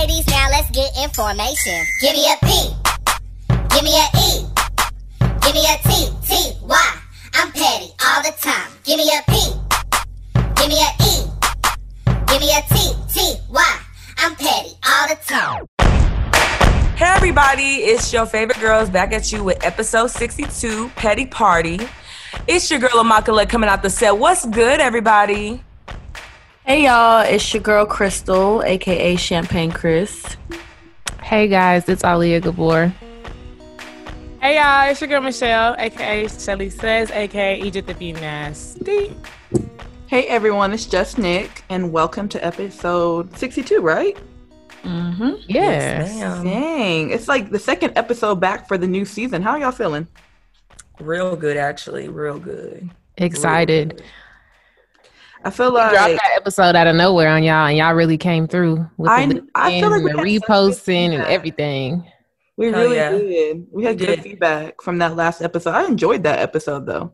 ladies, now let's get information. Give me a P. Give me a E. Give me a T. T. Y. I'm petty all the time. Give me a P. Give me a E. Give me a T. T. Y. I'm petty all the time. Hey everybody, it's your favorite girls back at you with episode 62, Petty Party. It's your girl Immaculate coming out the set. What's good, everybody? Hey y'all, it's your girl Crystal, aka Champagne Chris. Hey guys, it's Alia Gabor. Hey y'all, it's your girl Michelle, aka Shelly Says, aka Egypt the Be Nasty. Hey everyone, it's just Nick, and welcome to episode 62, right? Mm-hmm. Yes. ma'am. Dang, it's like the second episode back for the new season. How y'all feeling? Real good, actually. Real good. Excited. I feel like Dropped like that episode out of nowhere on y'all, and y'all really came through with I- the I feel like and the we had such good reposting and everything. we Hell really yeah. did. We had We good did. feedback from that last episode. I enjoyed that episode though.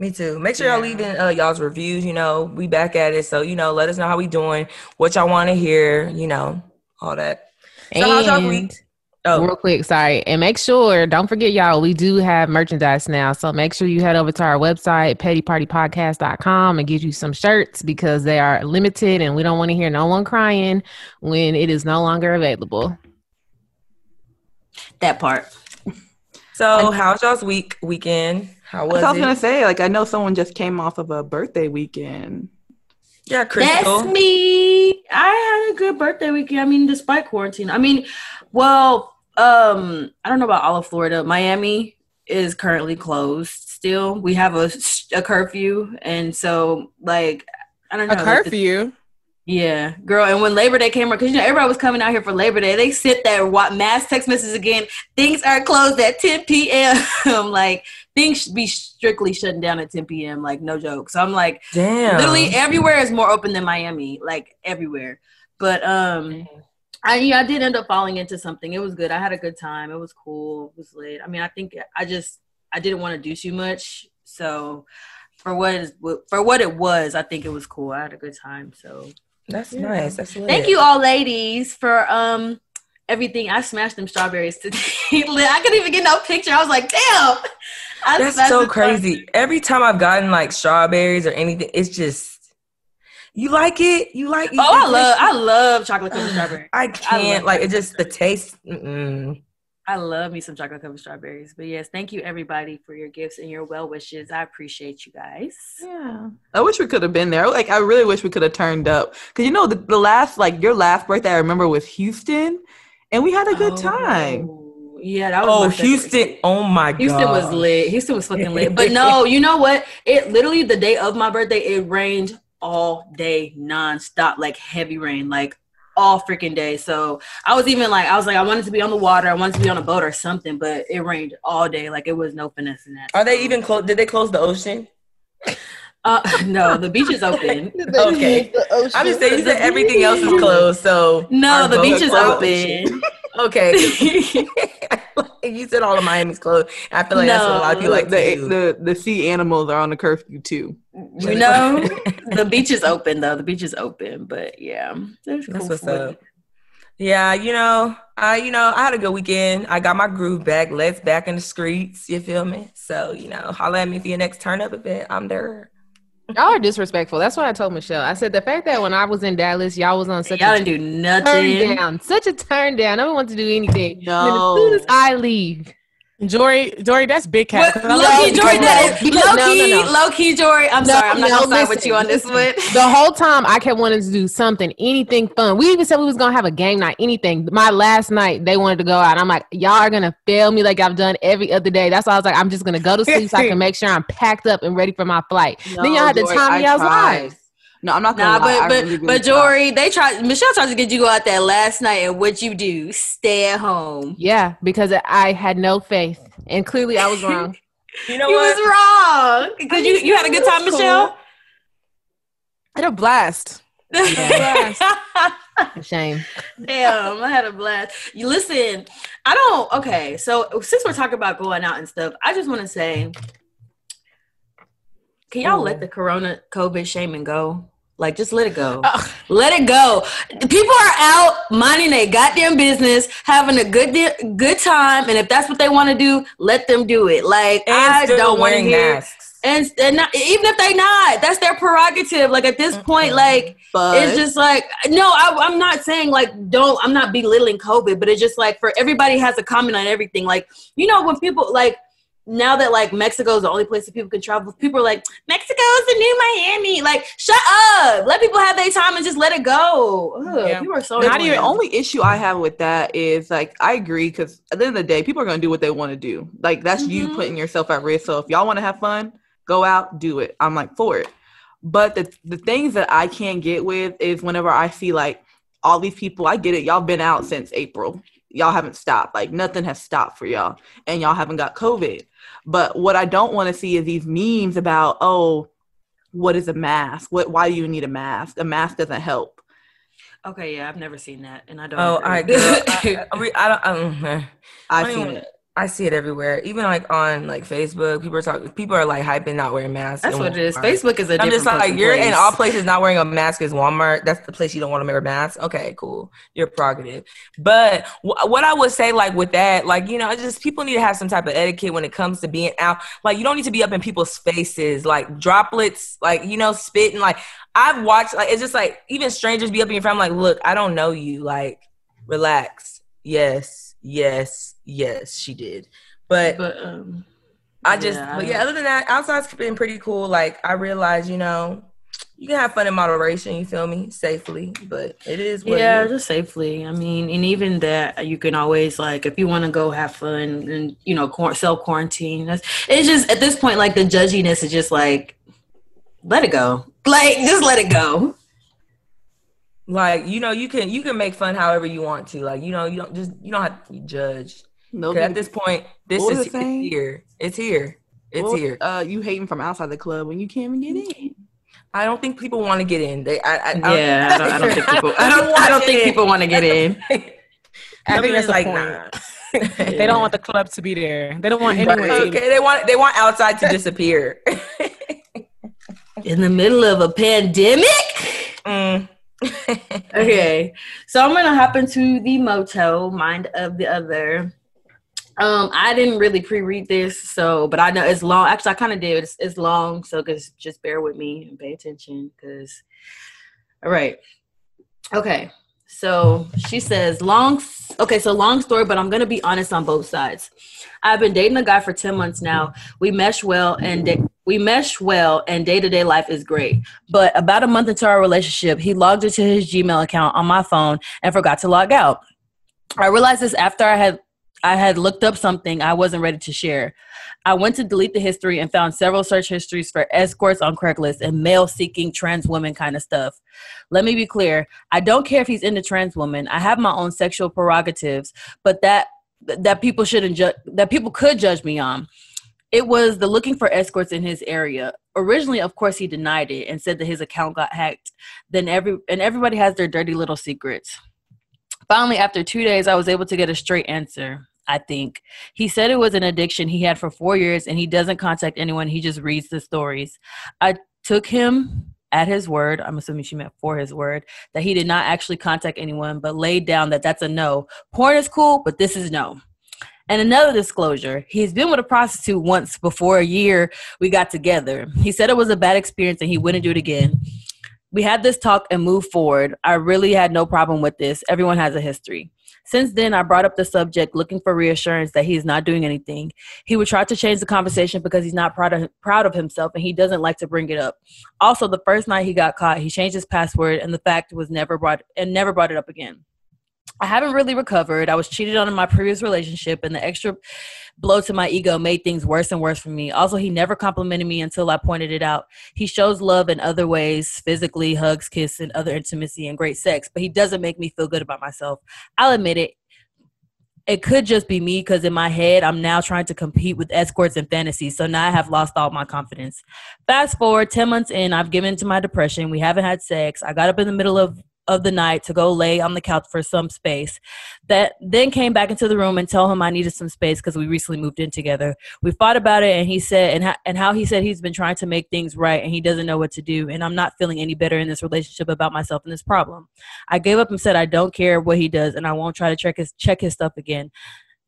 Me too. Make sure y'all Yeah. leaving uh, y'all's reviews. You know, we back at it. So, you know, let us know how we doing, what y'all want to hear, you know, all that. So how's y'all And week? Oh, real quick, sorry, and make sure don't forget y'all, we do have merchandise now. So make sure you head over to our website pettypartypodcast.com and get you some shirts because they are limited, and we don't want to hear no one crying when it is no longer available. That part. so how's y'all's week, weekend? How was That's what I was it? gonna say. Like I know someone just came off of a birthday weekend. yeah, Crystal. That's me. I had a good birthday weekend. I mean, despite quarantine. I mean, well, um, I don't know about all of Florida. Miami is currently closed still. We have a, a curfew, and so like I don't know A like, the- curfew. Yeah, girl. And when Labor Day came around, because you know everybody was coming out here for Labor Day, they sent that what mass text message again. Things are closed at 10 p.m. like things should be strictly shutting down at 10 p.m. Like no joke. So I'm like, Damn. literally everywhere is more open than Miami. Like everywhere. But um, I yeah, I did end up falling into something. It was good. I had a good time. It was cool. It was late. I mean, I think I just I didn't want to do too much. So for what is for what it was, I think it was cool. I had a good time. So That's nice. That's. Thank you all ladies for um everything. I smashed them strawberries today. I couldn't even get no picture. I was like, damn. I That's so crazy. Every time I've gotten like strawberries or anything, it's just you like it. You like. Oh, I love I love chocolate covered strawberry. I can't love like it. Just the taste. Mm-mm. I love me some chocolate covered strawberries. But yes, thank you everybody for your gifts and your well wishes. I appreciate you guys. Yeah, I wish we could have been there. Like I really wish we could have turned up because you know the, the last like your last birthday I remember was Houston, and we had a good oh, time. Oh, yeah, that was Oh, my favorite. Houston! Oh my god. Houston was lit. Houston was fucking lit. But no, you know what? It literally the day of my birthday, it rained all day nonstop, like heavy rain, like all freaking day. So I was even like, I was like, I wanted to be on the water, I wanted to be on a boat or something, but it rained all day. Like it was no finesse in that. Are they even close? Did they close the ocean? Uh, no, the beach is open. Okay. I'm just saying you said everything else is closed. So No, the beach is open. Okay. you said all of Miami's closed. I feel like that's what a lot of people like the, the the sea animals are on the curfew too. You know, the beach is open though. The beach is open, but yeah, That's cool what's food. up. Yeah, you know, I you know, I had a good weekend. I got my groove back. Let's back in the streets. You feel me? So, you know, holla at me for your next turn up event. I'm there. Y'all are disrespectful. That's what I told Michelle. I said the fact that when I was in Dallas, y'all was on such Y'all a didn't do turn down, such a turn down. I don't want to do anything. And as soon as I leave, Jory, Jory, that's big cat. Low key. Jory, that is low no, key, no, no. low key, Jory. I'm No, sorry, I'm not no, gonna side with you on this one. the whole time I kept wanting to do something, anything fun. We even said we was gonna have a game night, anything. My last night, they wanted to go out. I'm like, y'all are gonna fail me like I've done every other day. That's why I was like, I'm just gonna go to sleep so I can make sure I'm packed up and ready for my flight. then y'all had Joy, time y'all's tried. lives. No, I'm not gonna lie. but but really, really but tried. Jory, they tried. Michelle tried to get you go out there last night, and what you do? Stay at home. Yeah, because I had no faith, and clearly I was wrong. You know what? You what? was wrong because you you had a good time, Michelle. I had a blast. Shame. Damn, I had a blast. You listen, I don't. Okay, so since we're talking about going out and stuff, I just want to say, can y'all let the Corona COVID shaming go? Like, just let it go. Let it go. People are out minding their goddamn business, having a good good time, and if that's what they want to do, let them do it. Like, And I don't want to hear. masks. And, and not, even if they not, that's their prerogative. Like at this point, Mhm. like But it's just like no, I, I'm not saying like don't. I'm not belittling COVID, but it's just like for everybody has a comment on everything. Like you know when people like now that like Mexico is the only place that people can travel, people are like Mexico is the new Miami. Like shut up, let people have their time and just let it go. Ugh, Yeah. People are so Not annoying. even- the only issue I have with that is like I agree because at the end of the day, people are gonna do what they want to do. Like that's you Mhm. putting yourself at risk. So if y'all want to have fun, go out, do it. I'm like for it. But the the things that I can't get with is whenever I see like all these people, I get it. Y'all been out since April. Y'all haven't stopped. Like nothing has stopped for y'all, and y'all haven't got COVID. But what I don't want to see is these memes about oh, what is a mask? What? Why do you need a mask? A mask doesn't help. okay, yeah, I've never seen that, and I don't. Oh, agree. I, girl, I, I, re- I don't. I, I've I seen don't- it. I see it everywhere. Even like on like Facebook, people are talking. People are like hyping not wearing masks. That's what it is. Facebook is a I'm just like you're in all places not wearing a mask is Walmart. That's the place you don't want to wear a mask. Okay, cool. You're prerogative. But wh- what I would say, like with that, like you know, just people need to have some type of etiquette when it comes to being out. Like you don't need to be up in people's faces, like droplets, like you know, spitting. Like I've watched, like it's just like even strangers be up in your front. I'm like, look, I don't know you. Like, relax. Yes, yes, yes, she did. But but um, I just, Yeah, but yeah, other than that, outside's been pretty cool. Like, I realize, you know, you can have fun in moderation, you feel me, safely, but it is what yeah, it is. just safely. I mean, and even that you can always like if you want to go have fun and you know self quarantine. It's just at this point like the judginess is just like let it go. Like just let it go. Like, you know, you can you can make fun however you want to. Like, you know, you don't just you don't have to be judged. No, 'Cause at this point, this is it saying? here. It's here. It's Well, here. Uh, you hating from outside the club when you can't even get in. I don't think people want to get in. They, I, I, Yeah, I don't, I don't think people. I don't. I don't think people want to get in. I Some think people that's like, point. nah. They don't want the club to be there. They don't want anyone to be okay, they want they want outside to disappear. In the middle of a pandemic. Mm. okay so i'm gonna hop into the motto mind of the other um i didn't really pre-read this so but i know it's long actually i kind of did it's, it's long so just just bear with me and pay attention because all right okay so she says long okay so long story but i'm gonna be honest on both sides. I've been dating a guy for 10 months now. We mesh well and da- we mesh well and day-to-day life is great. But about a month into our relationship, he logged into his Gmail account on my phone and forgot to log out. I realized this after I had I had looked up something I wasn't ready to share. I went to delete the history and found several search histories for escorts on Craigslist and male seeking trans women kind of stuff. Let me be clear, I don't care if he's into trans women. I have my own sexual prerogatives, but that that people shouldn't judge that people could judge me on. It was the looking for escorts in his area. Originally, of course, he denied it and said that his account got hacked. Then every and everybody has their dirty little secrets. Finally, after two days, I was able to get a straight answer. I think he said it was an addiction he had for four years, and he doesn't contact anyone. He just reads the stories. I took him at his word. I'm assuming she meant for his word that he did not actually contact anyone, but laid down that that's a no. Porn is cool, but this is no. And another disclosure, he's been with a prostitute once before a year we got together. He said it was a bad experience and he wouldn't do it again. We had this talk and moved forward. I really had no problem with this. Everyone has a history. Since then, I brought up the subject looking for reassurance that he's not doing anything. He would try to change the conversation because he's not proud of, proud of himself and he doesn't like to bring it up. Also, the first night he got caught, he changed his password and the fact was never brought and never brought it up again. I haven't really recovered. I was cheated on in my previous relationship, and the extra blow to my ego made things worse and worse for me. Also, he never complimented me until I pointed it out. He shows love in other ways physically, hugs, kiss, and other intimacy and great sex, but he doesn't make me feel good about myself. I'll admit it. It could just be me because in my head, I'm now trying to compete with escorts and fantasies. So now I have lost all my confidence. Fast forward 10 months in, I've given to my depression. We haven't had sex. I got up in the middle of of the night to go lay on the couch for some space. That then came back into the room and tell him I needed some space because we recently moved in together. We fought about it, and he said, and, ha- and how he said he's been trying to make things right and he doesn't know what to do. And I'm not feeling any better in this relationship about myself and this problem. I gave up and said I don't care what he does, and I won't try to check his check his stuff again.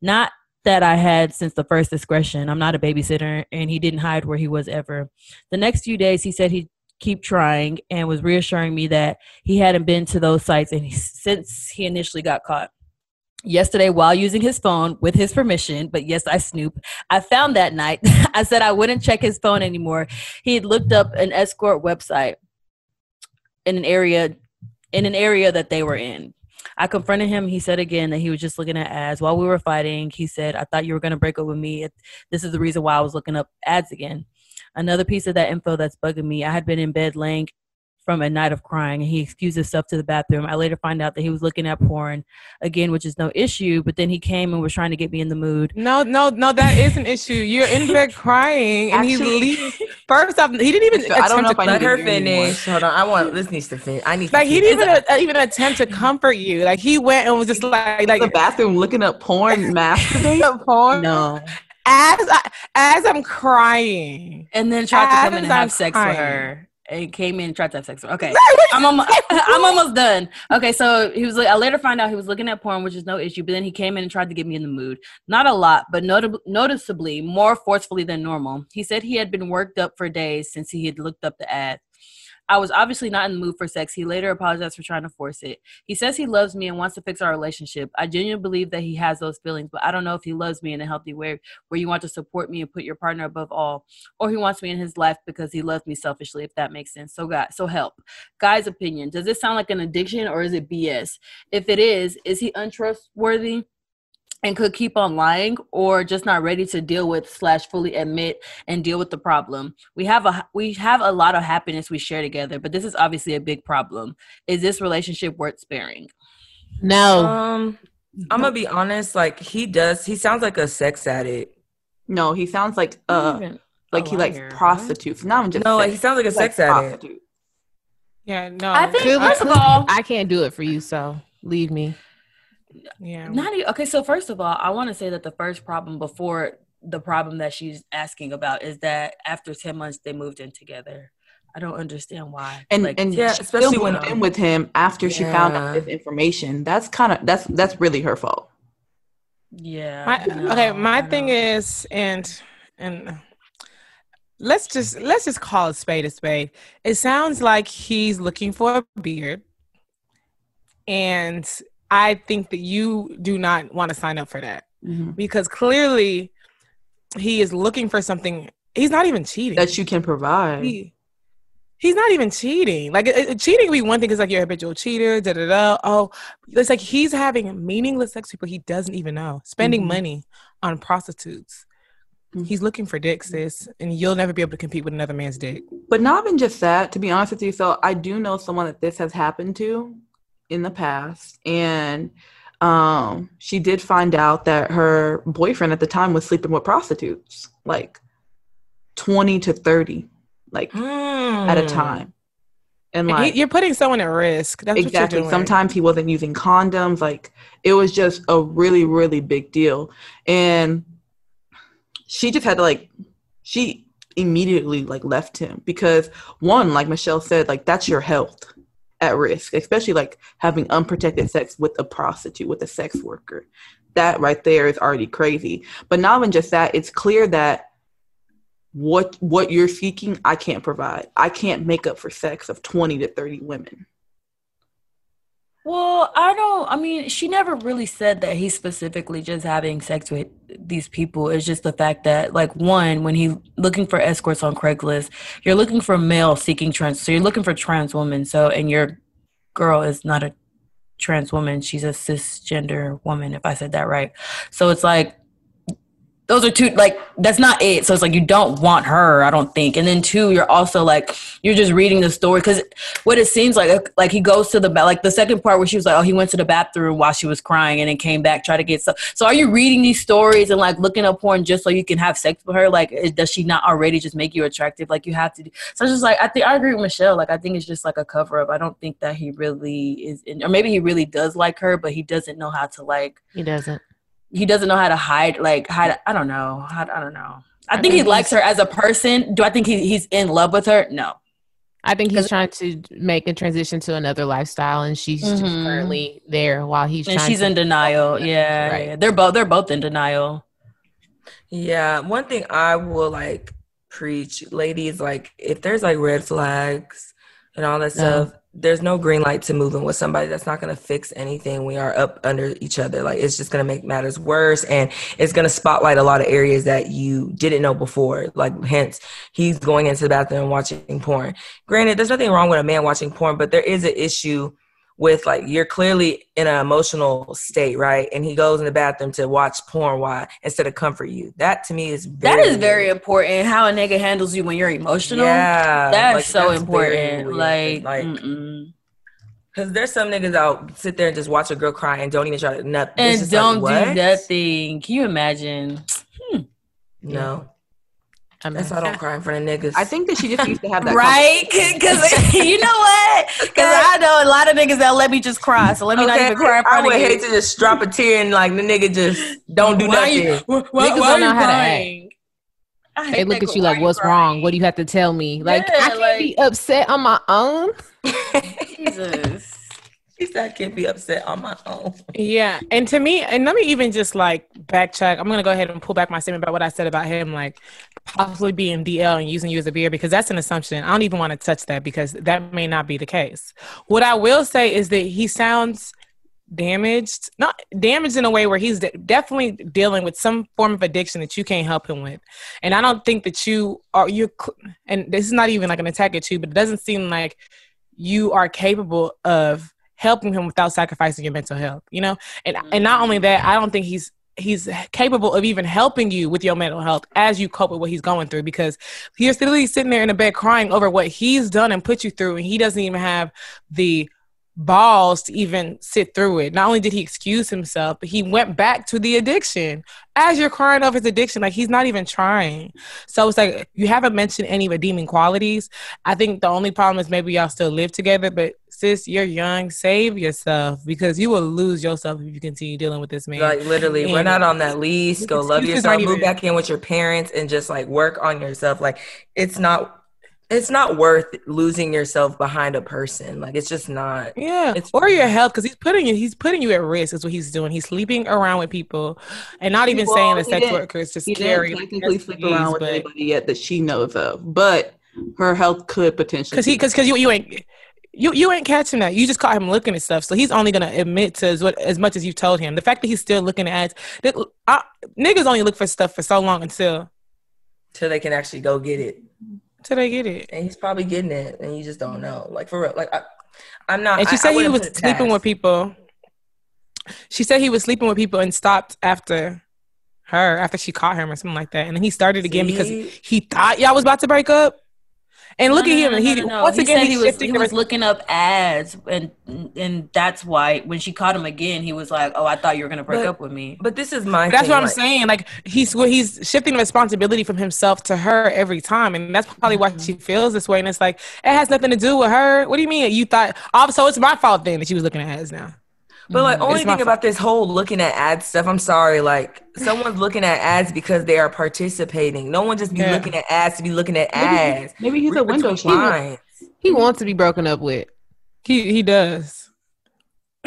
Not that I had since the first discretion. I'm not a babysitter, and he didn't hide where he was ever. The next few days, he said he keep trying and was reassuring me that he hadn't been to those sites and he, since he initially got caught. Yesterday while using his phone with his permission but yes i snoop i found that night i said i wouldn't check his phone anymore. He had looked up an escort website in an area in an area that they were in. I confronted him. He said again that he was just looking at ads while we were fighting. He said i thought you were going to break up with me. This is the reason why i was looking up ads again Another piece of that info that's bugging me I had been in bed laying from a night of crying and he excused himself to the bathroom. I later find out that he was looking at porn again, which is no issue, but then he came and was trying to get me in the mood. No, no, no, that is an issue. You're in bed crying and Actually- he leaves. First off, he didn't even I don't know attempt if I need Let to her finish. Hold on. I want this needs to finish. I need to like he didn't even, uh, even attempt to comfort you. Like he went and was just like like the bathroom looking up porn, masturbate. porn. No. As I, as I'm crying. And then tried to come in and I'm have sex with her. And came in and tried to have sex with her. Okay. I'm almost, I'm almost done. Okay, so he was like, I later find out he was looking at porn, which is no issue. But then he came in and tried to get me in the mood. Not a lot, but notab- noticeably more forcefully than normal. He said he had been worked up for days since he had looked up the ad. I was obviously not in the mood for sex. He later apologized for trying to force it. He says he loves me and wants to fix our relationship. I genuinely believe that he has those feelings, but I don't know if he loves me in a healthy way where you want to support me and put your partner above all or he wants me in his life because he loves me selfishly if that makes sense so god so help guy's opinion does this sound like an addiction or is it bs if it is is he untrustworthy and could keep on lying or just not ready to deal with slash fully admit and deal with the problem we have a we have a lot of happiness we share together but this is obviously a big problem is this relationship worth sparing No. Um, I'm gonna be honest. Like he does. He sounds like a sex addict. No, he sounds like uh Even like a he likes liar, prostitutes. Not even just No, sex. he sounds like a He sex addict. prostitutes. Yeah, no. i think first of all I can't do it for you, so leave me. Yeah. Not e- okay. So first of all, I want to say that the first problem before the problem that she's asking about is that after ten months they moved in together. I don't understand why. And Like, and Yeah, especially still when, um, in with him after she found out this information. That's kind of that's that's really her fault. yeah. My, no, okay, my I thing is, and and let's just let's just call a spade a spade. It sounds like he's looking for a beard, and I think that you do not want to sign up for that because clearly he is looking for something. He's not even cheating. That you can provide. He, he's not even cheating. Like it, it- cheating would be one thing because like you're a habitual cheater. Da da da. Oh, it's like he's having meaningless sex with people he doesn't even know, spending Mhm. money on prostitutes. Mhm. He's looking for dick, sis, and you'll never be able to compete with another man's dick. But not even just that, to be honest with you. So I do know someone that this has happened to in the past. And um she did find out that her boyfriend at the time was sleeping with prostitutes, like 20 to 30, like at a Hmm. time. And like he- you're putting someone at risk. That's exactly. What you're doing. Sometimes he wasn't using condoms. Like it was just a really, really big deal. And she just had to like she immediately like left him because one, like Michelle said, like that's your health at risk, especially like having unprotected sex with a prostitute, with a sex worker. That right there is already crazy. But not even just that, it's clear that what what you're seeking, I can't provide. I can't make up for sex of 20 to 30 women. Well, I don't. I mean, she never really said that he's specifically just having sex with these people. It's just the fact that, like, one, when he looking for escorts on Craigslist, you're looking for male seeking trans. So you're looking for trans women. So, and your girl is not a trans woman; she's a cisgender woman. If I said that right. So it's like those are two like that's not it. So it's like you don't want her i don't think. And then two you're also like you're just reading the story. Because what it seems like like he goes to the like the second part where she was like oh he went to the bathroom while she was crying and then came back try to get stuff so are you reading these stories and like looking up porn just so you can have sex with her? Like does she not already just make you attractive? Like you have to do so it's just like i think i agree with michelle. Like i think it's just like a cover up i don't think that he really is in, or maybe he really does like her but he doesn't know how to like He doesn't. He doesn't know how to hide like hide i don't know I, I don't know. I, I think he likes her as a person. Do i think he, he's in love with her? No. I think he's trying to make a transition to another lifestyle, and she's just Mhm. currently there while he's and trying. she's to in denial. yeah, Right. yeah. They're both they're both in denial. Yeah, one thing I will like preach, ladies, like if there's like red flags and all that No. stuff, there's no green light to moving with somebody that's not gonna fix anything. We are up under each other. Like it's just gonna make matters worse and it's gonna spotlight a lot of areas that you didn't know before. Like hence he's going into the bathroom watching porn. Granted, there's nothing wrong with a man watching porn, but there is an issue with like you're clearly in an emotional state, right? And he goes in the bathroom to watch porn why instead of comfort you. That to me is very, that is very important how a nigga handles you when you're emotional yeah. that's like, so that's important like, like mm-mm. because there's some niggas out sit there and just watch a girl cry and don't even try to. It's and don't what? do nothing can you imagine hmm. No, I mean, that's why I don't cry in front of niggas. I think that she just used to have that. right because you know what because i know a lot of niggas that let me just cry so let me not Okay, even cry in I would of you hate to just drop a tear and like the nigga just don't do Why nothing. you- Why, Niggas don't know how to act. I they look at you like, Why "What's wrong? What do you have to tell me?" Like, Yeah, I can't like- be upset on my own. Jesus. Said I can't be upset on my own. Yeah, and to me, and let me even just like backtrack. I'm gonna go ahead and pull back my statement about what I said about him, like possibly being DL and using you as a beer, because that's an assumption. I don't even want to touch that because that may not be the case. What I will say is that he sounds damaged, not damaged in a way where he's de- definitely dealing with some form of addiction that you can't help him with. And I don't think that you are you. And this is not even like an attack at you, but it doesn't seem like you are capable of helping him without sacrificing your mental health you know? And and not only that i don't think he's he's capable of even helping you with your mental health as you cope with what he's going through because he's literally sitting there in the bed crying over what he's done and put you through and he doesn't even have the balls to even sit through it. Not only did he excuse himself but he went back to the addiction. As you're crying over his addiction like he's not even trying. So it's like you haven't mentioned any redeeming qualities. I think the only problem is maybe y'all still live together but sis you're young save yourself because you will lose yourself if you continue dealing with this man Like literally, And- run out on that lease, go love yourself, move back in with your parents, and just like work on yourself. Like it's not, it's not worth losing yourself behind a person. Like it's just not. Yeah, It's- or your health because he's putting you he's putting you at risk is what he's doing. He's sleeping around with people, and not even Well, saying a sex worker is just He scary. didn't technically sleep around with anybody yet that she knows of, but her health could potentially. because he because because you you ain't you you ain't catching that. You just caught him looking at stuff, so he's only gonna admit to as what as much as you've told him. The fact that he's still looking at that, I, niggas only look for stuff for so long until Till they can actually go get it, until they get it. and he's probably getting it, and you just don't know. Like for real, like I, I'm not. And she I- I said he was sleeping past. with people. She said he was sleeping with people and stopped after her, after she caught him or something like that. And then he started again because he thought y'all was about to break up. And look No, at no, him. no, and he no, no, no. once He again said he was, he was looking up ads, and and that's why when she caught him again, he was like, "Oh, I thought you were gonna break But- up with me." But this is my. That's thing, what I'm like, saying. Like he's well, he's shifting the responsibility from himself to her every time, and that's probably why she mm-hmm. feels this way. And it's like it has nothing to do with her. What do you mean? You thought? Oh, so it's my fault then that she was looking at ads now. But like, mm, only thing about this whole looking at ads stuff, I'm sorry, like someone's looking at ads because they are participating. No one just be Yeah. looking at ads to be looking at ads. maybe he's Read a window between shopper. lines. He wants to be broken up with. He he does.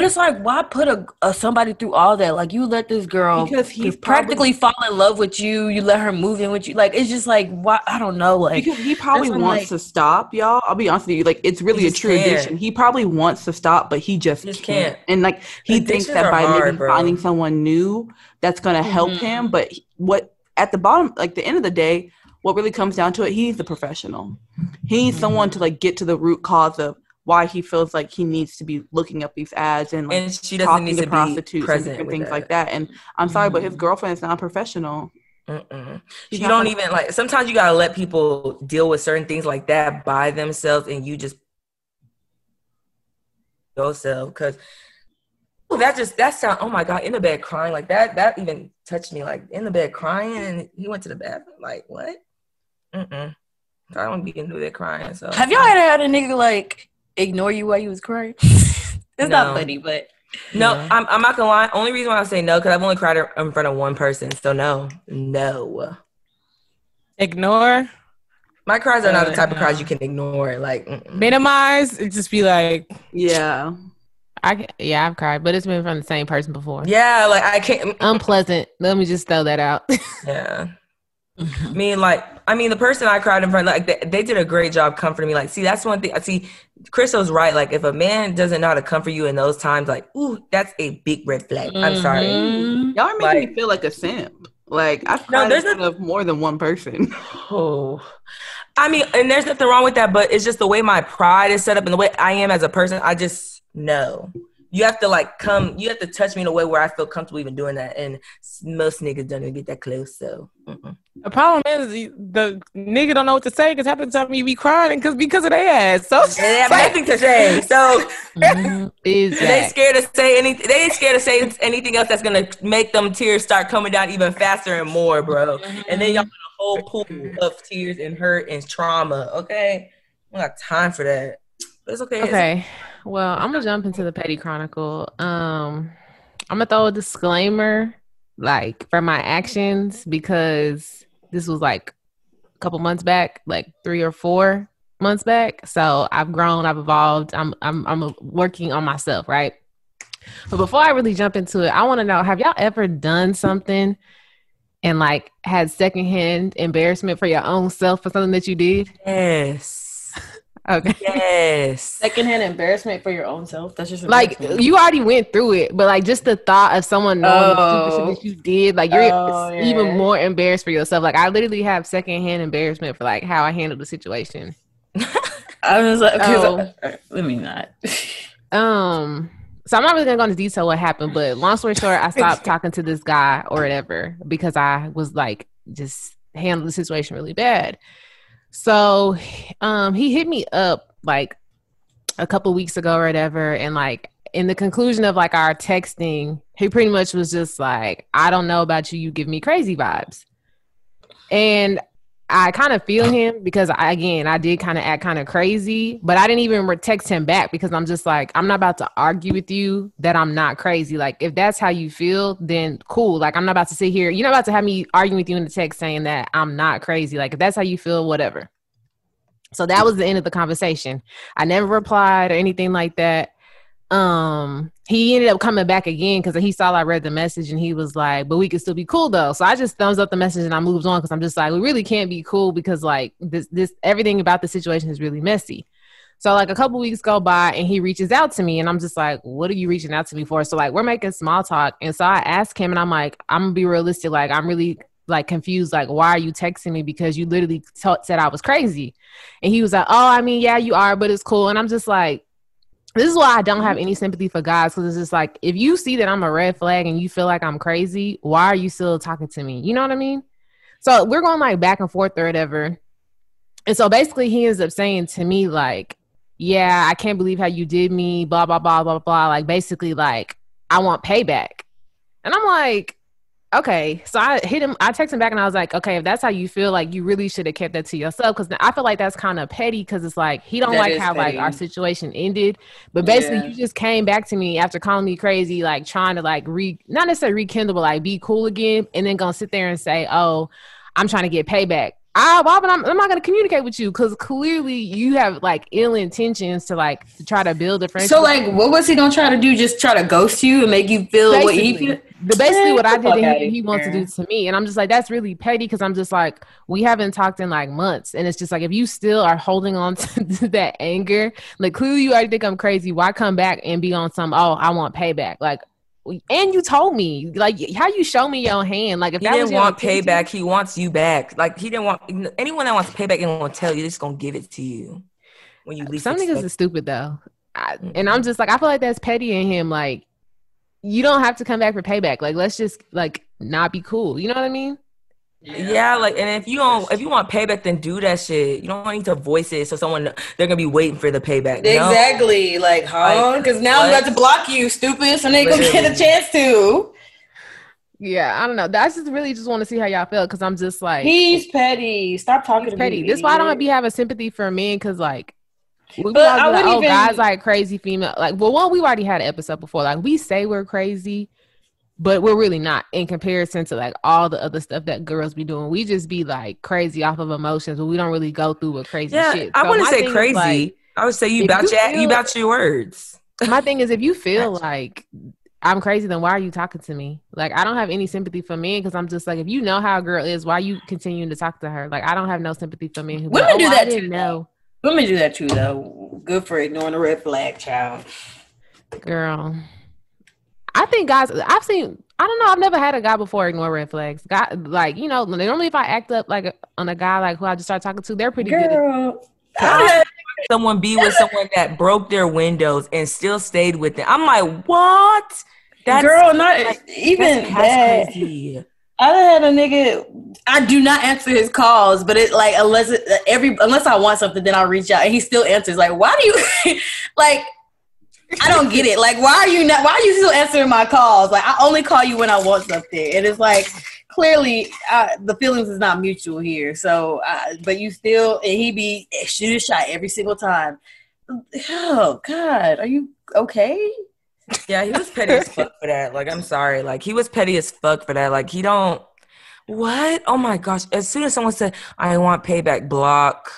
But it's like, why put a, a somebody through all that? Like, you let this girl Because he's practically fall in love with you. You let her move in with you. Like, it's just like, why? I don't know. Like, Because he probably that's what I'm wants like- to stop, y'all. I'll be honest with you. Like it's really a true can't. addiction. He probably wants to stop, but he just, Just can't. can't. And like he thinks that by hard, maybe bro. finding someone new that's gonna help Mhm. him. But what at the bottom, like the end of the day, what really comes down to it, he's the professional. He needs someone to like get to the root cause of why he feels like he needs to be looking up these ads and like And she doesn't talking need to to be prostitutes and present different things that. like that. And I'm sorry, but his Mhm. girlfriend is not professional. Mm-mm. She's You not don't like- even like. Sometimes you gotta let people deal with certain things like that by themselves, and you just yourself because that just that sound. Oh my god, in the bed crying like that. That even touched me. Like in the bed crying, and he went to the bathroom. Like what? Mm-mm. I don't want to be in the bed crying. So Have y'all ever had a nigga like ignore you while you was crying? it's No. not funny, but No, Yeah. I'm, I'm not gonna lie. Only reason why I say no because I've only cried in front of one person. So no, no. Ignore, My cries are not the Uh, type of cries you can ignore. Like, mm-mm. minimize. It just be like, Yeah. I yeah, I've cried, but it's been from the same person before. yeah, like I can't. Unpleasant. Let me just throw that out. Yeah. I mean, like, I mean, the person I cried in front, like, they, they did a great job comforting me. Like, see, that's one thing. I see, Crystal's right. Like, if a man doesn't know how to comfort you in those times, like, ooh, that's a big red flag. I'm sorry. Mhm. Y'all are making Like- me feel like a simp. Like I've No, cried there's in front of more than one person. Oh, I mean, and there's nothing wrong with that, but it's just the way my pride is set up and the way I am as a person. I just know you have to like come, you have to touch me in a way where I feel comfortable even doing that. And most niggas don't even get that close. So, mm-mm. the problem is the, the nigga don't know what to say because half the time you be crying because because of their ass. So they have nothing to say. So they scared to say anything. They ain't scared to say anything else that's gonna make them tears start coming down even faster and more, bro. And then y'all in a whole pool of tears and hurt and trauma. Okay, I don't got time for that. But it's okay. It's Okay. Well, I'm gonna jump into the petty chronicle. Um, I'm gonna throw a disclaimer, like for my actions, because this was like a couple months back, like three or four months back. So I've grown, I've evolved. I'm I'm I'm working on myself, right? But before I really jump into it, I want to know: Have y'all ever done something and like had secondhand embarrassment for your own self for something that you did? Yes. Okay. Yes. secondhand embarrassment for your own self. That's just like you already went through it, but like just the thought of someone knowing the stupid Oh. shit that you did, like you're Oh, it's even more embarrassed for yourself. Like I literally have secondhand embarrassment for like how I handled the situation. I was like, okay, Oh. so- uh, let me not. Um, so I'm not really gonna go into detail what happened, but long story short, I stopped talking to this guy or whatever because I was like just handled the situation really bad. So, um, he hit me up like a couple weeks ago or whatever, and like in the conclusion of like our texting, he pretty much was just like, "I don't know about you, you give me crazy vibes," and I kind of feel him because I, again, I did kind of act kind of crazy, but I didn't even text him back because I'm just like, I'm not about to argue with you that I'm not crazy. Like, if that's how you feel, then cool. Like, I'm not about to sit here. You're not about to have me arguing with you in the text saying that I'm not crazy. Like, if that's how you feel, whatever. So that was the end of the conversation. I never replied or anything like that. Um, he ended up coming back again because he saw I read the message and he was like, "But we can still be cool though." So I just thumbs up the message and I moves on because I'm just like, we really can't be cool because like this, this everything about the situation is really messy. So like a couple weeks go by and he reaches out to me and I'm just like, "What are you reaching out to me for?" So like we're making small talk and so I asked him and I'm like, "I'm gonna be realistic. Like I'm really like confused. Like why are you texting me because you literally t- said I was crazy?" And he was like, "Oh, I mean, yeah, you are, but it's cool." And I'm just like this is why I don't have mm-hmm. any sympathy for guys because it's just like if you see that I'm a red flag and you feel like I'm crazy, why are you still talking to me? You know what I mean? So we're going like back and forth or whatever. And so basically he ends up saying to me, like, yeah, I can't believe how you did me, blah, blah, blah, blah, blah. Like basically, like, I want payback. And I'm like, okay. So I hit him, I texted him back and I was like, okay, if that's how you feel, like you really should have kept that to yourself. Cause I feel like that's kind of petty because it's like he don't That like how like our situation ended. But basically Yeah. you just came back to me after calling me crazy, like trying to like re not necessarily rekindle, but like be cool again, and then gonna sit there and say, Oh, I'm trying to get payback. Ah, why would I'm, I'm not gonna communicate with you because clearly you have like ill intentions to like to try to build a friendship. So like, what was he gonna try to do? Just try to ghost you and make you feel what he Basically. feel? basically what I did to him, he wants to do to me, and I'm just like, that's really petty because I'm just like, we haven't talked in like months, and it's just like if you still are holding on to that anger, like clearly you already think I'm crazy. Why come back and be on some? Oh, I want payback, like. And you told me, like, how you show me your hand, like, if He that didn't want payback. He wants you back. Like he didn't want anyone that wants payback ain't gonna tell you. They're just gonna give it to you when you least Some niggas is stupid though, I, and I'm just like, I feel like that's petty in him. Like, you don't have to come back for payback. Like, let's just like not be cool. You know what I mean? Yeah, like, and if you don't, if you want payback, then do that shit. You don't need to voice it so someone they're gonna be waiting for the payback. No. Exactly. Like, huh? Like, Because now I'm about to block you, stupid. So they gonna get a chance to. Yeah, I don't know. That's just really just want to see how y'all feel because I'm just like He's petty. Stop talking he's to petty. me. This why I don't idiot. be having sympathy for men because like we But be I like, wouldn't oh, even- guys like crazy female. Like, well, one, we've already had an episode before. Like, we say we're crazy, but we're really not in comparison to like all the other stuff that girls be doing. We just be like crazy off of emotions, but we don't really go through with crazy Yeah, shit. I So wouldn't my say crazy. like, I would say you about you your you about your words. my thing is, if you feel like I'm crazy, then why are you talking to me? Like, I don't have any sympathy for men because I'm just like, if you know how a girl is, why you continuing to talk to her? Like, I don't have no sympathy for men who Women like, do oh, I that too, know. Women do that too, though. Good for ignoring the red flag, child. Girl, I think guys. I've seen. I don't know. I've never had a guy before ignore red flags. Guy, like you know, normally if I act up like on a guy like who I just start talking to, they're pretty good. At, Girl, I, Someone be with someone that broke their windows and still stayed with them. I'm like, what? That's girl, not like, even that's that. crazy. I done had a nigga. I do not answer his calls, but it like unless it, every unless I want something, then I'll reach out and he still answers. Like, why do you like? I don't get it. Like, why are you not? Why are you still answering my calls? Like, I only call you when I want something, and it's like clearly uh, the feelings is not mutual here. So, uh, but you still and he be shoot shot every single time. Oh God, are you okay? Yeah, he was petty as fuck for that. Like, I'm sorry. Like, he was petty as fuck for that. Like, he don't. What? Oh my gosh! As soon as someone said, "I want payback," block.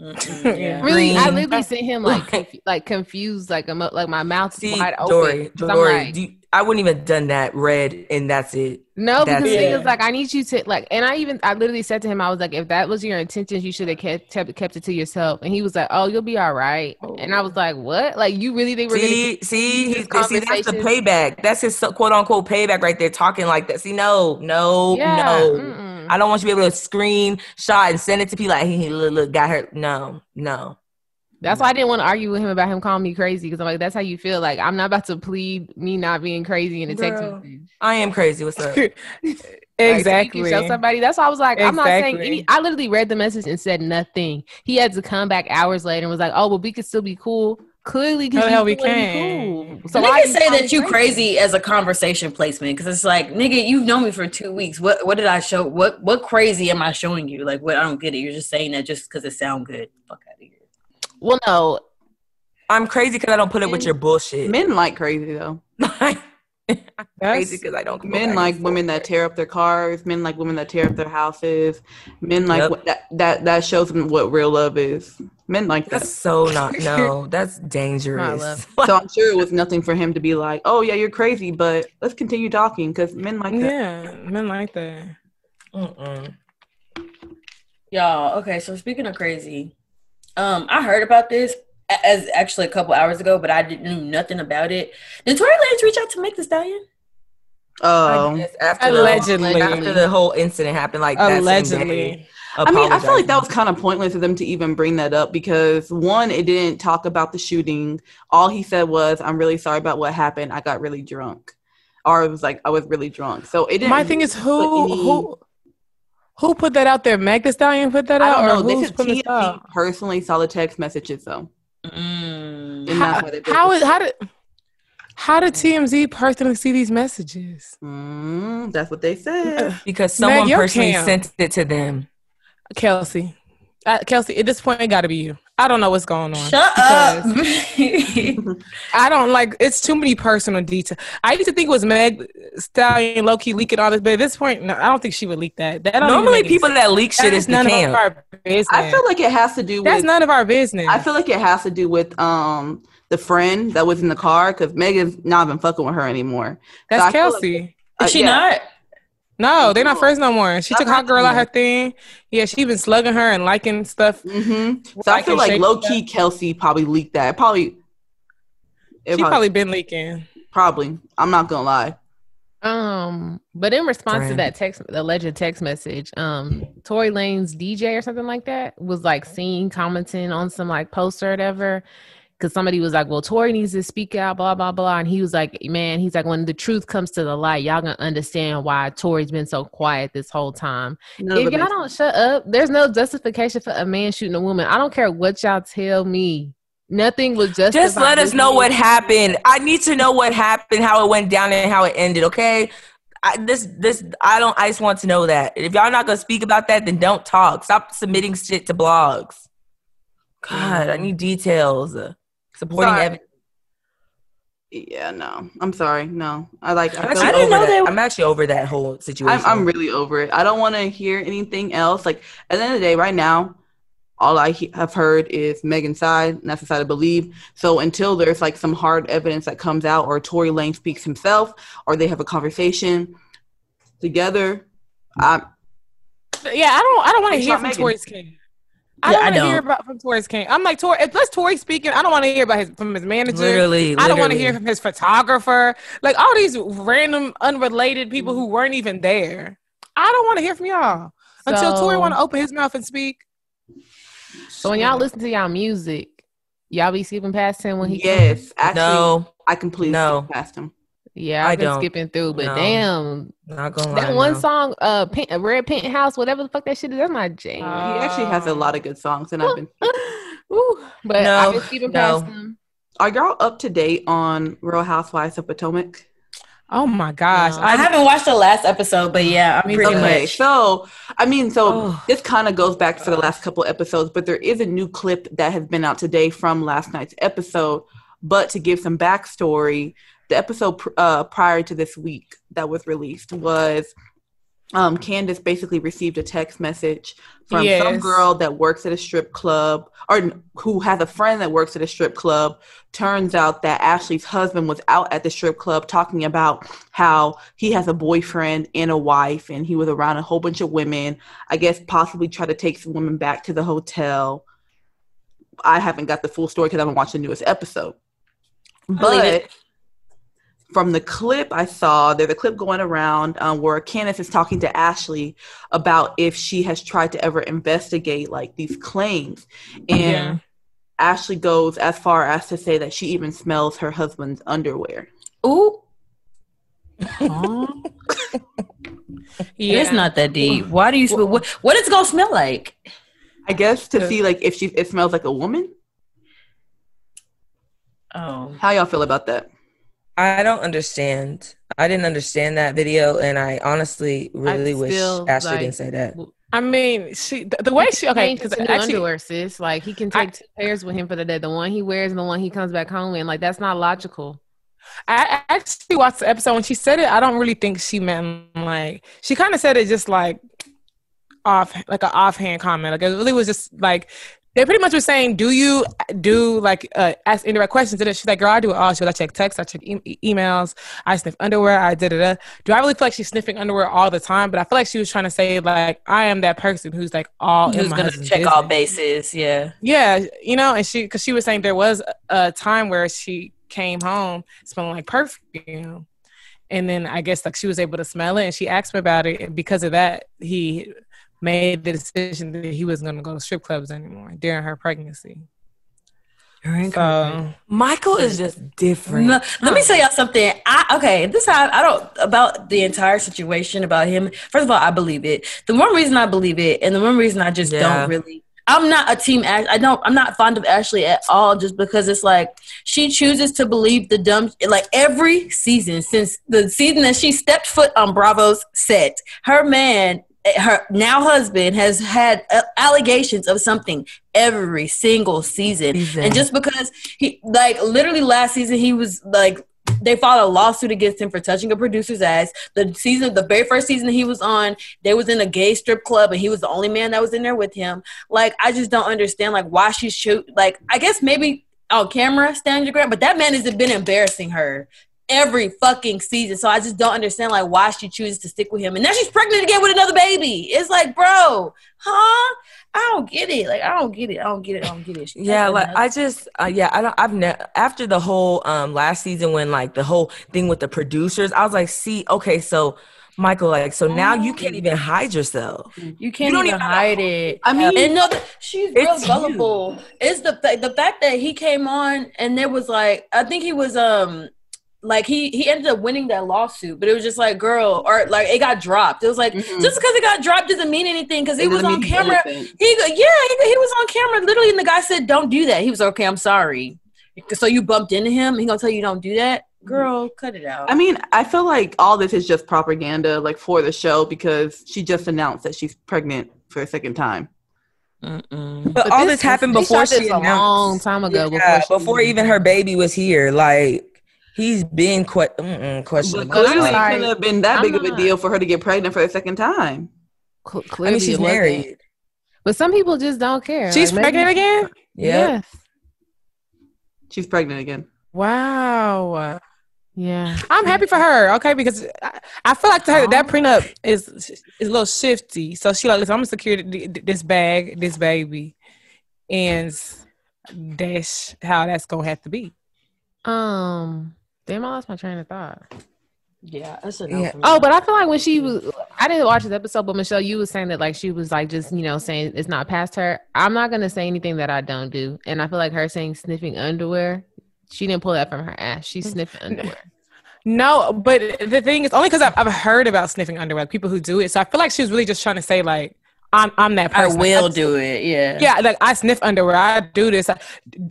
Yeah. really, I literally sent him like confu- like confused, like emo- like my mouth See, wide open. Dory, 'Cause I'm Dory, like, do you- I wouldn't even done that. Red, and that's it. No, because That's thing it. is, like, I need you to like, and I even, I literally said to him, I was like, if that was your intentions, you should have kept, kept kept it to yourself. And he was like, oh, you'll be all right. And I was like, what? Like, you really think we're See, gonna? see, he's, see, that's the payback. That's his quote unquote payback right there, talking like that. See, no, no, Yeah, no. mm-mm. I don't want you to be able to screenshot and send it to people like, hey, look, look, got her. No, no. That's why I didn't want to argue with him about him calling me crazy because I'm like, that's how you feel. Like, I'm not about to plead me not being crazy in a text message. I am crazy. What's up? Like, so exactly. can show somebody. That's why I was like, I'm not saying any. I literally read the message and said nothing. He had to come back hours later and was like, oh, well, we could still be cool. Clearly, No, because hell, we we can. Cool. So I niggas you say that you crazy as a conversation placement because it's like, nigga, you've known me for two weeks. What what did I show? What what crazy am I showing you? Like, what I don't get it. You're just saying that just because it sound good. Fuck out of here. Well, no, I'm crazy because I don't put up with your bullshit. Men like crazy though. I'm crazy because I don't. Men like women that tear up their cars. Men like women that tear up their houses. Men like Yep. what, that that that shows them what real love is. Men like that. That's so not. No, that's dangerous. so I'm sure it was nothing for him to be like, "Oh yeah, you're crazy," but let's continue talking because men like that. Yeah, men like that. Mm-mm. Y'all, okay. So speaking of crazy, um, I heard about this as actually a couple hours ago, but I didn't knew nothing about it. Did Tory Lanez reach out to Meg Thee Stallion? Oh, guess after Allegedly. the, after the whole incident happened, like that same Allegedly. I mean, I feel like that was kind of pointless of them to even bring that up because one, it didn't talk about the shooting. All he said was, "I'm really sorry about what happened. I got really drunk," or it was like, "I was really drunk." So it didn't. My thing is who any- who who put that out there? Meg Thee Stallion put that I out, don't know. or They who's said this TMZ out? personally saw the text messages though, Mm. How, that's why they put how the- is how did how did TMZ personally see these messages? Mm, that's what they said. because someone your personally camp. sent it to them. Kelsey, uh, Kelsey, at this point, it got to be you. I don't know what's going on. Shut up. I don't like. It's too many personal details. I used to think it was Meg Stallion low key leaking all this, but at this point, no, I don't think she would leak that. That Normally, people sense. that leak shit That's is the none of our business. I feel like it has to do that's with. none of our business. I feel like it has to do with um the friend that was in the car because Megan's not even fucking with her anymore. that's so I feel like- Kelsey. Uh, Is she yeah. not? No, they're not No. friends no more. She That's took hot girl out her thing. Yeah, she been slugging her and liking stuff. hmm So I feel like low key Kelsey probably leaked that. Probably. She probably, probably been leaking. probably. I'm not gonna lie. Um, but in response to that text, alleged text message, um, Tory Lane's DJ or something like that was like seen commenting on some like post or whatever, because somebody was like, "Well, Tory needs to speak out," blah blah blah, and he was like, "Man, he's like, when the truth comes to the light, y'all gonna understand why Tory's been so quiet this whole time. None if y'all don't shut up, there's no justification for a man shooting a woman. I don't care what y'all tell me. Nothing was just. Just let us know what happened. I need to know what happened, how it went down, and how it ended. Okay. I, this this I don't. I just want to know that. If y'all not gonna speak about that, then don't talk. Stop submitting shit to blogs. God, I need details. Supporting Sorry. evidence. Yeah, no. I'm sorry. No. I like I I'm feel actually, like- over know that. were- I'm actually over that whole situation. I'm I'm really over it. I don't want to hear anything else. Like at the end of the day, right now, all I he- have heard is Megan's side, and that's the side I believe. So until there's like some hard evidence that comes out, or Tory Lanez speaks himself, or they have a conversation together, I Yeah, I don't. I don't want to hear from Megan. Tory's. I don't I want to hear about from Tory's King. I'm like Tory. If that's Tory speaking, I don't want to hear about his from his manager. literally. I don't want to hear from his photographer. Like all these random, unrelated people who mm-hmm. weren't even there. I don't want to hear from y'all until Tory want to open his mouth and speak. So when y'all listen to y'all music, y'all be skipping past him when he. yes, actually, No, I completely No. skipped past him. Yeah, I I've been don't. skipping through, but No. damn, not gonna lie. that one no. song, uh, Pink, Red Penthouse, whatever the fuck that shit is, that's my jam. Uh, He actually has a lot of good songs, and I've been. Ooh, but No, I've been skipping no. past them. Are y'all up to date on Real Housewives of Potomac? Oh my gosh! No. I haven't watched the last episode, but yeah, I'm pretty okay, much. so I mean, so Oh. this kind of goes back to the last couple episodes, but there is a new clip that has been out today from last night's episode. But to give some backstory, the episode pr- uh, prior to this week that was released was um, Candiace basically received a text message from some girl that works at a strip club or who has a friend that works at a strip club. Turns out that Ashley's husband was out at the strip club talking about how he has a boyfriend and a wife and he was around a whole bunch of women. I guess possibly try to take some women back to the hotel. I haven't got the full story because I haven't watched the newest episode. But it. From the clip I saw, there's a clip going around um, where Candiace is talking to Ashley about if she has tried to ever investigate like these claims. And Yeah. Ashley goes as far as to say that she even smells her husband's underwear. Ooh, Yeah. it's not that deep. Why do you? Smell, what, what is it gonna smell like? I guess to see like if she it smells like a woman. Oh, How y'all feel about that? I don't understand. I didn't understand that video, and I honestly really wish still, Ashley like, didn't say that. I mean, she the, the way she okay because new actually underwear, sis. Like he can I- take two pairs with him for the day. The one he wears and the one he comes back home in. Like that's not logical. I I actually watched the episode when she said it. I don't really think she meant like she kind of said it just like off like an offhand comment. Like it really was just like they pretty much were saying, "Do you do like uh, ask indirect questions?" And she's like, "Girl, I do it all. She goes, I check texts, I check e- emails, I sniff underwear, I did it." Do I really feel like she's sniffing underwear all the time? But I feel like she was trying to say like I am that person who's like all in who's gonna husband's check all bases? Yeah. Yeah, you know, and she because she was saying there was a time where she came home smelling like perfume, and then I guess like she was able to smell it, and she asked me about it, and because of that, he made the decision that he wasn't going to go to strip clubs anymore during her pregnancy. So Michael is just different. No, let me tell y'all something. I okay, this I, I don't about the entire situation about him. First of all, I believe it. The one reason I believe it, and the one reason I just Yeah. don't really. I'm not a team. I don't. I'm not fond of Ashley at all. Just because it's like she chooses to believe the dumb. Like every season since the season that she stepped foot on Bravo's set, her man, her now husband, has had uh, allegations of something every single season. Season. And just because he like literally last season he was like they filed a lawsuit against him for touching a producer's ass. The season, the very first season he was on, they was in a gay strip club and he was the only man that was in there with him. Like I just don't understand like why she shoot like I guess maybe on camera stand your ground, but that man has been embarrassing her every fucking season. So I just don't understand like why she chooses to stick with him. And now she's pregnant again with another baby. It's like, bro, huh? I don't get it. Like I don't get it. I don't get it. I don't get it. She's Yeah, pregnant. like I just, uh, yeah, I don't. I've never after the whole um last season when like the whole thing with the producers, I was like, see, okay, so Michael, like, so now you can't even hide yourself. You can't you don't even even hide it. I mean- and no, she's real It's gullible. It's the fa- the fact that he came on and there was like, I think he was um like he he ended up winning that lawsuit, but it was just like, girl, or like it got dropped. It was like Mhm. just because it got dropped doesn't mean anything because he It was on camera. innocent. He yeah, he, he was on camera literally, and the guy said, "Don't do that." He was okay. I'm sorry. So you bumped into him. He gonna tell you don't do that, girl. Cut it out. I mean, I feel like all this is just propaganda, like for the show, because she just announced that she's pregnant for a second time. Mm-mm. But, all this, happened before shot she this a long time ago. Yeah, before, before, even her baby was here. Like he's been que- But questionable. Well, I'm clearly, it sorry. couldn't have been that I'm big of a deal for her to get pregnant for the second time. Cl- I clearly mean, she's married. But some people just don't care. She's Like, maybe- pregnant again. Yeah. Yes. She's pregnant again. Wow. Yeah. I'm happy for her, okay, because I, I feel like to her that prenup is is a little shifty. So she like, listen, I'm gonna secure th- th- this bag, this baby, and that's how that's gonna have to be. Um. Damn, I lost my train of thought. yeah, that's a no for me. Oh, but I feel like when she was, I didn't watch this episode, but Michelle, you was saying that like she was like just you know saying it's not past her. I'm not gonna say anything that I don't do, and I feel like her saying sniffing underwear, she didn't pull that from her ass. She sniffing underwear. No, but the thing is only because I've, I've heard about sniffing underwear, like people who do it. So I feel like she was really just trying to say like I'm I'm that I person. will just- do it. Yeah. Yeah, like I sniff underwear. I do this, I,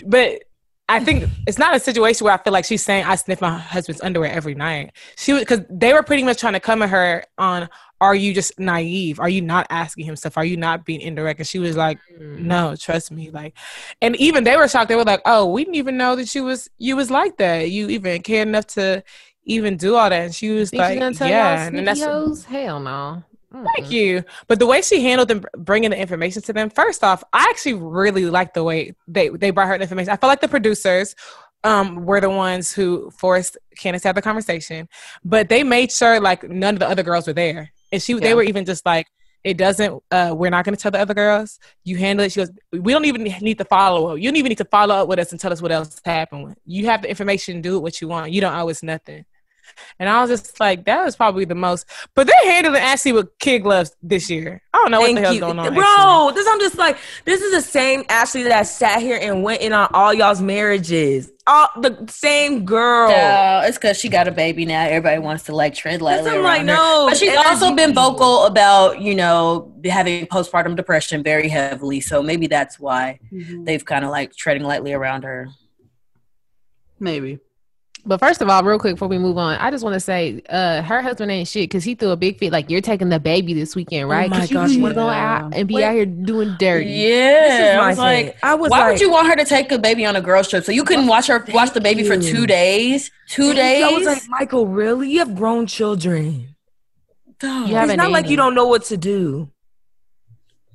but I think it's not a situation where I feel like she's saying I sniff my husband's underwear every night. She was because they were pretty much trying to come at her on, "Are you just naive? Are you not asking him stuff? Are you not being indirect?" And she was like, mm. "No, trust me." Like, and even they were shocked. They were like, "Oh, we didn't even know that you was you was like that. You even cared enough to even do all that." And she was Think like, gonna tell "Yeah," and that's hoes? Hell no. Thank you. But the way she handled them bringing the information to them, first off, I actually really like the way they they brought her the information. I felt like the producers um were the ones who forced Candiace to have the conversation, but they made sure like none of the other girls were there, and she Yeah. they were even just like. It doesn't. Uh, we're not going to tell the other girls. You handle it. She goes. We don't even need to follow up. You don't even need to follow up with us and tell us what else happened. You have the information. Do what you want. You don't owe us nothing. And I was just like, that was probably the most. But they're handling Ashley with kid gloves this year. I don't know what the hell's you. going on. actually. Bro, this I'm just like, this is the same Ashley that sat here and went in on all y'all's marriages. All the same girl. No, it's because she got a baby now. Everybody wants to like tread lightly. I'm around like, her. no. But she's energy. also been vocal about, you know, having postpartum depression very heavily. So maybe that's why mm-hmm. they've kind of like treading lightly around her. Maybe. But first of all, real quick before we move on, I just want to say, uh, her husband ain't shit because he threw a big fit. Like you're taking the baby this weekend, right? Oh you gosh, want to go out and be Wait. out here doing dirty. This is Yeah, my I was thing. like, I was why like, would you want her to take a baby on a girls trip? So you couldn't watch her watch the baby for two days. Two Thank you. I was days. like, Michael, really? You have grown children. Dog. You have it's not like you don't know what to do.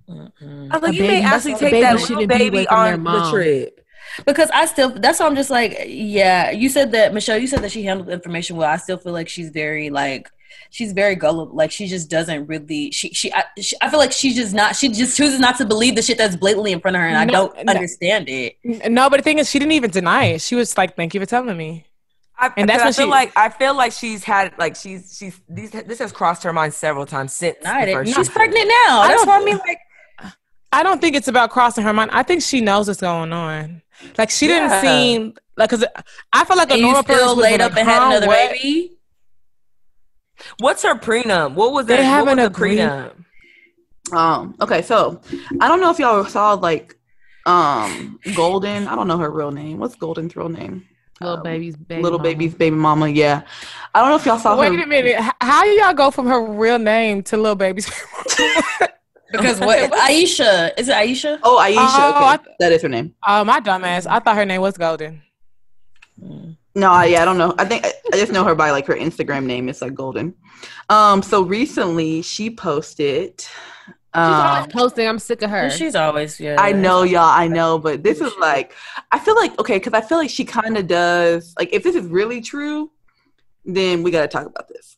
Mm-mm. I was like, A you may actually take that little shouldn't be away baby on the trip. Because I still that's why I'm just like yeah you said that Michelle you said that she handled the information well I still feel like she's very like she's very gullible like she just doesn't really she she I, she I feel like she's just not she just chooses not to believe the shit that's blatantly in front of her and I don't no. understand it No, but the thing is, she didn't even deny it. She was like, "Thank you for telling me." I, And that's what I feel she- like I feel like she's had like she's she's these this has crossed her mind several times since. The didn't- first she's pregnant now that's don't- what I mean like I don't think it's about crossing her mind. I think she knows what's going on. Like she didn't Yeah. seem like because I feel like a and you normal person still would laid be up like, and had another what?" baby What's her prenup? What was They that? What haven't was the agreed. prenup? Um, okay, so I don't know if y'all saw like um Golden. I don't know her real name. What's Golden's real name? Little Um, baby's baby. little mama. baby's baby mama. Yeah, I don't know if y'all saw Wait her. a minute. How do y'all go from her real name to Lil Baby's? because what Ayesha is it Ayesha Oh, Ayesha. Oh, okay. that is her name. oh, my dumbass. I thought her name was Golden. No, I, yeah, I don't know. I think I, I just know her by like her Instagram name. It's like Golden. Um, so recently she posted. She's Um, always posting. I'm sick of her. she's always yeah I know y'all, I know, but this is like I feel like okay, because I feel like she kind of does like if this is really true, then we got to talk about this.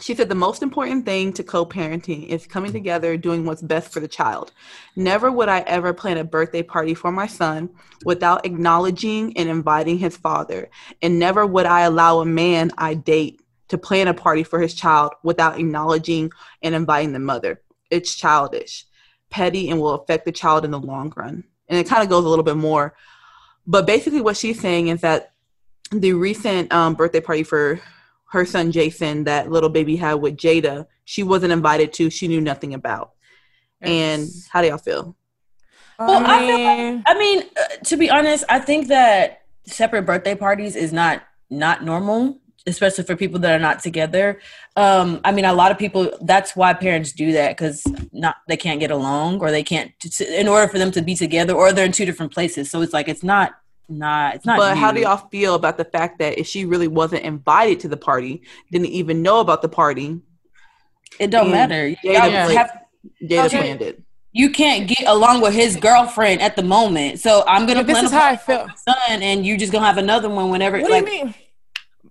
She said the most important thing to co-parenting is coming together, doing what's best for the child. Never would I ever plan a birthday party for my son without acknowledging and inviting his father, and never would I allow a man I date to plan a party for his child without acknowledging and inviting the mother. It's childish, petty, and will affect the child in the long run. And it kind of goes a little bit more. But basically, what she's saying is that the recent um, birthday party for her son Jason, that Lil Baby had with Jayda, she wasn't invited to. She knew nothing about. And how do y'all feel? Well, I, feel like, I mean, uh, to be honest, I think that separate birthday parties is not not normal, especially for people that are not together. Um, I mean, a lot of people. That's why parents do that because not they can't get along or they can't. In order for them to be together, or they're in two different places. So it's like it's not not it's not. But how do y'all feel about the fact that if she really wasn't invited to the party, didn't even know about the party, It don't matter. Jayda, Y'all play- have- Jayda Okay. planned it. you can't get along with his girlfriend at the moment. So I'm gonna But this is a how I feel. son, and you just gonna have another one whenever. What like, do you mean?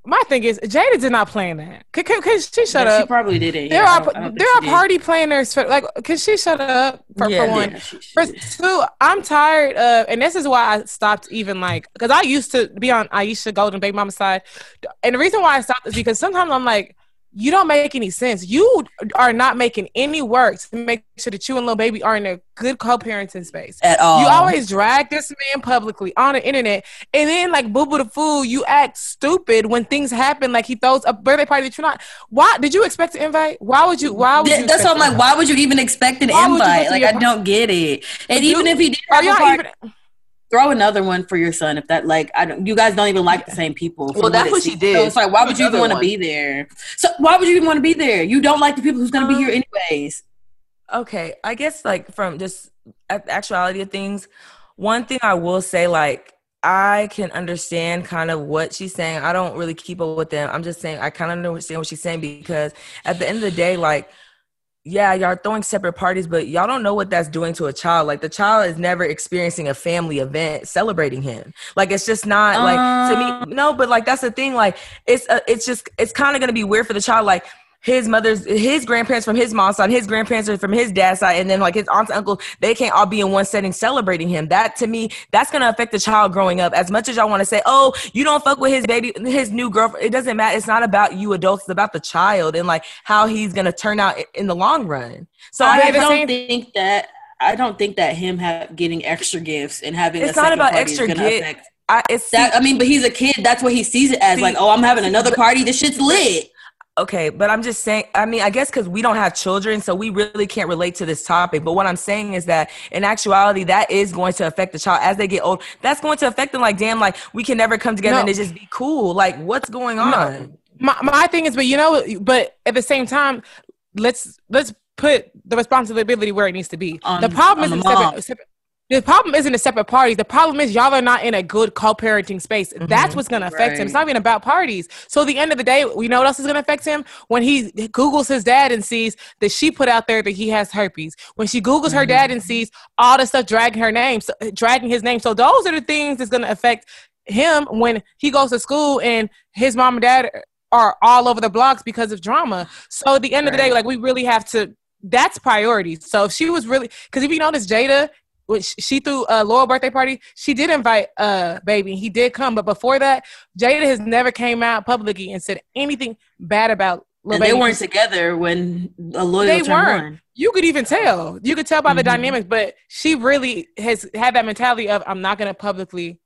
My thing is, Jayda did not plan that. Could, could, could she shut yeah, She probably didn't. There Yeah, are don't- I don't think there are did. party planners for like. Can she shut up for, Yeah, for one? Yeah, she- she For two, I'm tired of, and this is why I stopped even like, because I used to be on Ayesha Golden Baby Mama side, and the reason why I stopped is because sometimes I'm like, you don't make any sense. You are not making any work to make sure that you and Lil Baby are in a good co-parenting space. at all. You always drag this man publicly on the internet, and then like boo boo the fool, you act stupid when things happen. Like he throws a birthday party that you're not. Why did you expect to invite? Why would you? Why would you? That's what I'm like. Why would you even expect an Why would you go invite? Like I don't get it. And even if he did Are have a party, even? Throw another one for your son. If that like I don't, you guys don't even like the same people. from Well, that's it what she did. So it's like, why would you even want to be there? So why would you even want to be there? You don't like the people who's going to be here Um, anyways. Okay, I guess like from just actuality of things, one thing I will say, like I can understand kind of what she's saying. I don't really keep up with them. I'm just saying I kind of understand what she's saying because at the end of the day, like yeah, y'all throwing separate parties, but y'all don't know what that's doing to a child. Like the child is never experiencing a family event celebrating him. Like it's just not like to me. No, but like that's the thing. Like it's uh, it's just it's kind of gonna be weird for the child. Like his mother's his grandparents from his mom's side, his grandparents are from his dad's side, and then like his aunts and uncles, they can't all be in one setting celebrating him. That to me, that's gonna affect the child growing up. As much as y'all want to say, oh, you don't fuck with his baby, his new girlfriend, it doesn't matter. It's not about you adults, it's about the child and like how he's gonna turn out in the long run. So I I, don't think that. I don't think that him have, getting extra gifts and having It's not about extra gonna gift- affect I it's that. I mean, but he's a kid. That's what he sees it as. See- like, oh, I'm having another party. This shit's lit. Okay, but I'm just saying, I mean, I guess because we don't have children, so we really can't relate to this topic. But what I'm saying is that in actuality, that is going to affect the child as they get old. That's going to affect them like, damn, like we can never come together No. and it just be cool. Like, what's going on? my, my thing is, but you know, but at the same time, let's let's put the responsibility where it needs to be. On- the problem isn't the separate, separate. The problem isn't a separate parties. The problem is y'all are not in a good co-parenting space. Mm-hmm. That's what's gonna affect him. It's not even about parties. So at the end of the day, we know what else is gonna affect him when he Googles his dad and sees that she put out there that he has herpes. When she Googles her dad mm-hmm. and sees all the stuff dragging her name, so, dragging his name. So those are the things that's gonna affect him when he goes to school and his mom and dad are all over the blocks because of drama. So at the end of the day, like we really have to. That's priority. So if she was really, because if you notice, Jayda, which she threw a Loyal birthday party, she did invite uh baby. He did come, but before that, Jayda has never came out publicly and said anything bad about. Lil And they weren't together when a loyal They weren't. one. You could even tell. You could tell by the Mhm. dynamics, but she really has had that mentality of I'm not gonna publicly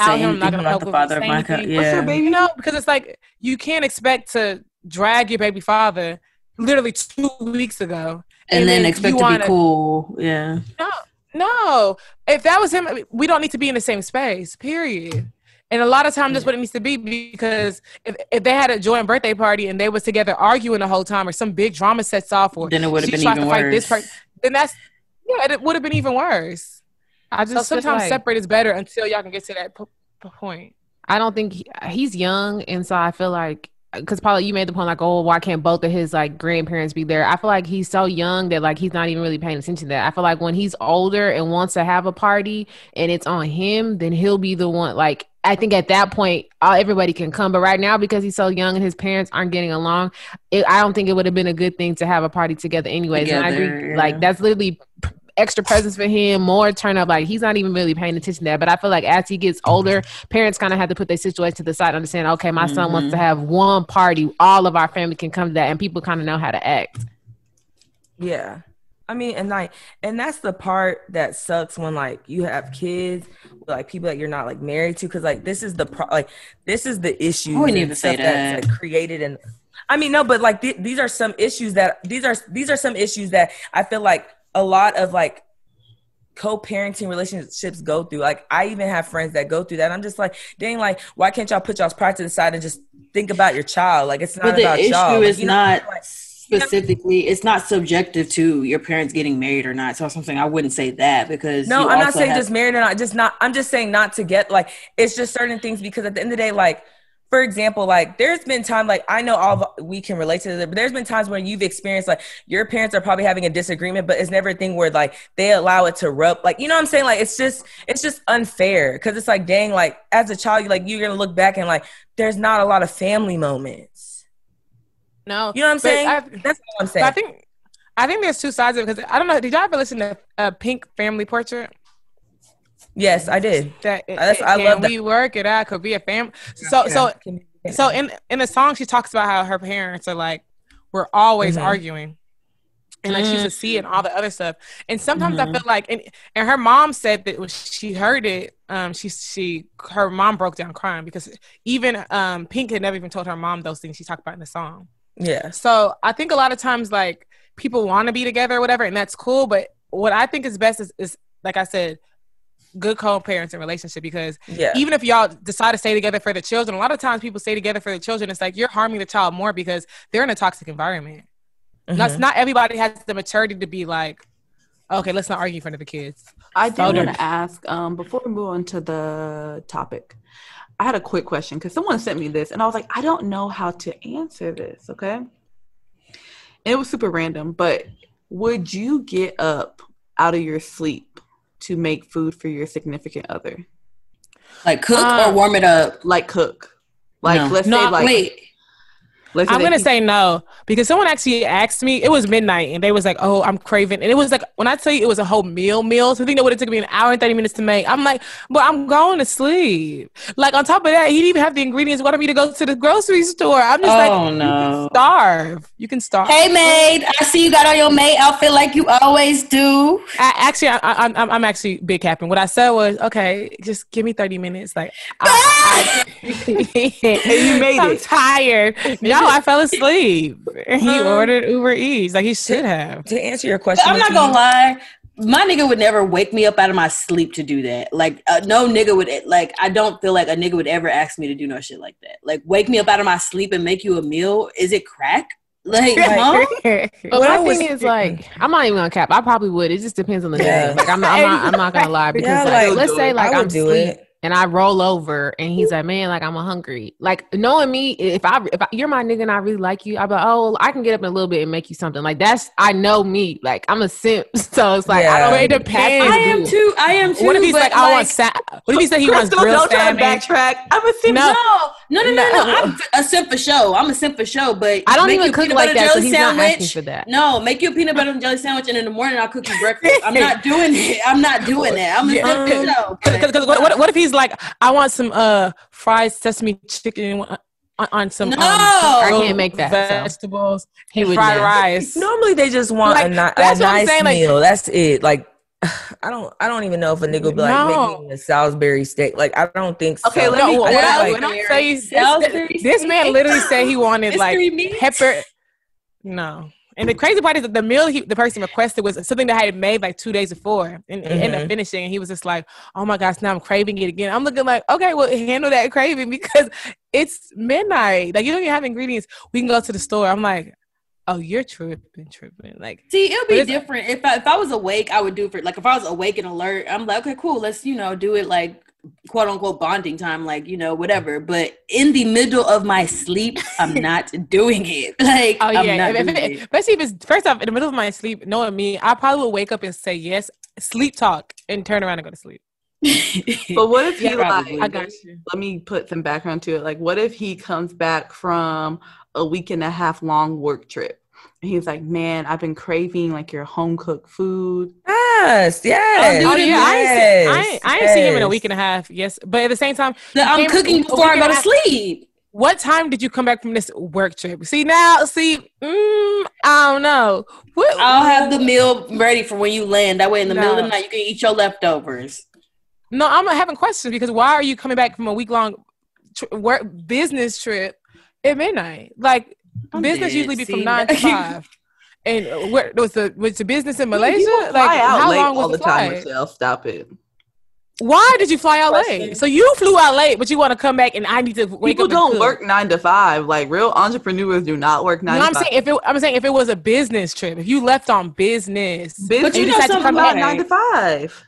out him. I'm not gonna about the publicly father say my child. anything. What's her Yeah. baby? You know, because it's like you can't expect to drag your baby father literally two weeks ago. And, And then, then expect to wanna- be cool. Yeah. No, no. If that was him, we don't need to be in the same space. Period. And a lot of times, that's what it needs to be because if, if they had a joint birthday party and they was together arguing the whole time, or some big drama sets off, or Then it would have been even worse. this person, then that's yeah, it would have been even worse. I just feel sometimes like- separate is better until y'all can get to that p- p- point. I don't think he, he's young, and so I feel like because probably you made the point like, oh, why can't both of his like grandparents be there? I feel like he's so young that like he's not even really paying attention to that. I feel like when he's older and wants to have a party and it's on him, then he'll be the one. Like I think at that point, uh, everybody can come. But right now, because he's so young and his parents aren't getting along, it, I don't think it would have been a good thing to have a party together anyways. and I agree, yeah. like that's literally extra presents for him, more turn up. Like he's not even really paying attention to that. But I feel like as he gets mm-hmm. older, parents kind of have to put their situation to the side, understand, okay, my son wants to mm-hmm. have one party, all of our family can come to that, and people kind of know how to act. Yeah. I mean, and like, and that's the part that sucks when like you have kids, like people that you're not like married to, because like this is the pro, like this is the issue. I wouldn't even say that's like, created and. I mean, no, but like th- these are some issues that these are these are some issues that I feel like a lot of like co-parenting relationships go through. Like I even have friends that go through that. I'm just like, dang, like why can't y'all put y'all's pride to the side and just think about your child? Like it's not But the about issue y'all. is Like, you know, not like, specifically. It's not subjective to your parents getting married or not. So something I wouldn't say that because No, I'm not saying have- just married or not. Just not. I'm just saying not to get like. It's just certain things because at the end of the day, like for example, like there's been time like I know all of, we can relate to it, but there's been times when you've experienced like your parents are probably having a disagreement, but it's never a thing where like they allow it to rub. Like you know what I'm saying? Like it's just it's just unfair because it's like dang, like as a child, you like you're gonna look back and like there's not a lot of family moments. No, You know what I'm saying? I- That's what I'm saying. I think I think there's two sides of it because I don't know. Did y'all ever listen to uh, Pink Family Portrait? Yes, I did. That it, That's- it- I love can that. we work it out? Could be a fam. So so so in in the song she talks about how her parents are like we're always Mhm. arguing. And like she used to see it and all the other stuff. And sometimes Mm-hmm. I feel like and, and her mom said that when she heard it, um, she she her mom broke down crying because even um Pink had never even told her mom those things she talked about in the song. yeah. So I think a lot of times like people want to be together or whatever, and that's cool. But what I think is best is, is like I said, good co-parenting relationship because Yeah. even if y'all decide to stay together for the children, a lot of times people stay together for the children. It's like you're harming the child more because they're in a toxic environment. Not Mhm. not everybody has the maturity to be like, okay, let's not argue in front of the kids. I did Oh, want to ask um, before we move on to the topic. I had a quick question because someone sent me this, and I was like, I don't know how to answer this. Okay, and it was super random, but would you get up out of your sleep to make food for your significant other, like cook Uh, or warm it up. like cook? Like No. let's No, say, like Wait, let's I'm gonna he- say no because someone actually asked me. It was midnight, and they was like, "Oh, I'm craving," and it was like when I tell you it was a whole meal meal. So I think that would have took me an hour and thirty minutes to make. I'm like, "But I'm going to sleep." Like on top of that, he didn't even have the ingredients. Wanted me to go to the grocery store. I'm just like, Oh, "You no. can starve. You can starve." hey maid, I see you got on your maid outfit like you always do. I, actually, I, I, I'm I'm actually big capping. What I said was, "Okay, just give me thirty minutes." Like, I, I, you made I'm it. tired. No, I fell asleep. He Um, ordered Uber Eats. Like he should have. To answer your question, I'm not gonna lie. My nigga would never wake me up out of my sleep to do that. Like, uh, no nigga would, like, I don't feel like a nigga would ever ask me to do no shit like that. Like, wake me up out of my sleep and make you a meal. Is it crack? Like, huh? But What I my was thing is like, I'm not even gonna cap. I probably would. It just depends on the Yeah. day. Like I'm, not, I'm not, I'm not gonna lie because Yeah, like, like, let's say like I would I'm do asleep it. And I roll over and he's like, man, like I'm hungry. Like knowing me, if I if I, you're my nigga and I really like you, I'm like, oh, I can get up in a little bit and make you something. Like that's I know me. Like I'm a simp, so it's like I don't. But it have to depends. I am too. I am too. What if he's but, like, I want sa- What if he said he wants Crystal, grilled don't try to backtrack. I'm a simp. No. No, no, no, no, no. No. I'm a simp for show. I'm a simp for show, but I don't make you even a cook peanut like butter that, so jelly he's not asking sandwich. for that. No, make you a peanut butter and jelly sandwich, and in the morning I'll cook you breakfast. I'm not doing it. I'm not doing that. I'm a Yeah. simp for show. Because what, what, what if he's like, I want some uh fried sesame chicken on, on some No. um, I can't make that, so. vegetables He would fried know. rice. Normally they just want Like, a, ni- that's a what I'm nice saying, like- meal. That's it. Like I don't I don't even know if a nigga would be like No. making a Salisbury steak. Like I don't think so. Okay, let No, me- what, I I, like- what I'm saying is Salisbury this, this man literally said he wanted like meat? pepper. No. And the crazy part is that the meal he, the person requested was something that I had made like two days before and it ended up mm-hmm. finishing. And he was just like, oh my gosh, now I'm craving it again. I'm looking like, okay, well, handle that craving because it's midnight. Like, you don't even have ingredients. We can go to the store. I'm like, oh, you're tripping, tripping. Like, See, it would But be different if I, if I was awake. I would do for like if I was awake and alert. I'm like, okay, cool. Let's you know do it like quote unquote bonding time, like you know whatever. But in the middle of my sleep, I'm not doing it. Like oh, I'm yeah. not If, if, it- it. especially if it's first off in the middle of my sleep, knowing me, I probably would wake up and say yes, sleep talk, and turn around and go to sleep. But what if he Yeah, like? I got you. let me put some background to it. Like, what if he comes back from a week and a half long work trip? And he's like, Man, I've been craving like your home cooked food. Ah, Yes, yes. Oh, yeah, I ain't, see, I yes, ain't, I ain't seen him in a week and a half. Yes, but at the same time, That I'm cooking before I go to sleep. What time did you come back from this work trip? See now, see, mm, I don't know. What, I'll have the meal ready for when you land. That way, in the middle of the night, you can eat your leftovers. No, I'm having questions because why are you coming back from a week long tr- work business trip at midnight? Like I'm business dead. usually be from nine to five. And where was the was the business in Malaysia? People Like fly out how late long was all the the time. Michelle. Stop it. Why did you fly out Question. late? So you flew out late, but you want to come back and I need to wake People don't work nine to five. Like real entrepreneurs do not work No, nine I'm to five. saying if it, I'm saying if it was a business trip, if you left on business, Business But you and know something come about back nine to five.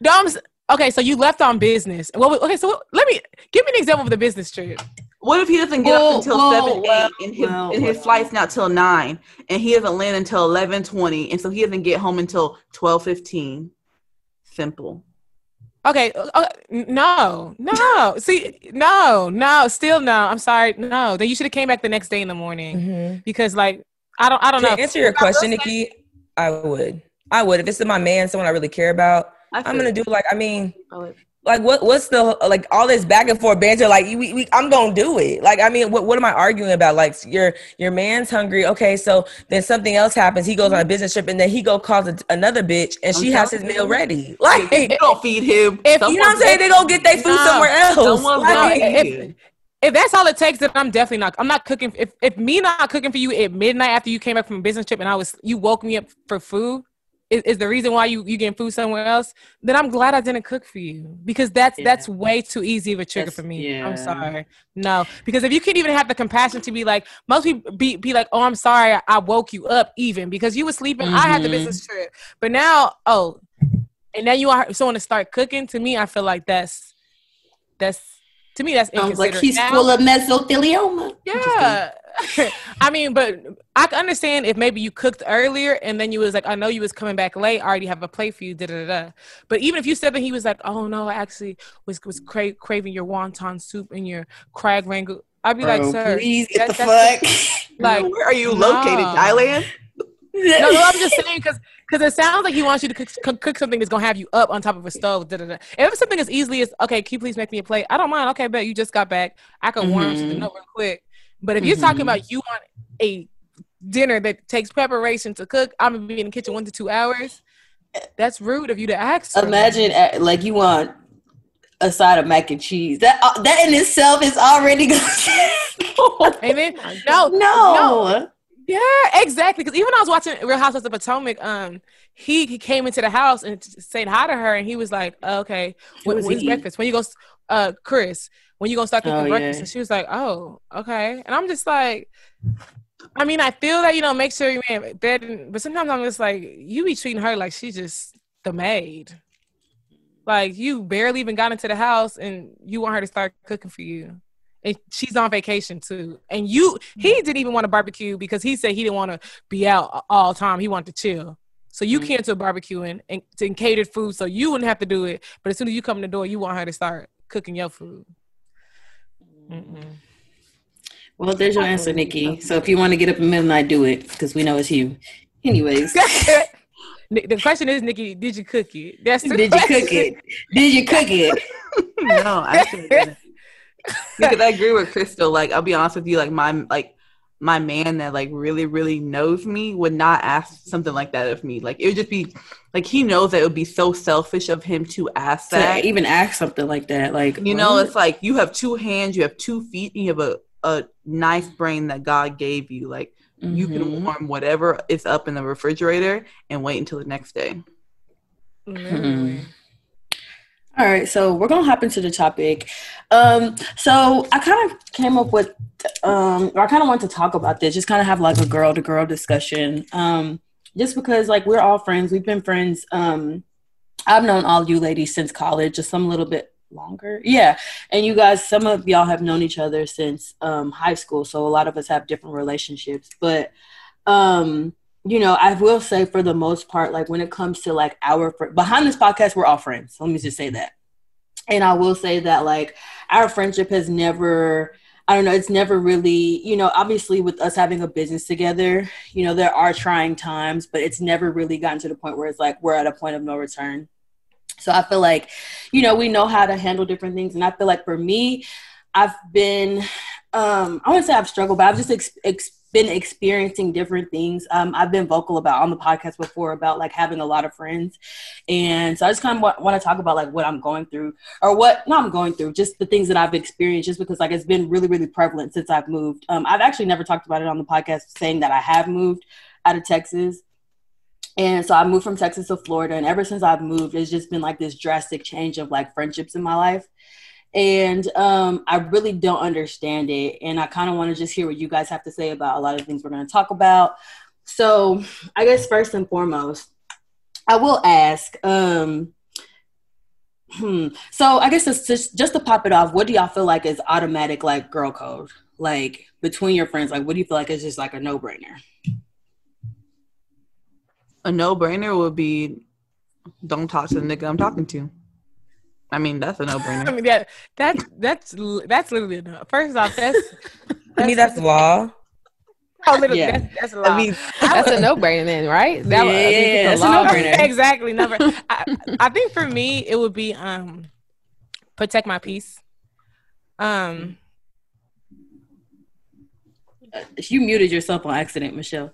No, I'm okay, so you left on business. Well, okay, so let me give me an example of the business trip. What if he doesn't get Whoa, up until whoa, seven, whoa, eight, and his whoa, and his whoa. flight's not till nine, and he doesn't land until eleven twenty, and so he doesn't get home until twelve fifteen. Simple. Okay, uh, uh, no, no, see, no, no, still no. I'm sorry, no. Then you should have came back the next day in the morning Mhm. because, like, I don't, I don't know. To know. answer your question, Nikki, I would. I would. If it's my man, someone I really care about, I I'm gonna do like I mean, do. Like what what's the like all this back and forth banter like we, we, i'm gonna do it like i mean what, what am i arguing about like your your man's hungry okay so then something else happens he goes on a business trip and then he go calls a, another bitch and I'm she has his meal ready like You don't feed him. If- you know what i'm saying they gonna get their food No. somewhere else Like, if- If that's all it takes, then I'm definitely not. I'm not cooking. If if me not cooking for you at midnight after you came back from a business trip and I was you woke me up for food is, is the reason why you you getting food somewhere else. Then I'm glad I didn't cook for you because that's Yeah. that's way too easy of a trigger That's- for me. yeah. I'm sorry. No, because if you can't even have the compassion to be like most people be be like, oh, I'm sorry, I woke you up even because you were sleeping. I had the Mhm. business trip, but now oh, and now you are someone to start cooking. To me, I feel like that's that's to me that's Sounds like he's Now- full of mesothelioma. yeah. I mean, but I can understand if maybe you cooked earlier and then you was like, I know you was coming back late. I already have a plate for you. Da da da. da. But even if you said that he was like, oh no, I actually was was cra- craving your wonton soup and your crab rangoon. I'd be like, sir, please get that- the fuck. like where are you located? no. Thailand? No, no, I'm just saying because because it sounds like he wants you to cook, cook, something that's gonna have you up on top of a stove. Da, da, da. If it's something as easily as okay, can you please make me a plate? I don't mind. Okay, bet you just got back. I can warm Mhm. something up real quick. But if you're talking Mhm. about you want a dinner that takes preparation to cook, I'm gonna be in the kitchen one to two hours. That's rude of you to ask. Imagine uh, like you want a side of mac and cheese. That uh, that in itself is already good. And then no, no. Yeah, exactly. Because even I was watching Real Housewives of Potomac, um, he, he came into the house and said hi to her, and he was like, oh, "Okay, what, was when's breakfast? When you go, s- uh, Chris? When you gonna start cooking Oh, breakfast?" yeah. And she was like, "Oh, okay." And I'm just like, I mean, I feel that you know, make sure you man bed, but sometimes I'm just like, you be treating her like she's just the maid. Like you barely even got into the house, and you want her to start cooking for you and she's on vacation too. And you, he didn't even want to barbecue because he said he didn't want to be out all the time. He wanted to chill. So you Mhm. came to a barbecue and, and, and catered food, so you wouldn't have to do it. But as soon as you come in the door, you want her to start cooking your food. Mm-mm. Well, there's your answer, Nikki. So if you want to get up at midnight, do it because we know it's you. Anyways, the question is, Nikki, did you cook it? That's the did you cook it? Did you cook it? no, actually, I didn't. Because I agree with Crystal. Like, I'll be honest with you, like my like my man that like really really knows me would not ask something like that of me. Like, it would just be like he knows that it would be so selfish of him to ask that. To even ask something like that, like You know, what? it's like you have two hands, you have two feet, and you have a a nice brain that God gave you. Like, you can Mhm. warm whatever is up in the refrigerator and wait until the next day. Literally. All right, so we're gonna hop into the topic. Um, so I kind of came up with, um, or I kind of want to talk about this, just kind of have like a girl to girl discussion. Um, just because like we're all friends, we've been friends. Um, I've known all you ladies since college, just some little bit longer, yeah. And you guys, some of y'all have known each other since um, high school, so a lot of us have different relationships, but um you know, I will say for the most part, like when it comes to like our fr- behind this podcast, we're all friends. Let me just say that. And I will say that like our friendship has never. I don't know, it's never really, you know, obviously with us having a business together, you know, there are trying times, but it's never really gotten to the point where it's like we're at a point of no return. So I feel like, you know, we know how to handle different things. And I feel like for me, I've been, um, I wouldn't say I've struggled, but I've just been experiencing different things. Um, I've been vocal about on the podcast before about like having a lot of friends, and so I just kind of want, want to talk about like what I'm going through or what not I'm going through, just the things that I've experienced, just because like it's been really really prevalent since I've moved. Um, I've actually never talked about it on the podcast, saying that I have moved out of Texas. And so I moved from Texas to Florida, and ever since I've moved, it's just been like this drastic change of like friendships in my life and um, I really don't understand it. And I kind of want to just hear what you guys have to say about a lot of things we're going to talk about. So, I guess first and foremost, I will ask. Um, hmm. So, I guess just just to pop it off. What do y'all feel like is automatic like girl code? Like between your friends, like what do you feel like is just like a no brainer? A no brainer would be don't talk to the nigga I'm talking to. I mean, that's a no brainer. I mean, that that's that's that's literally enough. First off, that's, I mean, that's law. oh, literally, Yeah. that's, that's a lot. I mean, That's a no brainer then, right? That was- I think Yeah, it's that's a law. no-brainer. exactly. Never. I, I think for me, it would be um protect my peace. Um, Uh, you muted yourself on accident, Michelle.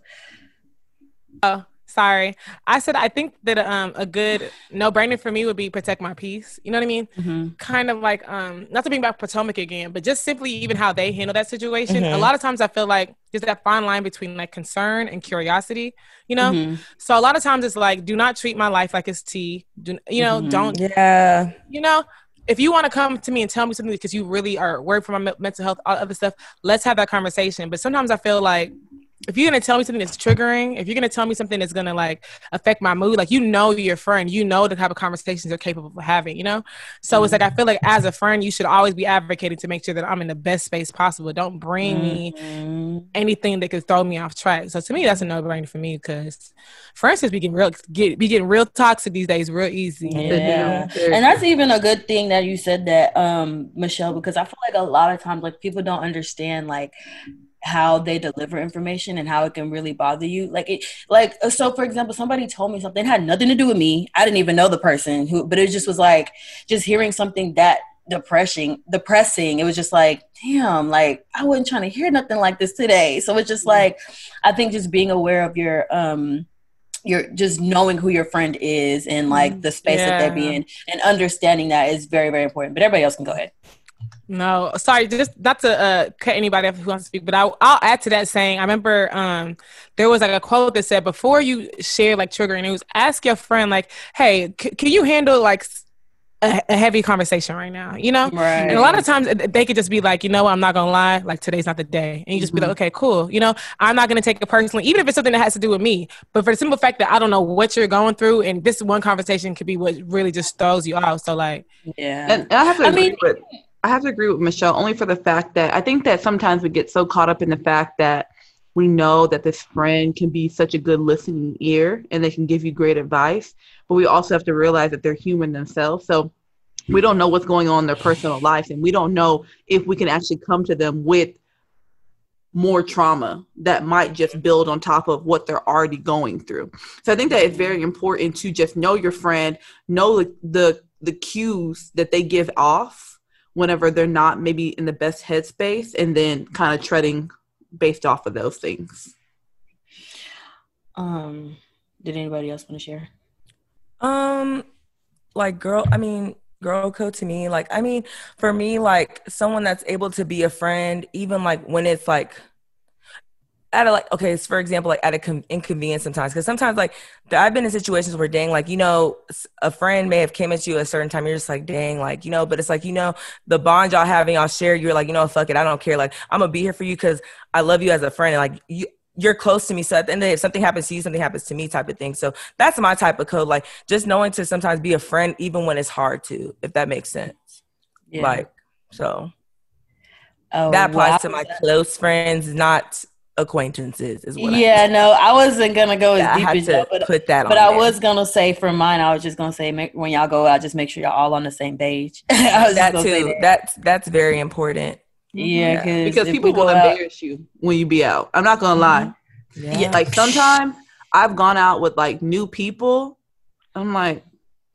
oh, sorry. I said I think that um a good no brainer for me would be protect my peace. You know what I mean? Mm-hmm. kind of like um not to bring back Potomac again, but just simply even how they handle that situation. A Mhm. lot of times I feel like there's that fine line between like concern and curiosity, you know? Mm-hmm. So a lot of times it's like do not treat my life like it's tea. Do you know, Mhm. don't yeah. you know, if you want to come to me and tell me something because you really are worried for my mental health, all other stuff, let's have that conversation. But sometimes I feel like if you're gonna tell me something that's triggering, if you're gonna tell me something that's gonna like affect my mood, like you know you're your friend, you know the type of conversations you're capable of having, you know. So it's like I feel like as a friend, you should always be advocating to make sure that I'm in the best space possible. Don't bring me Mm-hmm. anything that could throw me off track. So to me, that's a no brainer for me because friendships be getting real get be getting real toxic these days, real easy. Yeah. And that's even a good thing that you said that, um, Michelle, because I feel like a lot of times like people don't understand like how they deliver information and how it can really bother you. Like it like uh, so for example, somebody told me something had nothing to do with me. I didn't even know the person who but it just was like just hearing something that depressing depressing it was just like damn like i wasn't trying to hear nothing like this today so it's just like i think just being aware of your um you're just knowing who your friend is and like the space that they're Yeah. being and understanding that is very very important but everybody else can go ahead No, sorry, just not to uh, cut anybody off who wants to speak, but I, I'll add to that saying. I remember um, there was like a quote that said, "Before you share like triggering news, ask your friend like, hey, c- can you handle like a heavy conversation right now?" You know. right And a lot of times they could just be like, you know what, I'm not gonna lie, like today's not the day. And you just be like, okay, cool. You know, I'm not gonna take it personally, even if it's something that has to do with me. But for the simple fact that I don't know what you're going through, and this one conversation could be what really just throws you out. So like, yeah And, and I have to I agree mean- with I have to agree with Michelle only for the fact that I think that sometimes we get so caught up in the fact that we know that this friend can be such a good listening ear and they can give you great advice, but we also have to realize that they're human themselves. So we don't know what's going on in their personal lives and we don't know if we can actually come to them with more trauma that might just build on top of what they're already going through. So I think that it's very important to just know your friend, know the the, the cues that they give off whenever they're not maybe in the best headspace and then kind of treading based off of those things. um did anybody else want to share Um, like girl, I mean, girl code to me, like I mean, for me, like someone that's able to be a friend, even like when it's like at a like okay, so for example, like at a con- inconvenience sometimes, because sometimes like I've been in situations where dang, like you know, a friend may have came at you a certain time, you're just like dang, like you know, but it's like you know, the bond y'all having, y'all share, you're like you know, fuck it, I don't care, like I'm gonna be here for you because I love you as a friend, and like you. You're close to me, so at the end of the day, if something happens to you, something happens to me, type of thing. So that's my type of code. Like just knowing to sometimes be a friend, even when it's hard to, if that makes sense. yeah Like so, oh, that applies wow. to my close friends, not acquaintances. Is what yeah no i wasn't gonna go I, as I deep as that but put that on. But I there. was gonna say for mine, I was just gonna say make, when y'all go out, just make sure y'all all on the same page. I was that too. that. That's that's very important. Yeah, because people we go will out- embarrass you when you be out. I'm not gonna lie. Mm-hmm. Yeah. Yeah, like sometimes I've gone out with like new people. I'm like,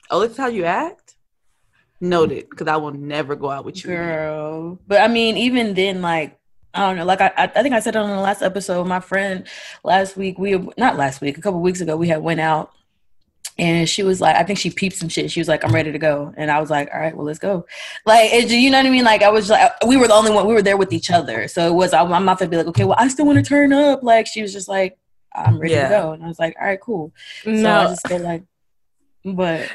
oh, this is how you act. Noted, because I will never go out with you. again. girl. But I mean, even then, like I don't know. Like I, I I think I said on the last episode. My friend last week, we not last week, a couple weeks ago, we had went out, and she was like, I think she peeped some shit. She was like, I'm ready to go, and I was like, All right, well, let's go. Like, it, you know what I mean? Like I was like, we were the only one. We were there with each other, so it was. I'm I'm not gonna be like, okay, well, I still want to turn up. Like she was just like, I'm ready Yeah. to go, and I was like, All right, cool. So I No, just feel like, but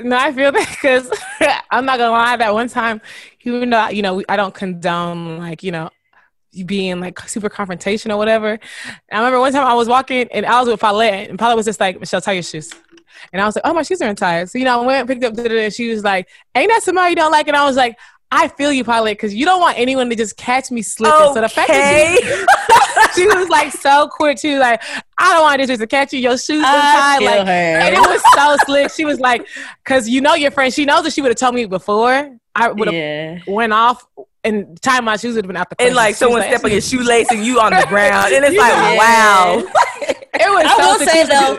no, I feel that because I'm not gonna lie. That one time, even though you know I don't condone like you know being like super confrontational or whatever. I remember one time I was walking and I was with Paulette, and Paulette was just like, "Michelle, tie your shoes." And I was like, "Oh, my shoes are untied." So you know, I went and picked up. And she was like, "Ain't that somebody you don't like?" And I was like. I feel you, Paulette, because you don't want anyone to just catch me slipping. So the fact that she, she was like so quick, she was like, "I don't want this just to catch you. Your shoes untied." Like, and it was so slick. She was like, "Cause you know your friend. She knows that she would have told me before. I would have Yeah. went off and tie my shoes would have been out the. and like She was someone step on your shoelace and you on the ground, and it's Yeah. like, wow. It was. I will say though,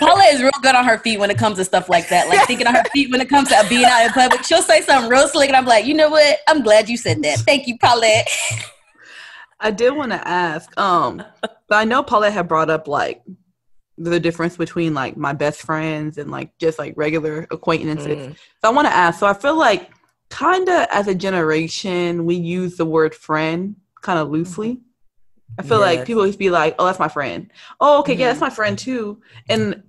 Paula is real good on her feet when it comes to stuff like that. Like thinking on her feet when it comes to being out in public. She'll say something real slick, and I'm like, you know what? I'm glad you said that. Thank you, Paulette. I did want to ask, um, but I know Paulette had brought up like the difference between like my best friends and like just like regular acquaintances. Mm. So I want to ask. So I feel like kind of as a generation, we use the word friend kind of loosely. Mm-hmm. I feel like people used to be like, "Oh, that's my friend." Oh, okay, yeah, that's mm-hmm. my friend too. And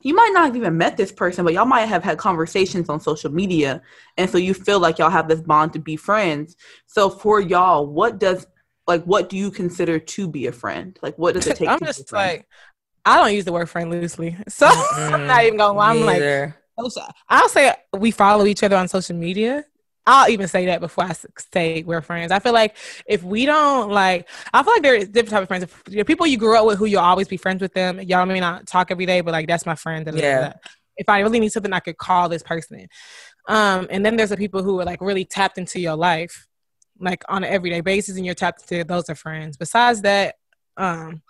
you might not have even met this person, but y'all might have had conversations on social media, and so you feel like y'all have this bond to be friends. So for y'all, what does like what do you consider to be a friend? Like what does it take? I'm to be a just like, I don't use the word friend loosely, so I'm not even gonna lie. I'm Me like. I'll say we follow each other on social media. I'll even say that before I say we're friends. I feel like if we don't like, I feel like there is different type of friends. If the people you grew up with, who you'll always be friends with them. Y'all may not talk every day, but like that's my friend. Yeah. If I really need something, I could call this person. Um, and then there's the people who are like really tapped into your life, like on an everyday basis, and you're tapped into. Those are friends. Besides that, um,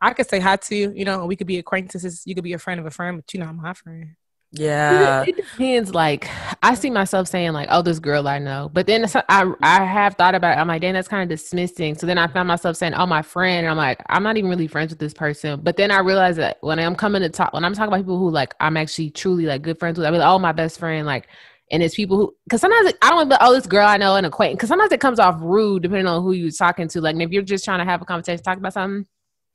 I could say hi to you. You know, we could be acquaintances. You could be a friend of a friend, but you're not my friend. Yeah. it depends. Like I see myself saying like, "Oh, this girl I know," but then I I have thought about it. I'm like, "Damn, that's kind of dismissing." So then I found myself saying, "Oh, my friend," and I'm like, "I'm not even really friends with this person." But then I realized that when I'm coming to talk, when I'm talking about people who like I'm actually truly like good friends with, I be like, "Oh, my best friend," like. And it's people who, because sometimes it, I don't want to like, oh, this girl I know and acquaintance. Because sometimes it comes off rude depending on who you're talking to. Like, if you're just trying to have a conversation, talk about something,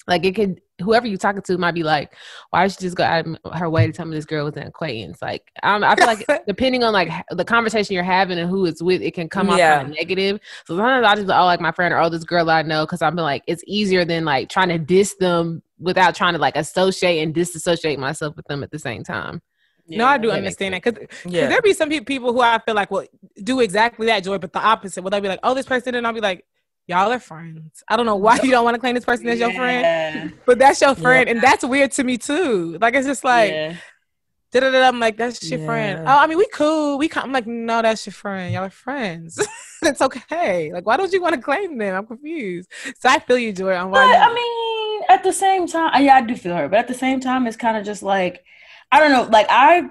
like it could, whoever you're talking to might be like, why did she just go out of her way to tell me this girl was an acquaintance? Like, I, don't, I feel like depending on like the conversation you're having and who it's with, it can come off Yeah. kind of negative. So sometimes I just be like, oh, like my friend or oh, this girl I know, because I'm like, it's easier than like trying to diss them without trying to like associate and disassociate myself with them at the same time. no, I do that understand that because Yeah. there be some pe- people who I feel like will do exactly that, Joy, but the opposite. Will they be like, "Oh, this person," and I'll be like, "Y'all are friends." I don't know why you don't want to claim this person as your friend, but that's your friend, and that's weird to me too. Like it's just like, Yeah. I'm like, "That's your friend." Oh, I mean, we cool. We come. I'm like, no, that's your friend. Y'all are friends. it's okay. Like, why don't you want to claim them? I'm confused. So I feel you, Joy. On But you- I mean, at the same time, uh, yeah, I do feel her. But at the same time, it's kind of just like I don't know. Like I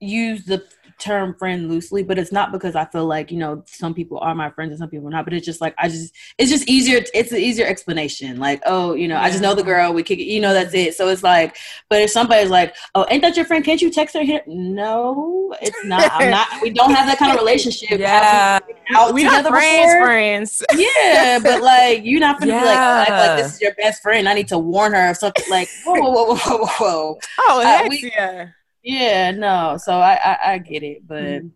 use the term friend loosely, but it's not because I feel like you know some people are my friends and some people are not. But it's just like I just it's just easier. It's an easier explanation. Like oh, you know, I just know the girl. We kick it. You know, that's it. So it's like, but if somebody's like, oh, ain't that your friend? Can't you text her here? No, it's not. I'm not. We don't have that kind of relationship. Yeah. Out we together friends, before? friends. Yeah, but like you're not gonna be like, act Yeah. like this is your best friend. I need to warn her of something. Like whoa, whoa, whoa, whoa, whoa, whoa. Oh, Uh, we- yeah. Yeah, no. So I I, I get it, but Mhm.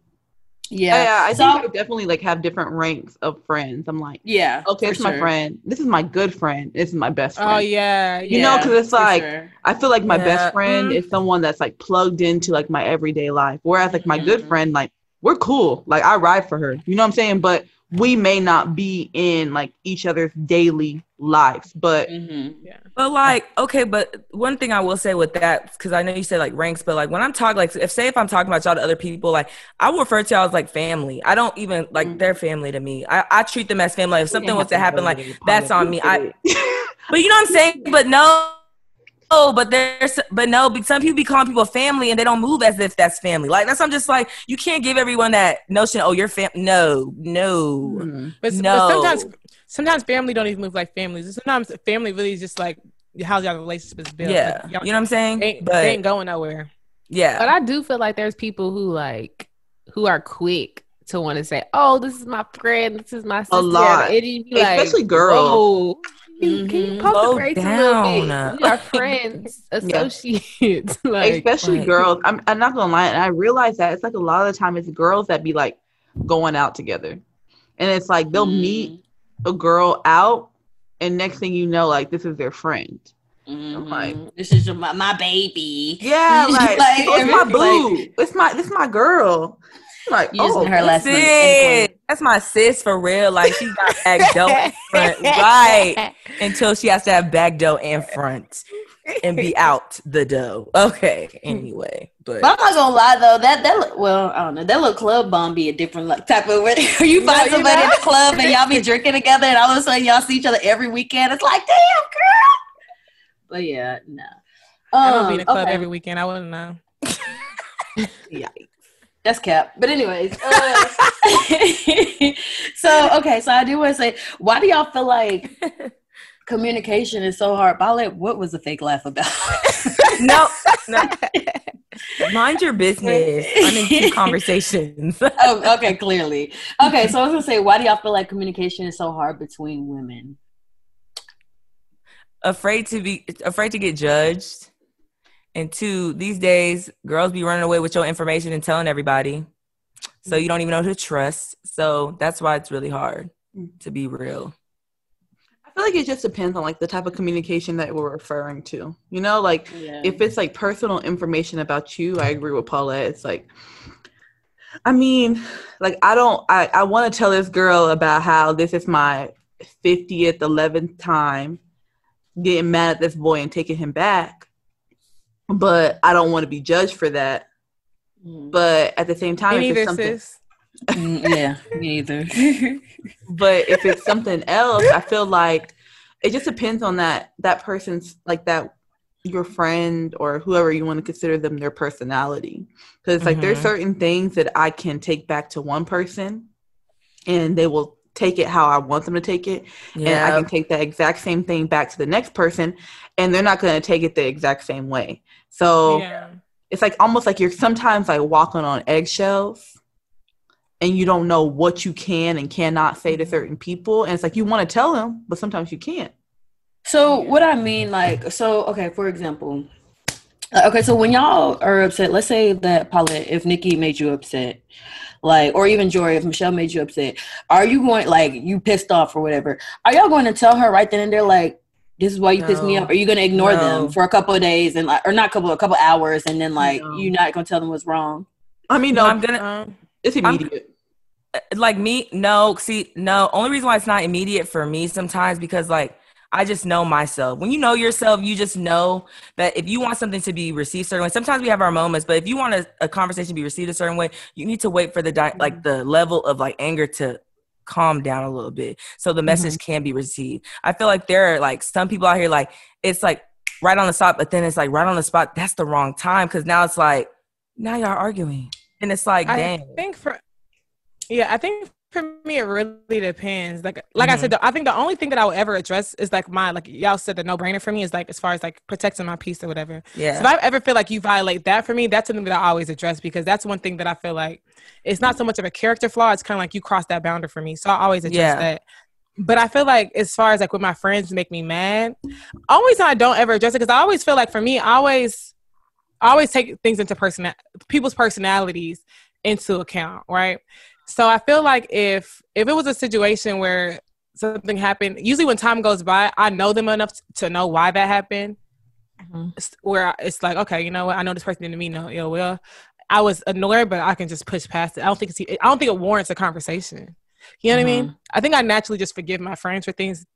yeah, Yeah, I so, think I definitely like have different ranks of friends. I'm like, yeah. okay, for it's my friend. This is my good friend. This is my best friend. Oh yeah. You know because it's like- sure. I feel like my Yeah. best friend Mhm. is someone that's like plugged into like my everyday life. Whereas like my good Mhm. friend, like we're cool. Like I ride for her. You know what I'm saying? But we may not be in like each other's daily lives, but Mhm. But like, okay, but one thing I will say with that, because I know you said like ranks, but like when I'm talking, like if say if I'm talking about y'all to other people, like I will refer to y'all as like family. I don't even like Mm. they're family to me. I, I treat them as family. Like, if something was to happen, like that's on me. I, but you know what I'm saying? But no. Oh, but there's, but no, but some people be calling people family and they don't move as if that's family. Like that's, I'm just like, you can't give everyone that notion. Oh, you're fam. No, no, Mhm. But, no. but sometimes, sometimes family don't even move like families. Sometimes family really is just like how y'all relationship is built. yeah, Like, y'all- know what I'm saying? they ain't, but they ain't going nowhere. yeah, But I do feel like there's people who like who are quick to want to say, "Oh, this is my friend. This is my sister." A lot. And be like, Especially girls. "Whoa, Can you, can you Mhm. pump Slow the brakes a little bit? down. We are friends, associates. like, especially like- girls. I'm, I'm not gonna lie, and I realize that it's like a lot of the time it's girls that be like going out together, and it's like they'll meet a girl out, and next thing you know, like this is their friend. Mhm. like- this is your, my, my baby. Yeah, like, Like, oh, it's my every- boo. it's my this my girl. Like Using oh, her last name. Sis. That's my sis for real. Like she got back dough in front, right? Until she has to have back dough in front and be out the dough. Okay. Anyway, but But I'm not gonna lie though, that that look, well, I don't know, that little club bomb be a different like type of where you No, find you somebody in the club and y'all be drinking together, and all of a sudden y'all see each other every weekend. It's like, damn, girl. But yeah, no. I don't Um, be in a club okay. every weekend. I wouldn't know. That's cap. But anyways, uh, so okay, so I do want to say, why do y'all feel like communication is so hard? Paulette, what was the fake laugh about? no, no. Mind your business. I'm in two conversations. oh, okay, clearly. Okay, so I was gonna say, why do y'all feel like communication is so hard between women? afraid to be afraid to get judged. And two, these days, girls be running away with your information and telling everybody. So you don't even know who to trust. So that's why it's really hard mm. to be real. I feel like it just depends on like the type of communication that we're referring to. You know, like Yeah. if it's like personal information about you, I agree with Paulette. It's like, I mean, like I don't, I, I want to tell this girl about how this is my 50th, 11th time getting mad at this boy and taking him back. But I don't want to be judged for that. Mm. But at the same time, Me if it's neither, something, sis. Mm, yeah, me either. but if it's something else, I feel like it just depends on that that person's like that your friend or whoever you want to consider them their personality. Because like there's Mhm. certain things that I can take back to one person, and they will take it how I want them to take it, and I can take that exact same thing back to the next person, and they're not going to take it the exact same way. So Yeah. it's like almost like you're sometimes like walking on eggshells and you don't know what you can and cannot say to certain people and it's like you want to tell them but sometimes you can't So what I mean, like, so okay, for example, uh, okay, so when y'all are upset, let's say that Paulette, if Nikki made you upset, like, or even Jory, if Michelle made you upset, are you going like you pissed off or whatever? Are y'all going to tell her right then and there, like, this is why you pissed me No. off? Are you going to ignore No. them for a couple of days and like, or not a couple, a couple hours, and then like No. you're not going to tell them what's wrong? i mean No, no I'm gonna Um, it's immediate like me. No, see, no. Only reason why it's not immediate for me sometimes because like I just know myself. When you know yourself, you just know that if you want something to be received certain way, sometimes we have our moments, but if you want a, a conversation to be received a certain way, you need to wait for the di- mm-hmm. like the level of like anger to calm down a little bit so the message mm-hmm. can be received. I feel like there are like some people out here like it's like right on the spot, but then it's like right on the spot. That's the wrong time because now it's like now y'all arguing, and it's like I dang. think for yeah, I think for me it really depends. Like like I said, mm-hmm. the, I think the only thing that I would ever address is like my like y'all said the no brainer for me is like as far as like protecting my peace or whatever. So Yeah. if I ever feel like you violate that for me, that's something that I always address because that's one thing that I feel like it's not so much of a character flaw. It's kind of like you cross that boundary for me. So I always address Yeah. that. But I feel like as far as like when my friends make me mad, always I don't ever address it because I always feel like for me, I always I always take things into person people's personalities into account, right? So I feel like if if it was a situation where something happened, usually when time goes by, I know them enough to know why that happened. Mhm. Where it's like, okay, you know what? I know this person didn't mean no ill will. I was annoyed, but I can just push past it. I don't think it's, I don't think it warrants a conversation. You know what I Mm-hmm. mean? I think I naturally just forgive my friends for things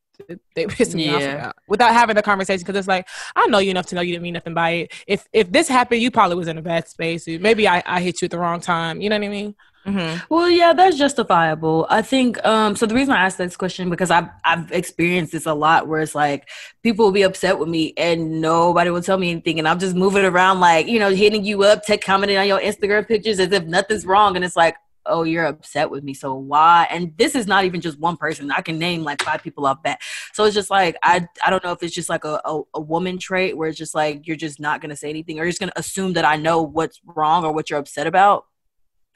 they piss me off about without having the conversation because it's like I know you enough to know you didn't mean nothing by it. If if this happened, you probably was in a bad space. Maybe I, I hit you at the wrong time. You know what I mean? Hmm Well, yeah, that's justifiable. I think um so the reason I asked this question because I've I've experienced this a lot where it's like people will be upset with me and nobody will tell me anything and I'm just moving around like, you know, hitting you up, tech commenting on your Instagram pictures as if nothing's wrong and it's like, "Oh, you're upset with me. So why?" And this is not even just one person. I can name like five people off bat. So it's just like I I don't know if it's just like a a, a woman trait where it's just like you're just not going to say anything or you're just going to assume that I know what's wrong or what you're upset about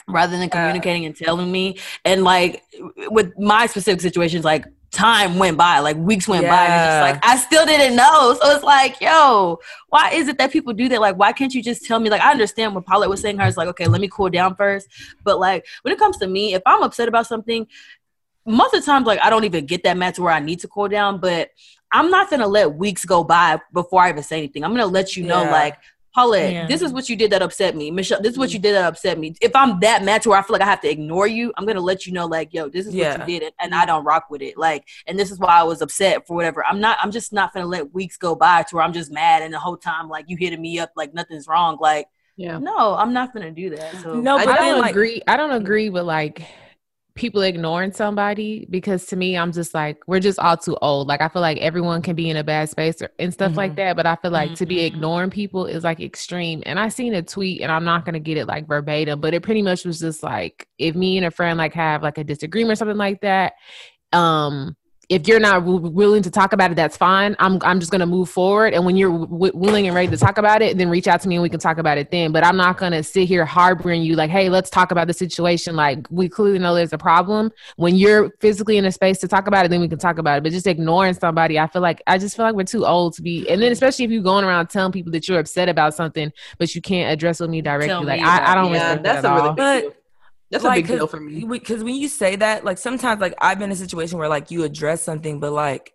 rather than communicating and telling me. And like with my specific situations, like time went by, like weeks went by, and it's just like I still didn't know. So it's like, yo, why is it that people do that? Like, why can't you just tell me? Like, I understand what Paulette was saying. Her is like, okay, let me cool down first. But like, when it comes to me, if I'm upset about something, most of the times, like, I don't even get that mad to where I need to cool down. But I'm not gonna let weeks go by before I even say anything. I'm gonna let you know, Yeah. like, Paulette, Yeah. this is what you did that upset me. Michelle, this is what mm. you did that upset me. If I'm that mad to where I feel like I have to ignore you, I'm gonna let you know, like, yo, this is Yeah. what you did, and I mm. don't rock with it. Like, and this is why I was upset for whatever. I'm not. I'm just not gonna let weeks go by to where I'm just mad, and the whole time, like, you hitting me up, like nothing's wrong. Like, Yeah. no, I'm not gonna do that. So No, but then don't like agree. I don't agree with like people ignoring somebody because to me, I'm just like we're just all too old. Like I feel like everyone can be in a bad space or, and stuff like that, but I feel like to be Mhm. ignoring people is like extreme. And I seen a tweet, and I'm not gonna get it like verbatim, but it pretty much was just like if me and a friend like have like a disagreement or something like that, um if you're not w- willing to talk about it, that's fine. I'm I'm just gonna move forward, and when you're w- willing and ready to talk about it, then reach out to me and we can talk about it then. But I'm not gonna sit here harboring you like, hey, let's talk about the situation. Like we clearly know there's a problem. When you're physically in a space to talk about it, then we can talk about it. But just ignoring somebody, I feel like I just feel like we're too old to be. And then especially if you're going around telling people that you're upset about something, but you can't address with me directly. Tell like me I, I don't. Yeah, respect that's that a at really all. big But, deal. That's a like, big deal for me. Because when you say that, like sometimes, like I've been in a situation where like you address something, but like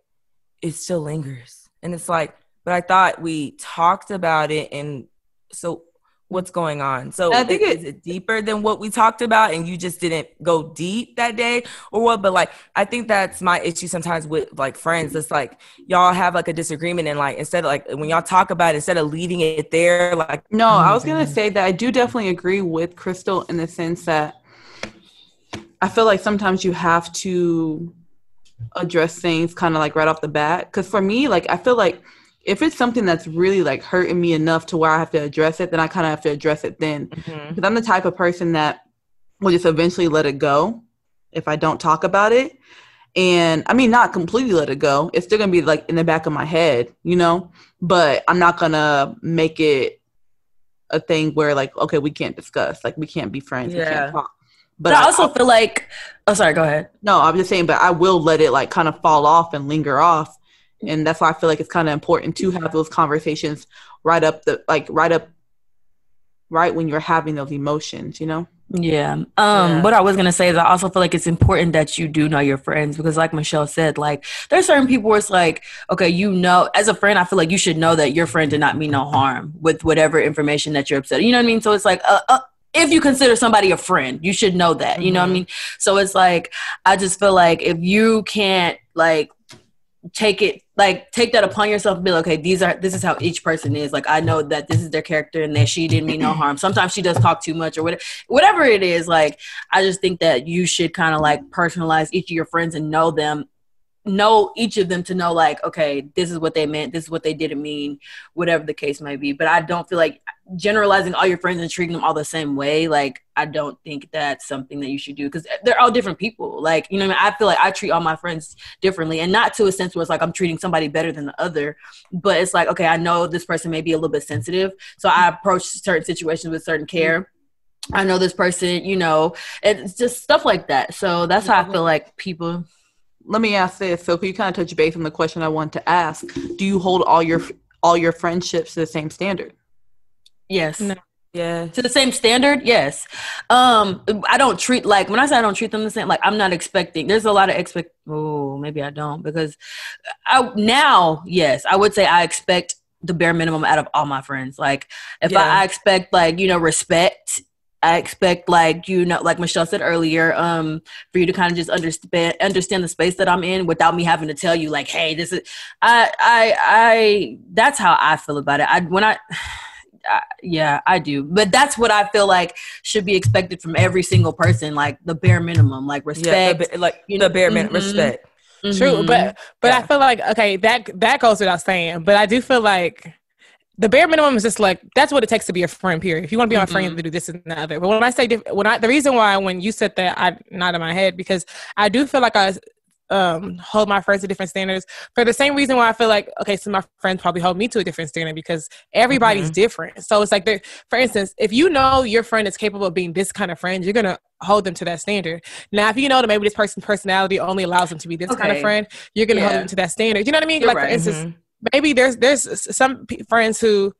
it still lingers, and it's like, but I thought we talked about it, and so what's going on? So I think is, it- is it deeper than what we talked about, and you just didn't go deep that day, or what? But like, I think that's my issue sometimes with like friends. It's like y'all have like a disagreement, and like instead of like when y'all talk about it, instead of leaving it there, like No, I mm, was gonna mm, mm. say that I do definitely agree with Crystal in the sense that I feel like sometimes you have to address things kind of like right off the bat. Because for me, like I feel like if it's something that's really like hurting me enough to where I have to address it, then I kind of have to address it then. Mm-hmm. Because I'm the type of person that will just eventually let it go if I don't talk about it. And I mean, not completely let it go. It's still gonna be like in the back of my head, you know. But I'm not gonna make it a thing where like, okay, we can't discuss, like we can't be friends, we Yeah. can't talk. But I I also feel like, oh, sorry, go ahead. no, I'm just saying, but I will let it like kind of fall off and linger off. And that's why I feel like it's kind of important to have those conversations right up the like right up right when you're having those emotions, you know? Yeah. Um, Yeah. what I was gonna say is I also feel like it's important that you do know your friends because like Michelle said, like there's certain people where it's like, okay, you know, as a friend, I feel like you should know that your friend did not mean no harm with whatever information that you're upset. You know what I mean? So it's like uh, uh, if you consider somebody a friend, you should know that. You know what I Mhm. mean? So it's like I just feel like if you can't like take it like take that upon yourself and be like, okay, these are this is how each person is. Like I know that this is their character and that she didn't mean no harm. Sometimes she does talk too much or whatever whatever it is, like I just think that you should kind of like personalize each of your friends and know them know each of them to know like okay this is what they meant this is what they didn't mean whatever the case may be but i don't feel like generalizing all your friends and treating them all the same way like i don't think that's something that you should do because they're all different people like you know what I, mean? I feel like i treat all my friends differently and not to a sense where it's like i'm treating somebody better than the other but it's like okay i know this person may be a little bit sensitive so i approach certain situations with certain mm-hmm. care I know this person, you know, it's just stuff like that. So that's how I feel like people. Let me ask this. So, can you kind of touch base on the question I want to ask? Do you hold all your all your friendships to the same standard? Yes. No. yeah. To the same standard, yes. Um, I don't treat like when I say I don't treat them the same. Like I'm not expecting. There's a lot of expect. Oh, maybe I don't because I now yes, I would say I expect the bare minimum out of all my friends. Like if Yeah. I, I expect like you know respect I expect like you know, like Michelle said earlier, um, for you to kind of just understand understand the space that I'm in without me having to tell you like, hey, this is I I I that's how I feel about it. I when I I, yeah, I do. But that's what I feel like should be expected from every single person, like the bare minimum, like Yeah, respect. the, ba- like you the know, bare minimum mhm. respect. True, Mhm. but but I feel like okay, that that goes without saying. But I do feel like the bare minimum is just like that's what it takes to be a friend. Period. If you want to be my friend, you have to do this and the other. But when I say diff- when I the reason why when you said that I not in my head because I do feel like I um hold my friends to different standards for the same reason why I feel like okay, so my friends probably hold me to a different standard because everybody's different. So it's like for instance, if you know your friend is capable of being this kind of friend, you're gonna hold them to that standard. Now, if you know that maybe this person's personality only allows them to be this kind of friend, you're gonna hold them to that standard. You know what I mean? You're like right. for instance, Mhm. maybe there's there's some p- friends who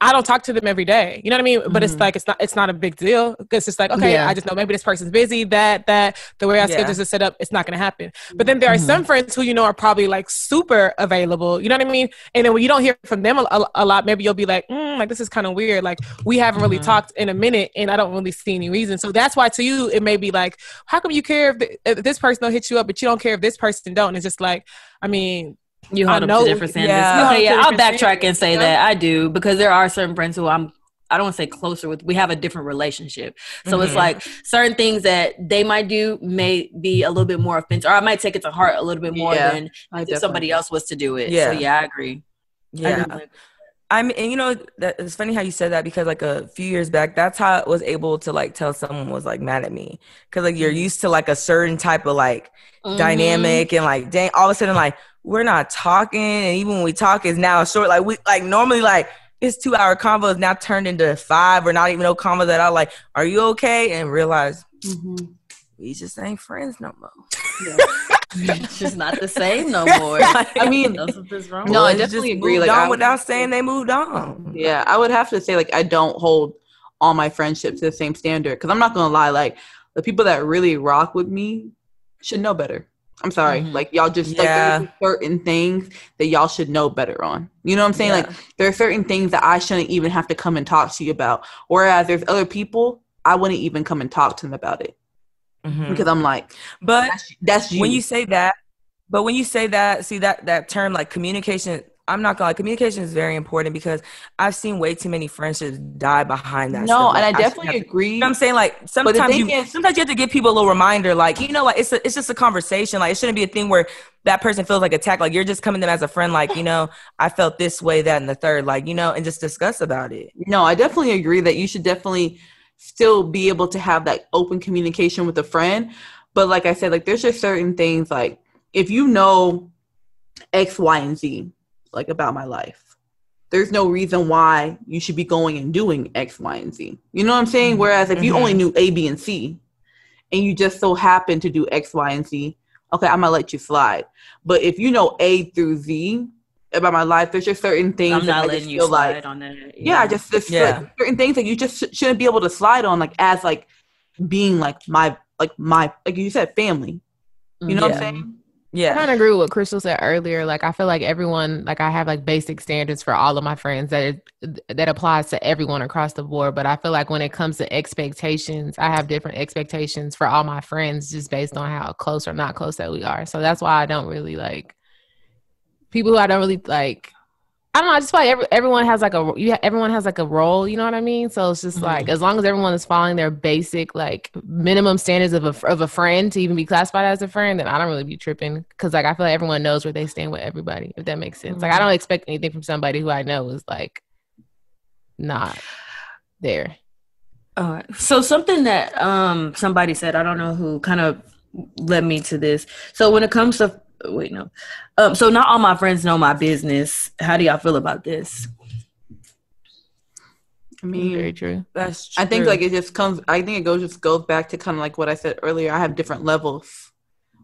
I don't talk to them every day. You know what I mean? But it's Mhm. like it's not it's not a big deal because it's like okay, Yeah. I just know maybe this person's busy. That that the way our Yeah. schedules are set up, it's not going to happen. But then there are some friends who you know are probably like super available. You know what I mean? And then when you don't hear from them a, a, lot, maybe you'll be like, mm, like this is kind of weird. Like we haven't really Mhm. talked in a minute, and I don't really see any reason. So that's why to you it may be like, how come you care if, the, if this person don't hit you up, but you don't care if this person don't? It's just like, I mean, You I hold them know- to different standards. yeah. Okay, yeah, I'll backtrack and say you that I do because there are certain friends who I'm. I don't want to say closer with. We have a different relationship, so it's Mhm. like certain things that they might do may be a little bit more offensive, or I might take it to heart a little bit more Yeah, than I if somebody else was to do it. Yeah. So yeah, I agree. I Yeah. I mean, and you know, that it's funny how you said that because like a few years back, that's how I was able to like tell someone was like mad at me because like you're used to like a certain type of like Mhm. dynamic and like dang, all of a sudden like we're not talking, and even when we talk, is now short. Like we like normally like this two hour convo is now turned into five or not even no convo that I like. Are you okay? And realize Mhm. we just ain't friends no more. it's just not the same no more. I mean, that's wrong. No, I Boys just definitely agree, moved like, on I- without saying they moved on. Yeah, I would have to say like I don't hold all my friendships to the same standard because I'm not gonna lie, like the people that really rock with me should know better. I'm sorry, Mhm. like y'all just Yeah. like there's certain things that y'all should know better on. You know what I'm saying? Yeah. Like there are certain things that I shouldn't even have to come and talk to you about. Whereas there's other people I wouldn't even come and talk to them about it Mhm. because I'm like But that's, that's you. when you say that but when you say that see that that term like communication i'm not gonna lie communication is very important because i've seen way too many friendships die behind that no, stuff. and Like, I definitely to- agree. you know what I'm saying? Like sometimes you is- sometimes you have to give people a little reminder, like, you know, like it's a, it's just a conversation. Like it shouldn't be a thing where that person feels like attacked. Like you're just coming to them as a friend, like, you know, I felt this way, that and the third, like, you know, and just discuss about it. No, I definitely agree that you should definitely still be able to have that open communication with a friend. But like I said, like there's just certain things like if you know X, Y, and Z, like about my life, there's no reason why you should be going and doing X, Y, and Z. You know what I'm saying? Whereas if you Mhm. only knew A, B, and C, and you just so happen to do X, Y, and Z, okay, I'm gonna let you slide. But if you know A through Z about my life, there's just certain things I'm that not I letting just you feel slide like on that. yeah, I just, just Yeah. like, certain things that you just sh- shouldn't be able to slide on, like as like being like my like my like you said family. You know what I'm saying? Yeah. I kind of agree with what Crystal said earlier. Like, I feel like everyone, like, I have like basic standards for all of my friends that that applies to everyone across the board. But I feel like when it comes to expectations, I have different expectations for all my friends just based on how close or not close that we are. So that's why I don't really like people who I don't really like. I don't know. I just feel like every, everyone has like a you. ha- Everyone has like a role. You know what I mean? So it's just Mhm. like as long as everyone is following their basic like minimum standards of a of a friend to even be classified as a friend, then I don't really be tripping because like I feel like everyone knows where they stand with everybody. If that makes sense. Like I don't expect anything from somebody who I know is like not there. All right. So something that um somebody said, I don't know who kind of led me to this. So when it comes to wait, no. Um so not all my friends know my business. How do y'all feel about this? I mean, Very true. That's true. I think like it just comes. I think it goes just goes back to kind of like what I said earlier. I have different levels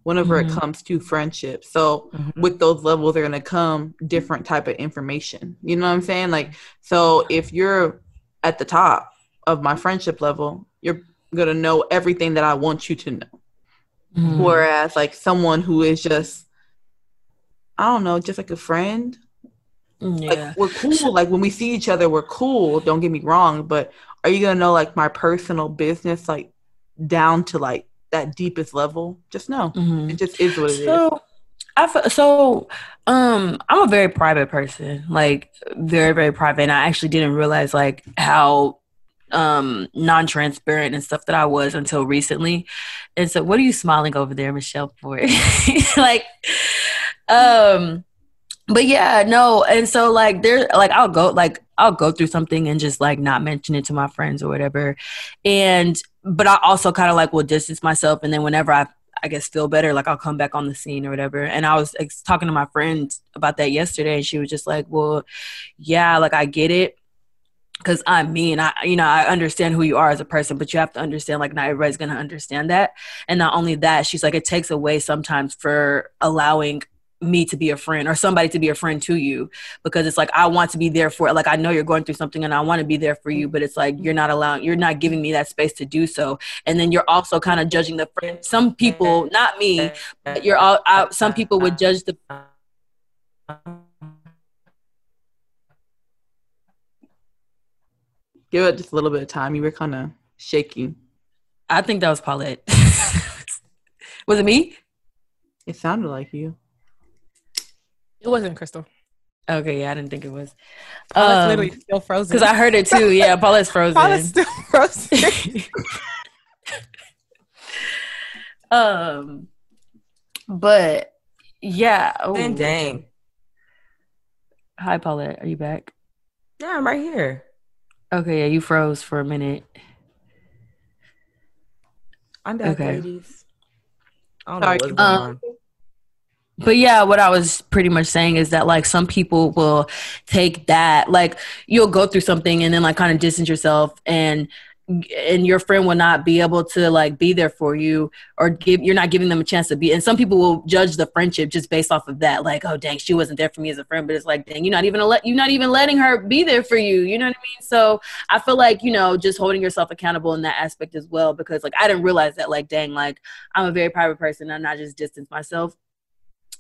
whenever Mhm. it comes to friendship. So Mhm. with those levels, are gonna come different type of information. You know what I'm saying? Like so, if you're at the top of my friendship level, you're gonna know everything that I want you to know. Mm-hmm. Whereas like someone who is just I don't know, just like a friend, Yeah. Like we're cool. Like when we see each other, we're cool. Don't get me wrong, but are you gonna know like my personal business like down to like that deepest level? Just no. Mhm. It just is what it is. So, I f- so um I'm a very private person, like very very private, and I actually didn't realize like how um non-transparent and stuff that I was until recently. And so, what are you smiling over there, Michelle? For like, um. But yeah, no, and so like there, like I'll go, like I'll go through something and just like not mention it to my friends or whatever, and but I also kind of like will distance myself, and then whenever I I guess feel better, like I'll come back on the scene or whatever. And I was like, talking to my friend about that yesterday, and she was just like, "Well, yeah, like I get it." Cause I'm me I, you know, I understand who you are as a person, but you have to understand, like, not everybody's gonna understand that. And not only that, she's like, it takes away sometimes for allowing me to be a friend or somebody to be a friend to you because it's like I want to be there for it. like I know you're going through something and I want to be there for you but it's like you're not allowing you're not giving me that space to do so and then you're also kind of judging the friend some people not me but you're all out some people would judge the Give it just a little bit of time. You were kind of shaking. I think that was Paulette was it me It sounded like you. It wasn't Crystal. okay yeah I didn't think it was Paula's Um, literally still frozen. because I heard it too yeah Paulette's frozen Paula's still frozen. um but yeah oh. Then dang. hi Paulette are you back Yeah, I'm right here. Okay yeah you froze for a minute I'm back, Okay. ladies. I don't know Sorry. what's going Um, on. But yeah, what I was pretty much saying is that like some people will take that like you'll go through something and then like kind of distance yourself and and your friend will not be able to like be there for you or give you're not giving them a chance to be and some people will judge the friendship just based off of that like oh dang she wasn't there for me as a friend but it's like dang you're not even let you're not even letting her be there for you you know what I mean? So I feel like you know just holding yourself accountable in that aspect as well because like I didn't realize that like dang like I'm a very private person and I just distance myself.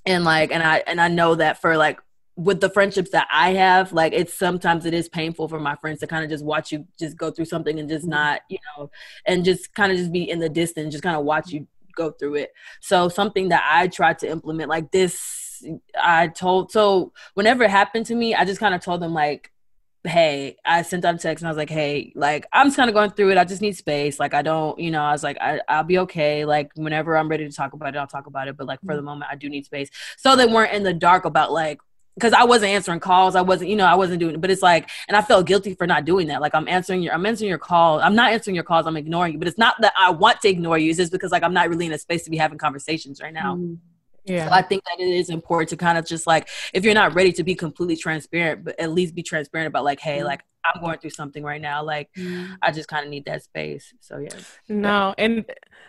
And like and i and i know that for like with the friendships that i have like it's sometimes it is painful for my friends to kind of just watch you just go through something and just mm-hmm. not you know and just kind of just be in the distance just kind of watch mm-hmm. you go through it. So something that i tried to implement like this i told so whenever it happened to me i just kind of told them like hey i sent out a text and i was like hey like i'm just kind of going through it i just need space like i don't you know i was like I, i'll be okay like whenever i'm ready to talk about it i'll talk about it but like for mm-hmm. the moment i do need space. So they weren't in the dark about like because I wasn't answering calls. I wasn't, you know, I wasn't doing it. But it's like, and I felt guilty for not doing that. Like I'm answering your, I'm answering your call. I'm not answering your calls. I'm ignoring you. But it's not that I want to ignore you. It's just because like I'm not really in a space to be having conversations right now. Mm-hmm. yeah. So I think that it is important to kind of just like, if you're not ready to be completely transparent, but at least be transparent about like, hey, mm-hmm. like I'm going through something right now. Like mm-hmm. I just kind of need that space. So yeah. No, and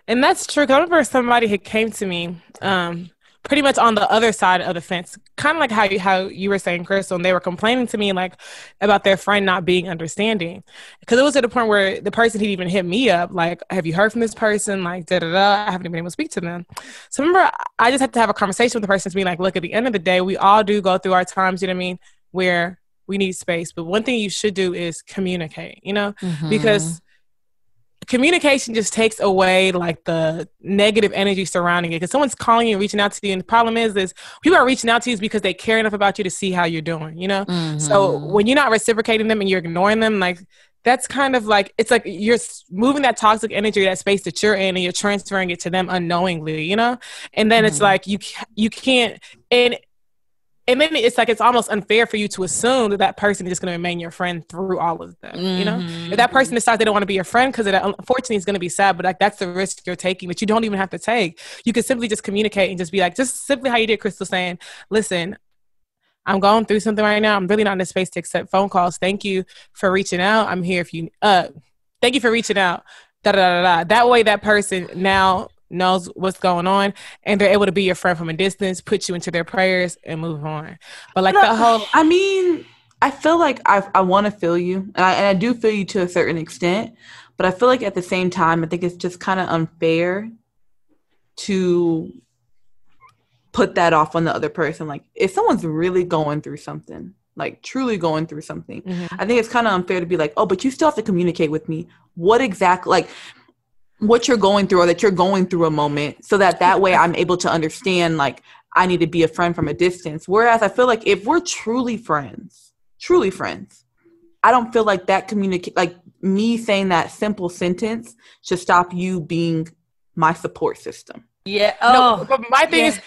and that's true. I remember somebody had came to me, um, pretty much on the other side of the fence, kind of like how you how you were saying, Crystal, and they were complaining to me like about their friend not being understanding, because it was at the point where the person had even hit me up, like, "Have you heard from this person?" Like, da da da. I haven't even been able to speak to them. So remember, I just had to have a conversation with the person to be like, "Look, at the end of the day, we all do go through our times. You know what I mean? Where we need space, but one thing you should do is communicate. You know, mm-hmm. because communication just takes away like the negative energy surrounding it because someone's calling you and reaching out to you and the problem is is people are reaching out to you is because they care enough about you to see how you're doing you know? So when you're not reciprocating them and you're ignoring them like that's kind of like it's like you're moving that toxic energy that space that you're in and you're transferring it to them unknowingly you know? And then it's Mhm. like you you can't and and then it's like it's almost unfair for you to assume that that person is just going to remain your friend through all of them you know? If that person decides they don't want to be your friend because it unfortunately it's going to be sad but like that's the risk you're taking that you don't even have to take. You can simply just communicate and just be like just simply how you did crystal saying listen i'm going through something right now. I'm really not in a space to accept phone calls. Thank you for reaching out. I'm here if you uh thank you for reaching out. Da da da da. That way that person now knows what's going on and they're able to be your friend from a distance put you into their prayers and move on but like No, the whole I mean, I feel like I I want to feel you, and I, and I do feel you to a certain extent, but I feel like at the same time, I think it's just kind of unfair to put that off on the other person. Like, if someone's really going through something, like truly going through something. Mhm. I think it's kind of unfair to be like, oh, but you still have to communicate with me. What exactly, like, what you're going through, or that you're going through a moment, so that that way I'm able to understand, like, I need to be a friend from a distance. Whereas I feel like if we're truly friends, truly friends, I don't feel like that communicate, like me saying that simple sentence should stop you being my support system. Yeah. No, Oh, but my thing yeah. is,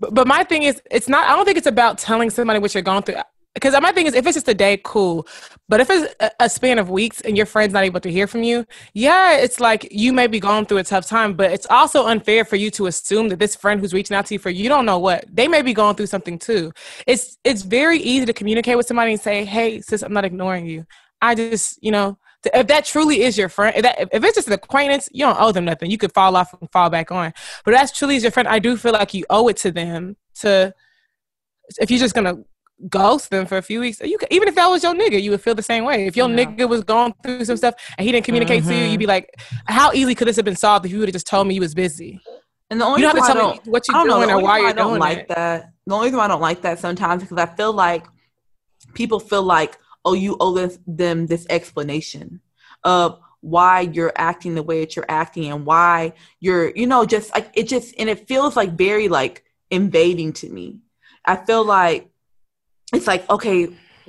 but, but my thing is, it's not. I don't think it's about telling somebody what you're going through. Because my thing is, if it's just a day, cool. But if it's a, span of weeks and your friend's not able to hear from you, yeah, it's like you may be going through a tough time. But it's also unfair for you to assume that this friend who's reaching out to you for you don't know what they may be going through something too. It's it's very easy to communicate with somebody and say, "Hey, sis, I'm not ignoring you. I just, you know." If that truly is your friend, if, that, if it's just an acquaintance, you don't owe them nothing. You could fall off and fall back on. But if that's truly is your friend. I do feel like you owe it to them to. If you're just gonna ghost them for a few weeks, you could, even if that was your nigga, you would feel the same way. If your Yeah. nigga was going through some stuff and he didn't communicate to you, you'd be mm-hmm. like, "How easily could this have been solved if you would have just told me you was busy?" And the only You don't have to tell me what you're don't know. doing or why you're I don't doing like it. that. The only reason I don't like that sometimes because I feel like people feel like, oh, you owe this, them this explanation of why you're acting the way that you're acting and why you're, you know, just like it just and it feels like very like invading to me. I feel like it's like okay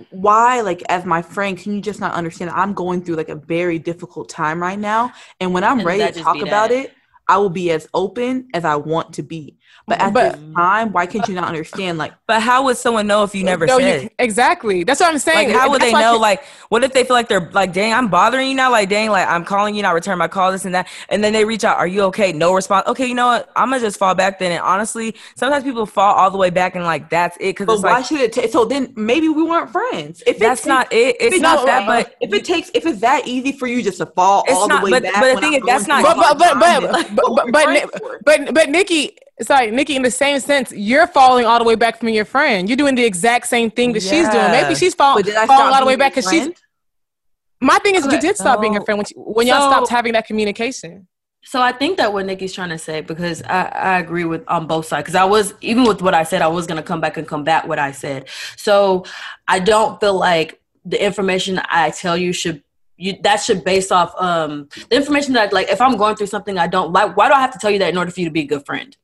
why like as my friend can you just not understand i'm going through like a very difficult time right now? And when i'm And ready to talk about it i will be as open as i want to be but at But- this time why can't you not understand like But how would someone know if you never No, said? you, exactly. That's what I'm saying. Like, how would they know? Like, what if they feel like they're like, dang, I'm bothering you now? Like, dang, like I'm calling you, not return my call, this and that. And then they reach out, are you okay? No response. Okay, you know what? I'm gonna just fall back then. And honestly, sometimes people fall all the way back and like that's it. Cause why like should it take so then maybe we weren't friends if that's takes- not it. It's not takes- that, but if it takes if it's that easy for you just to fall all not- the way but- back but the thing is, that's not- but but but but but but, but, friends But but Nikki. In the same sense, you're falling all the way back from your friend. You're doing the exact same thing that she's doing. Maybe she's fall, But did I falling all the way back because she's. My thing is, you did stop being her friend when, she, when y'all stopped having that communication. So I think that what Nikki's trying to say, because I, I agree with on both sides, because I was even with what I said, I was gonna come back and combat what I said. So I don't feel like the information I tell you should you that should base off um the information that like if I'm going through something I don't like, why do I have to tell you that in order for you to be a good friend?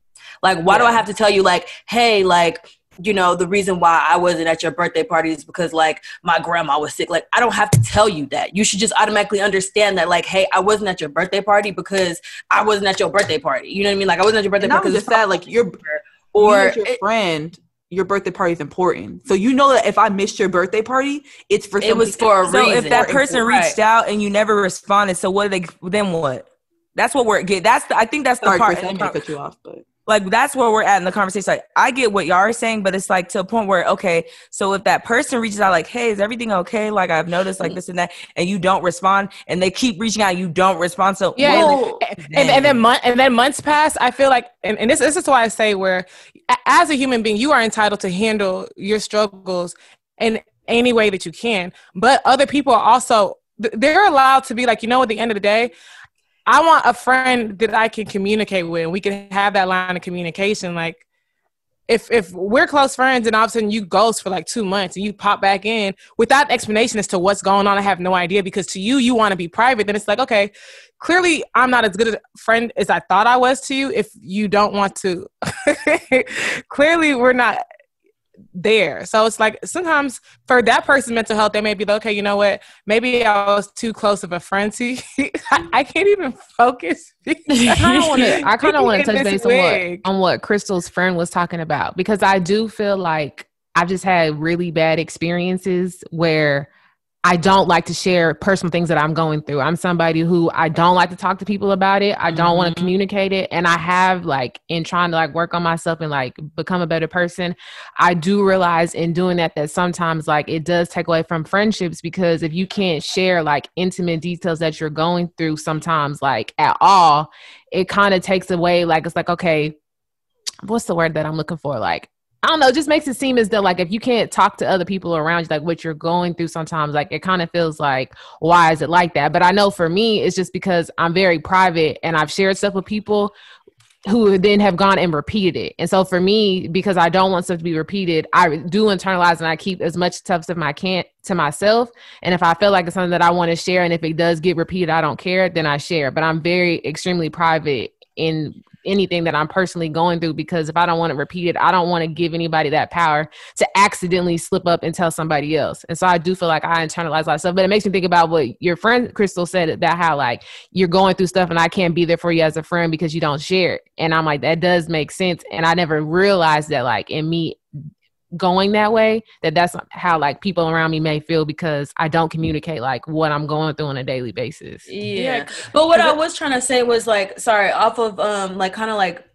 Like why do I have to tell you like, hey, like you know the reason why I wasn't at your birthday party is because like my grandma was sick. Like I don't have to tell you that. You should just automatically understand that like, hey, I wasn't at your birthday party because I wasn't at your birthday party. You know what I mean? Like I wasn't at your birthday And party because that, like you're or your it, friend, your birthday party is important. So you know that if I missed your birthday party, it's for it was for a so reason. So if that person Right. reached out and you never responded, so what they? Then what? That's what we're get. That's the, I think that's the Sorry, part. Chris, I didn't mean to cut you off, but like that's where we're at in the conversation. Like I get what y'all are saying, but it's like to a point where okay, so if that person reaches out like, hey, is everything okay? Like I've noticed like this and that, and you don't respond, and they keep reaching out, you don't respond. So Yeah, what- and, and, and then month and then months pass. I feel like, and, and this this is why I say where, as a human being, you are entitled to handle your struggles in any way that you can. But other people are also they're allowed to be like, you know, at the end of the day, I want a friend that I can communicate with, we can have that line of communication. Like, if if we're close friends, and all of a sudden you ghost for like two months, and you pop back in without explanation as to what's going on, I have no idea because to you, you want to be private. Then it's like, okay, clearly I'm not as good a friend as I thought I was to you. If you don't want to, clearly we're not there. So it's like sometimes for that person's mental health, they may be like, okay, you know what? Maybe I was too close of a friend to. I, I can't even focus. I kind of want to. I kind of want to touch base on what on what Crystal's friend was talking about because I do feel like I've just had really bad experiences where I don't like to share personal things that I'm going through. I'm somebody who I don't like to talk to people about it. I don't want Mhm. to communicate it, and I have like in trying to like work on myself and like become a better person. I do realize in doing that that sometimes like it does take away from friendships because if you can't share like intimate details that you're going through sometimes like at all, it kind of takes away like it's like okay, what's the word that I'm looking for? Like I don't know, it just makes it seem as though like if you can't talk to other people around you, like what you're going through sometimes, like it kind of feels like, why is it like that? But I know for me, it's just because I'm very private and I've shared stuff with people who then have gone and repeated it. And so for me, because I don't want stuff to be repeated, I do internalize and I keep as much stuff as I can to myself. And if I feel like it's something that I want to share, and if it does get repeated, I don't care, then I share. But I'm very extremely private in anything that I'm personally going through because if I don't want to repeat it, I don't want to give anybody that power to accidentally slip up and tell somebody else. And so I do feel like I internalize a lot of stuff, but it makes me think about what your friend Crystal said about how like you're going through stuff and I can't be there for you as a friend because you don't share it. And I'm like, that does make sense. And I never realized that like in me going that way that that's how like people around me may feel because I don't communicate like what I'm going through on a daily basis. Yeah. But what I was trying to say was like, sorry, off of um like kind of like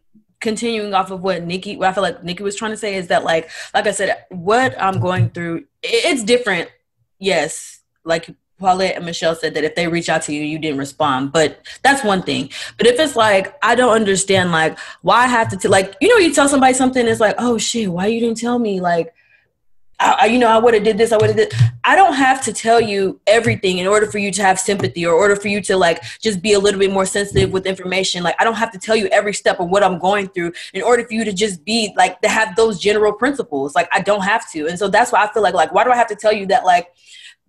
continuing off of what Nikki what I feel like Nikki was trying to say is that like like I said, what I'm going through it's different. Yes. Like Paulette and Michelle said that if they reach out to you, you didn't respond. But that's one thing. But if it's like, I don't understand, like, why I have to, t- like, you know, you tell somebody something, it's like, oh shit, why you didn't tell me? Like, I, I- you know, I would have did this. I would have did. I don't have to tell you everything in order for you to have sympathy, or order for you to like just be a little bit more sensitive with information. Like I don't have to tell you every step of what I'm going through in order for you to just be like to have those general principles. Like I don't have to, and so that's why I feel like like why do I have to tell you that like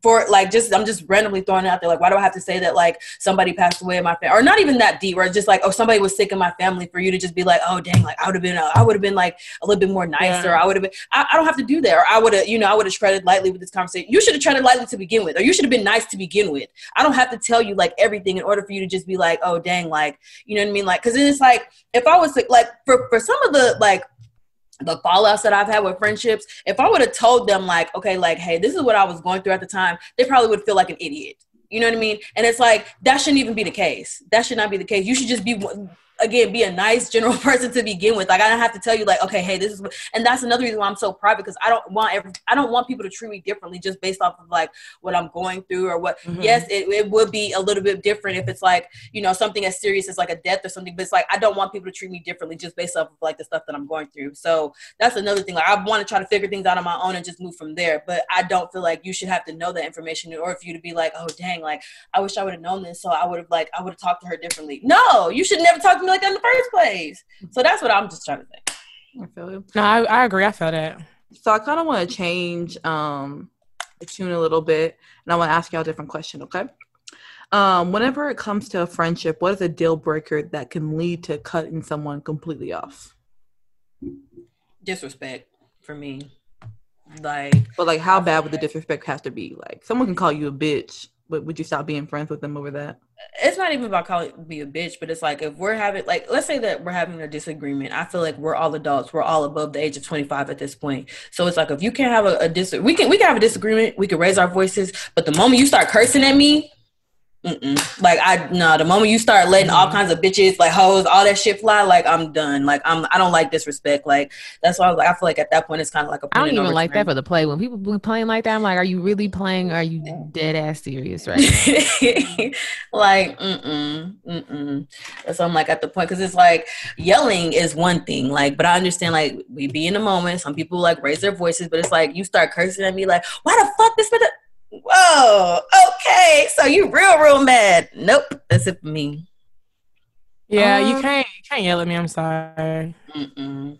for like just I'm just randomly throwing it out there. Like, why do I have to say that like somebody passed away in my family, or not even that deep, or just like oh somebody was sick in my family for you to just be like oh dang like I would have been uh, I would have been like a little bit more nice, or I would have been I, I don't have to do that, or I would have you know I would have treaded lightly with this conversation. You should have treaded lightly to begin with, or you should have been nice to begin with. I don't have to tell you like everything in order for you to just be like oh dang like you know what I mean like because then it's like if I was like for for some of the like the fallouts that I've had with friendships, if I would have told them like, okay, like, hey, this is what I was going through at the time, they probably would feel like an idiot. You know what I mean? And it's like that shouldn't even be the case. That should not be the case. You should just be again be a nice general person to begin with. Like I don't have to tell you like, okay, hey, this is what, and that's another reason why I'm so private because I don't want every, I don't want people to treat me differently just based off of like what I'm going through or what. Mhm. Yes, it, it would be a little bit different if it's like you know something as serious as like a death or something. But it's like I don't want people to treat me differently just based off of like the stuff that I'm going through. So that's another thing. Like I want to try to figure things out on my own and just move from there. But I don't feel like you should have to know that information in order for you to be like, oh dang, like I wish I would have known this, so I would have like I would have talked to her differently. No, you should never talk to me like that in the first place. So that's what I'm just trying to say. I feel you. No, I, I agree. I feel that. So I kind of want to change um the tune a little bit, and I want to ask y'all a different question. Okay. Um, whenever it comes to a friendship, what is a deal breaker that can lead to cutting someone completely off? Disrespect for me. Like But like, how bad would the disrespect have to be? Like, someone can call you a bitch, would you stop being friends with them over that? it's not even about calling me a bitch, but it's like if we're having like let's say that we're having a disagreement. I feel like we're all adults. We're all above the age of 25 at this point. So it's like if you can't have a, a dis we can we can have a disagreement, we can raise our voices, but the moment you start cursing at me, mm-mm. like I no, the moment you start letting all mm-hmm. kinds of bitches, like hoes, all that shit fly, like I'm done. Like I'm I don't like disrespect. Like that's why I was like I feel like at that point it's kind of like a I don't point of no even like that for the play. When people be playing like that, I'm like, are you really playing? Are you dead ass serious right like mm-mm mm-mm so i'm like at the point because it's like yelling is one thing like but i understand like we be in the moment some people like raise their voices but it's like you start cursing at me like why the fuck this bit whoa okay so you real real mad nope that's it for me Yeah, you Um, can't you can't yell at me. I'm sorry. Mm-mm.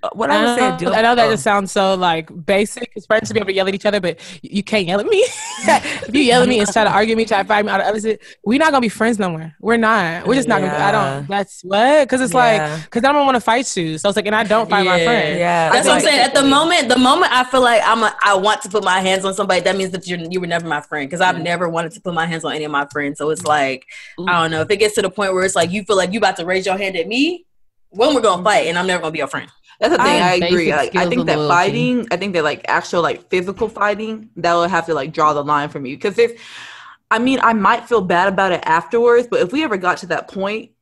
Uh, What I would say, oh, a deal. I know that oh. just um, sounds so like basic. It's friends to be able to yell at each other, but you you can't yell at me. if you yell at me and try to argue with me, try to fight me out of opposite, we're not gonna be friends no more. We're not. We're just not gonna. Be, I don't. That's what because it's like because I don't want to fight you. So it's like, and I don't fight my friends. Yeah, that's I what I'm saying. At the moment, the moment I feel like I'm, a, I want to put my hands on somebody. That means that you're, you were never my friend because I've mm. never wanted to put my hands on any of my friends. So it's mm. like, I don't know. If it gets to the point where it's like you feel like you about to raise your hand at me, when we're gonna mm. fight, and I'm never gonna be your friend. That's the thing. I- I, agree. Like, I think that loyalty. fighting, I think that like actual like physical fighting, that will have to like draw the line for me. Because if, I mean, I might feel bad about it afterwards, but if we ever got to that point,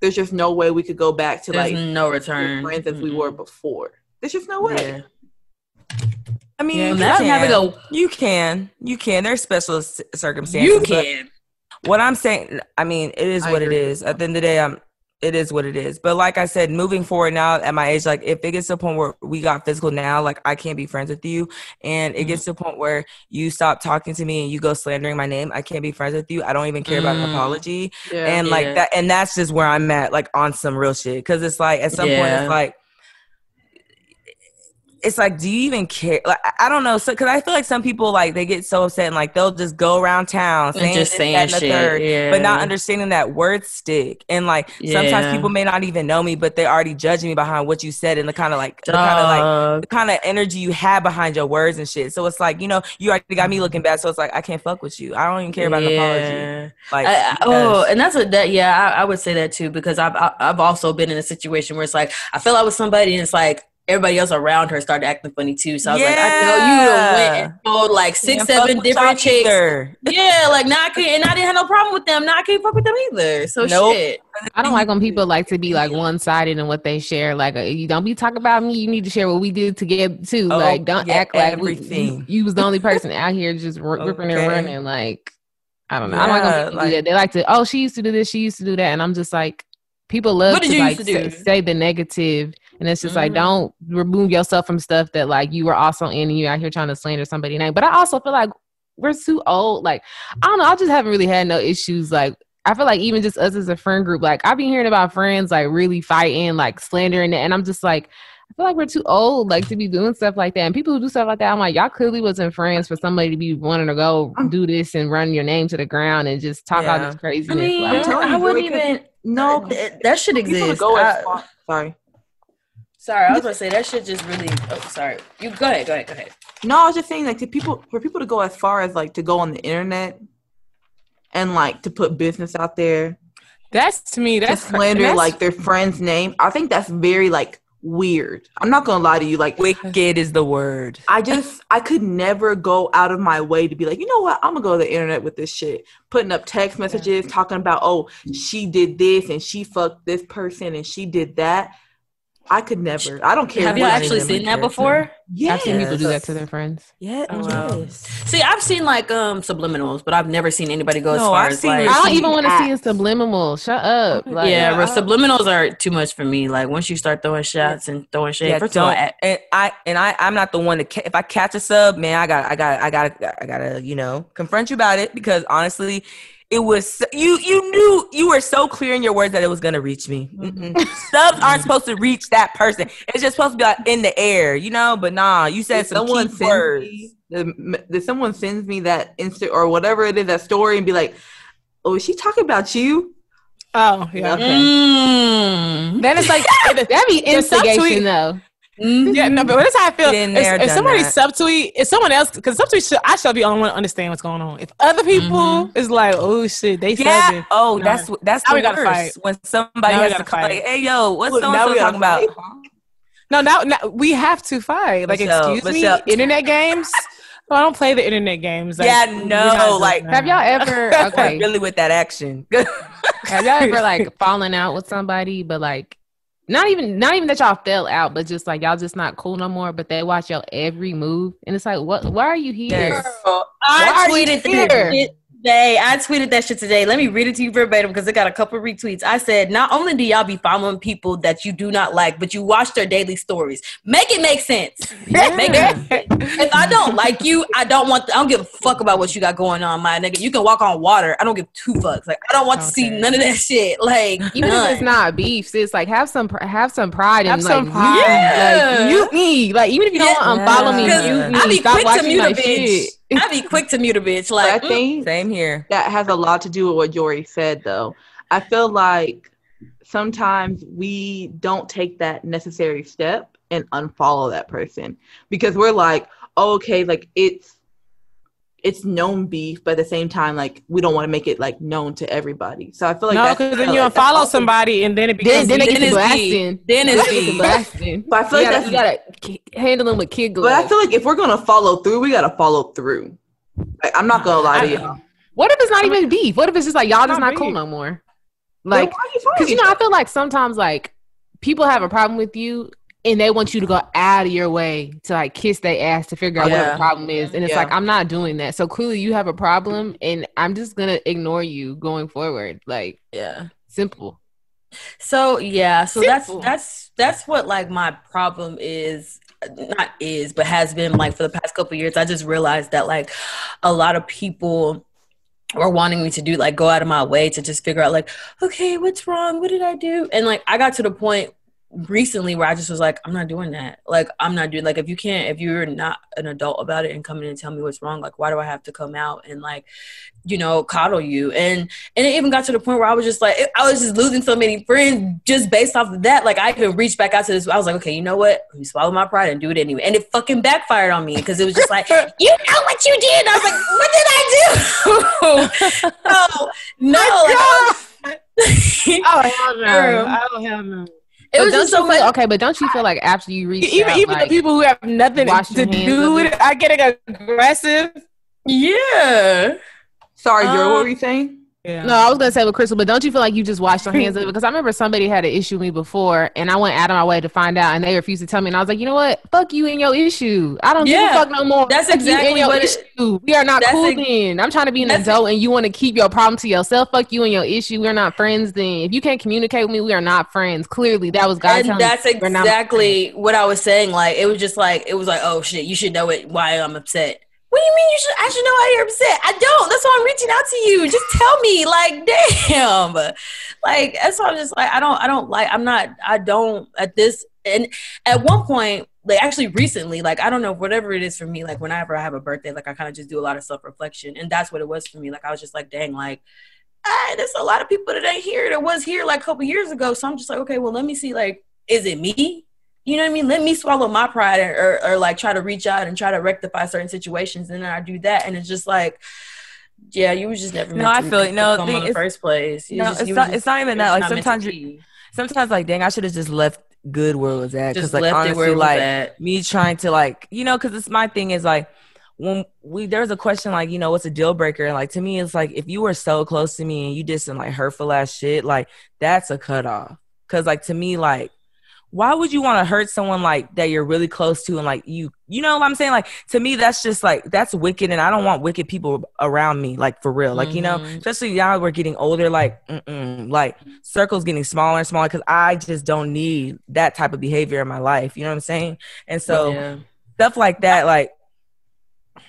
there's just no way we could go back to There's like no return. friends as we Mm-mm. were before. There's just no way. Yeah. I mean, Yeah, you, Imagine can. having a you can, you can. There's special c- circumstances. you can. What I'm saying, I mean, it is I what agree. it is. At the end of the day, I'm it is what it is. But like I said, moving forward now at my age, like if it gets to a point where we got physical now, like I can't be friends with you, and it gets to a point where you stop talking to me and you go slandering my name, I can't be friends with you. I don't even care about an Mm. apology, Yeah. and Yeah. like that, and that's just where I'm at, like on some real shit. Because it's like at some point, it's like. It's like, do you even care? Like, I- don't know. So, because I feel like some people like they get so upset and like they'll just go around town And saying just saying that, the shit, third, yeah. but not understanding that words stick. And like sometimes people may not even know me, but they're already judging me behind what you said and the kind of like the kind of like the kind of energy you have behind your words and shit. So it's like you know you already got me looking bad. So it's like I can't fuck with you. I don't even care about an apology. Like I, oh, and that's what that. Yeah, I, I would say that too because I've I- I've also been in a situation where it's like I fell out with somebody and it's like everybody else around her started acting funny too. So I was like, I know you went and told like six, Can't seven different chicks. either. Yeah, like now I can't, and I didn't have no problem with them. Now I can't fuck with them either. So Nope. shit. I don't like when people like to be like one sided in what they share. Like, uh, you don't be talking about me. You need to share what we did together too. Oh, like, don't yeah, act like we, everything. you, you was the only person out here just r- ripping and running. Like, I don't know. I don't like Yeah, when people like- do that. They like to, oh, she used to do this. She used to do that, and I'm just like, people love What did to you like used to say, do? say the negative, and it's just like, Mhm. don't remove yourself from stuff that like you were also in. And you out here trying to slander somebody's name. But I also feel like we're too old. Like, I don't know. I just haven't really had no issues. Like, I feel like even just us as a friend group, like I've been hearing about friends like really fighting, like slandering it, and I'm just like, I feel like we're too old, like to be doing stuff like that. And people who do stuff like that, I'm like, y'all clearly wasn't friends for somebody to be wanting to go do this and run your name to the ground and just talk all Yeah. this I mean, like, telling I wouldn't even. No, Th- that should exist. go as I- far. Sorry. Sorry, I was gonna say that should just really. Oh, sorry. You go ahead. Go ahead. Go ahead. No, I was just saying like to people for people to go as far as like to go on the internet and like to put business out there That's to me. to That's cra- slander that's- like their friend's name. I think that's very like weird. I'm not gonna lie to you. Like wicked is the word. I just I could never go out of my way to be like, you know what, I'm gonna go to the internet with this shit. Putting up text messages talking about, oh, she did this and she fucked this person and she did that. I could never. I don't care. Have y'all actually seen that that. before? I've seen people do that to their friends. Yeah. Oh, wow. yes. See, I've seen like um subliminals, but I've never seen anybody go as far I've as seen like. I've I don't even want to see a subliminal. Shut up. Like, yeah, Yeah, but subliminals are too much for me. Like once you start throwing shots and throwing shade, Yeah, first don't. I- And I and I I'm not the one to ca- if I catch a sub, man, I got I got I got I gotta you know confront you about it because honestly, it was you you knew you were so clear in your words that it was gonna reach me. Mm-mm. Subs aren't supposed to reach that person. It's just supposed to be like in the air, you know. But nah, you said If some someone key sends words. me, the, the someone sends me that insta or whatever it is that story and be like, oh, is she talking about you? Oh yeah. Okay. Mm. Then it's like That'd be The subtweet- instigation, though. Mhm. Yeah, no, but that's how I feel. Been If, there, if done somebody that. subtweet, if someone else, because subtweet, should, I shall be the only one to understand what's going on. If other people is like, oh shit, they Yeah. subbing. Oh, No. that's what that's Now the we gotta worst. fight. When somebody Now has gotta to come fight. like, hey yo, what's Look, so now and we talking about? fight. No, now, now we have to fight. Like, Michelle, excuse me, internet games. Oh, I don't play the internet games. Like, Yeah, no, like- Have y'all ever okay? Really with that action. Have y'all ever like fallen out with somebody, but like not even not even that y'all fell out, but just like y'all just not cool no more, but they watch your every move, and it's like, what? Why are you here? Yes. I Why are you tweeted here? that shit today. I tweeted that shit today. Let me read it to you verbatim because it got a couple retweets. I said, not only do y'all be following people that you do not like, but you watch their daily stories. Make it make sense. Make it. If I don't like you, I don't want. I don't give a fuck about what you got going on, my nigga. You can walk on water. I don't give two fucks. Like I don't want to see none of that shit. Like Even none. if it's not beef, it's like have some pr- have some pride in Have like, some mute- pride. like mute me. Like even if you don't Yeah. unfollow me, Because mute me. I be Stop quick to watching mute my a bitch. shit. I be quick to mute a bitch. Like I mm, think Same here. that has a lot to do with what Jory said, though. I feel like sometimes we don't take that necessary step and unfollow that person because we're like, oh, okay, like it's it's known beef, but at the same time, like we don't want to make it like known to everybody. So I feel like no, because then you like, that's unfollow somebody and then it Then, becomes. then they get then it's blasting. beef. Then it's They get to beef. blasting. But I feel you like gotta, you gotta handle them with kid gloves. But gloves. I feel like if we're gonna follow through, we gotta follow through. Like, I'm not gonna lie to I- you. What if it's not even beef? What if it's just like y'all just Not not cool no more? Like, Like, you because you know, I feel like sometimes like people have a problem with you and they want you to go out of your way to like kiss their ass to figure out what the problem is. And it's Yeah. like I'm not doing that. So clearly you have a problem and I'm just gonna ignore you going forward. Like Yeah. simple. So yeah, so Simple. that's that's that's what like my problem is not is but has been like for the past couple years. I just realized that like a lot of people were wanting me to do like go out of my way to just figure out like okay what's wrong what did i do and like i got to the point recently where i just was like i'm not doing that. Like i'm not doing like if you can't if you're not an adult about it and come in and tell me what's wrong like why do i have to come out and like you know coddle you? And and it even got to the point where i was just like i was just losing so many friends just based off of that. Like i even reached back out to this i was like okay you know what? Let me swallow my pride and do it anyway. And it fucking backfired on me because it was just like you know what you did? I was like what did i do? Oh no like, Oh hell no! Oh hell no! It was just so you feel funny. okay? But don't you feel like after you reach Even out, even like, the people who have nothing to do of with it. it are getting aggressive. yeah Sorry, Joe. Uh, What were you saying? Yeah. No, I was gonna say with Crystal, but don't you feel like you just washed your hands of it? Because I remember somebody had an issue with me before, and I went out of my way to find out, and they refused to tell me, and I was like, you know what? Fuck you and your issue. I don't Yeah, give a fuck no more. that's Fuck you and exactly your what it- we are not cool ex- then. I'm trying to be an adult, and you want to keep your problem to yourself. Fuck you and your issue. We're not friends. Then if you can't communicate with me, we are not friends. Clearly, that was God and that's exactly what I was saying. Like it was just like it was like, oh shit, you should know it why I'm upset. What do you mean you should I should know why you're upset? I don't. That's why I'm reaching out to you. Just tell me. Like, damn. Like that's why I'm just like, I don't I don't like I'm not I don't at this and at one point, like actually recently, like I don't know, whatever it is for me, like whenever I have a birthday, like I kind of just do a lot of self-reflection. And that's what it was for me. Like I was just like, dang, like ah, there's a lot of people that ain't here that was here like a couple years ago. So I'm just like, okay, well, let me see, like, is it me? You know what I mean? Let me swallow my pride or, or, or like try to reach out and try to rectify certain situations. And then I do that. And it's just like, yeah, you was just never No, I feel it. No, thing on the first place. You No, just- it's not. was It's not even that. Like not meant to sometimes, you sometimes like, dang, I should have just left good where it was at. just Because like left where honestly, it was like at. me trying to like, you know, because it's my thing is like when we there's a question like, you know, what's a deal breaker? And like to me, it's like if you were so close to me and you did some like hurtful ass shit, like that's a cutoff. Because like to me, like why would you want to hurt someone like that you're really close to and like you you know what i'm saying like to me that's just like that's wicked and i don't want wicked people around me like for real like you know Mhm. especially now we're getting older like like circles getting smaller and smaller because i just don't need that type of behavior in my life you know what i'm saying and so yeah. stuff like that like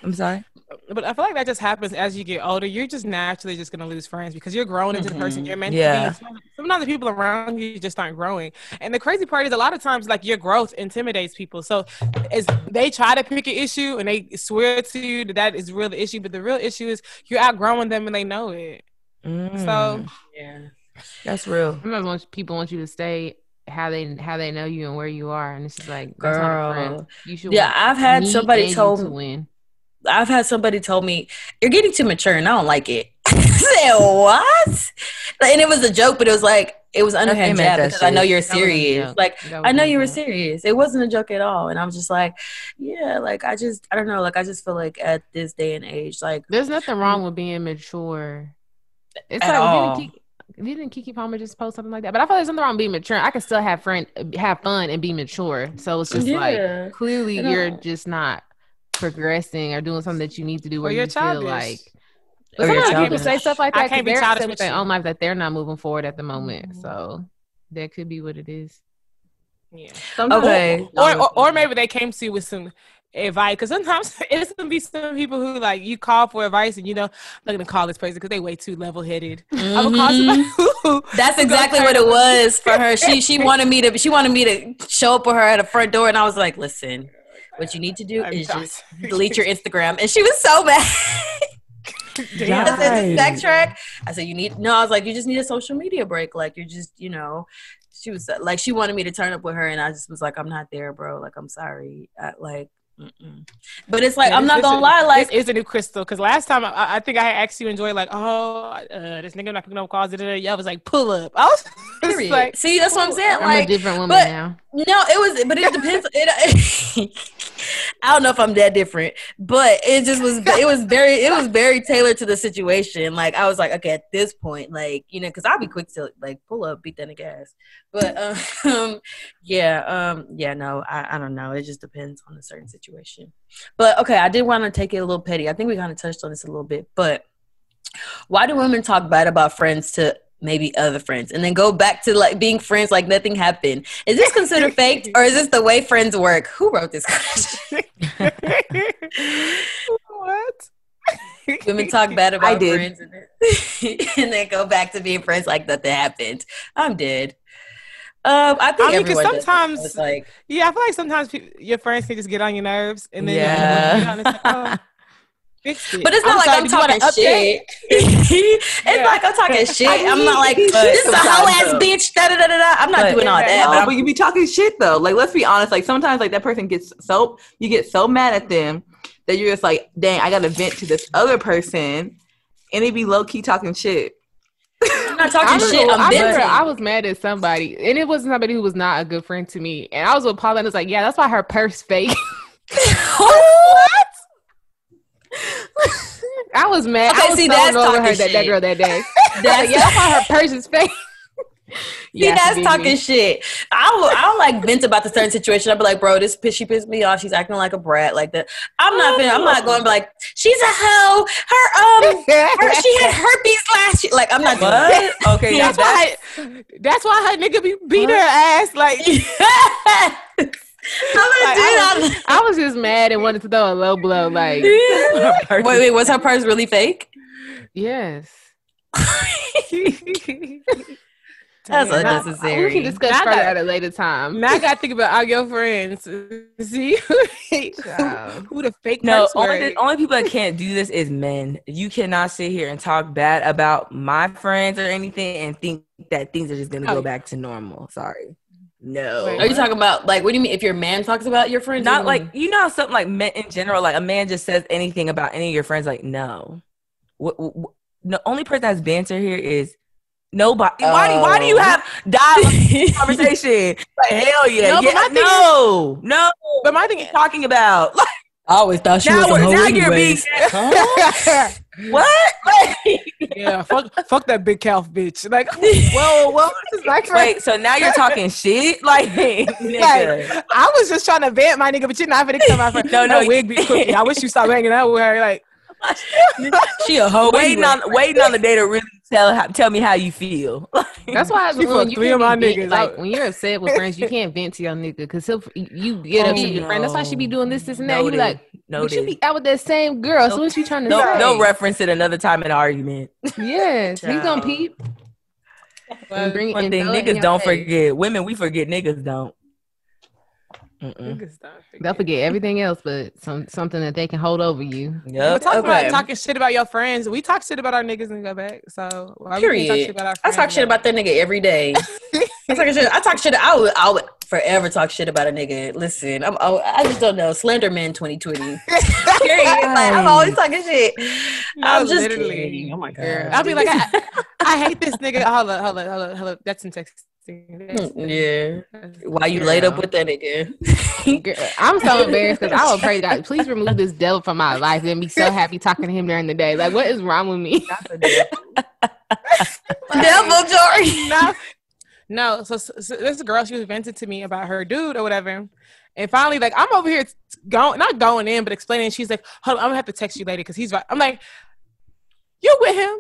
i'm sorry But I feel like that just happens as you get older. You're just naturally just gonna lose friends because you're growing into the person you're meant Yeah. to be. Sometimes the people around you just aren't growing. And the crazy part is a lot of times like your growth intimidates people. So as they try to pick an issue and they swear to you that that is real the issue, but the real issue is you're outgrowing them and they know it. Mm, So Yeah. that's real Sometimes want, people want you to stay how they how they know you and where you are, and it's just like that's not a friend. Girl. You should. Yeah, I've had somebody and told to me win. I've had somebody told me you're getting too mature and I don't like it. I said what? And it was a joke, but it was like it was underhand jab because I know you're That wasn't a serious. Like I know you were serious. It wasn't a joke at all. And I'm just like, yeah, like I just I don't know. Like I just feel like at this day and age, like There's nothing wrong with being mature. It's like all. didn't Keke, didn't Keke Palmer just post something like that? But I feel like there's nothing wrong with being mature. I can still have friend, have fun, and be mature. So it's just Yeah. like clearly you're just not progressing or doing something that you need to do Or where you're you feel like. But you're sometimes people childish. say stuff like that. I that can't because be they're childish upset with with their own life that they're not moving forward at the moment. Mhm. So that could be what it is. yeah. okay. Or, or or maybe they came to you with some advice because sometimes it's gonna be some people who like you call for advice and you know I'm not gonna call this person because they way too level headed. I'm gonna call Mhm. That's exactly what it was for her. She she wanted me to she wanted me to show up with her at a front door, and I was like, "Listen, what you need to do I'm is sorry. just delete your Instagram." And she was so mad. Damn. I said, Right. "Just backtrack." I said, "You need no." I was like, "You just need a social media break. Like you're just you know." She was like, she wanted me to turn up with her, and I just was like, "I'm not there, bro. Like I'm sorry. I, like." Mm-mm. But it's like Yeah, I'm not gonna is- lie, like this is a new crystal because last time I, I think I had asked you enjoy like oh uh, this nigga not picking up calls. da-da-da. Y'all was like pull up. I was just like see that's what I'm saying. I'm Like a different woman but- now. No, it was, but it depends. It, I don't know if I'm that different, but it just was. It was very. It was very tailored to the situation. Like I was like, okay, at this point, like you know, because I'll be quick to like pull up, beat that nigga ass. But um, yeah, um, yeah, no, I, I don't know. It just depends on the certain situation. But okay, I did want to take it a little petty. I think we kind of touched on this a little bit, but why do women talk bad about friends to maybe other friends, and then go back to like being friends like nothing happened. Is this considered fake, or is this the way friends work? Who wrote this question? what? Women talk bad I about did. friends and then, and then go back to being friends like nothing happened. I'm dead. Um, I think I mean, everyone does it. sometimes- It's like Yeah, I feel like sometimes people, your friends can just get on your nerves, and then Yeah. like, oh, fix it. But it's not like sorry, I'm did you want talking shit. it's Yeah. like I'm talking shit. I I'm not like this is a hoe ass though. bitch. Da da da da da. I'm not But- doing all that. Yeah, but No, but you be talking shit though. Like, let's be honest. Like, sometimes like that person gets so you get so mad at them that you're just like, dang, I gotta vent to this other person, and they be low key talking shit. I'm not I, talking shit. I'm I remember venting. I was mad at somebody, and it was somebody who was not a good friend to me. And I was with Paula, and it's like, yeah, that's why her purse fake. what? I was mad. Okay, I was see, so that's over her talking that, that girl that day. That's yeah, that's why her purse is fake. See, Yeah, that's talking me. shit. I will, I don't like vent about the certain situation. I'll be like, bro, this piss, she pissed me off. She's acting like a brat, like that. I'm not, finna, I'm not going to be like, she's a hoe. Her, um, her, she had herpes last year. Like, I'm not that. What? Okay, yeah, that's why. That's why her nigga be beat her ass. Like, I'm gonna do that. I was just mad and wanted to throw a low blow. Like, wait, wait, was her purse really fake? yes. That's Damn. unnecessary. We can discuss Now further got- at a later time. Now I gotta think about all your friends. See who, who the fake no, only the only people that can't do this is men. You cannot sit here and talk bad about my friends or anything and think that things are just gonna Oh. go back to normal. Sorry. No. Are you talking about like what do you mean if your man talks about your friends? Not or- like you know something like men in general, like a man just says anything about any of your friends, like no. What, what, the only person that's banter here is nobody. Why do why do you Oh. have dialogue conversation? Like hell yeah, No, but yeah, my thing is- no, no. But my thing are you talking about? Like, I always thought she now, was a we're- hoe now you're being anyways. Huh? what? Yeah, fuck, fuck that big calf bitch. Like, whoa, whoa, this is my friend. wait, so now you're talking shit, like, nigga. Like, I was just trying to vent my nigga, but you're not gonna tell my friend. No, no, Her wig be crooked. I wish you stopped hanging out with her. Like, she a hoe. waiting anyway. on waiting on the day to really tell how, tell me how you feel. That's why She when fucked you three of my vent- niggas. like when you're upset with friends, you can't vent to your nigga because he'll you get up Oh, to your friend. That's why she be doing this, this, and that. He Noted. like, no, but you be out with that same girl. So what's you trying to no, say? no reference it another time in an argument. Yes, he's gonna Child. peep. And bring, One and thing throw it in niggas don't face. forget. Women, we forget. Niggas don't. Niggas don't They'll forget everything else, but some something that they can hold over you. But Yep. talk Okay. about talking shit about your friends. We talk shit about our niggas and go back. So why we talk Period. shit about our I talk shit about that nigga every day. I talk shit. I talk shit. I would. I would forever talk shit about a nigga. Listen, I'm. I, I just don't know. Slenderman 2020. Period. Like, I'm always talking shit. No, I'm just literally. kidding. Oh my god. Girl. I'll be like, I, I hate this nigga. Hold up, hold up, hold up, hold up. That's some texting. Mm, yeah. Why you laid up with that nigga? Girl, I'm so embarrassed because I would pray to God, please remove this devil from my life and be so happy talking to him during the day. Like, what is wrong with me? Devil Jory. no, no. So, so, this girl, she was venting to me about her dude or whatever. And finally, like, I'm over here going, not going in, but explaining. She's like, hold on, I'm gonna have to text you later because he's right. I'm like, you with him?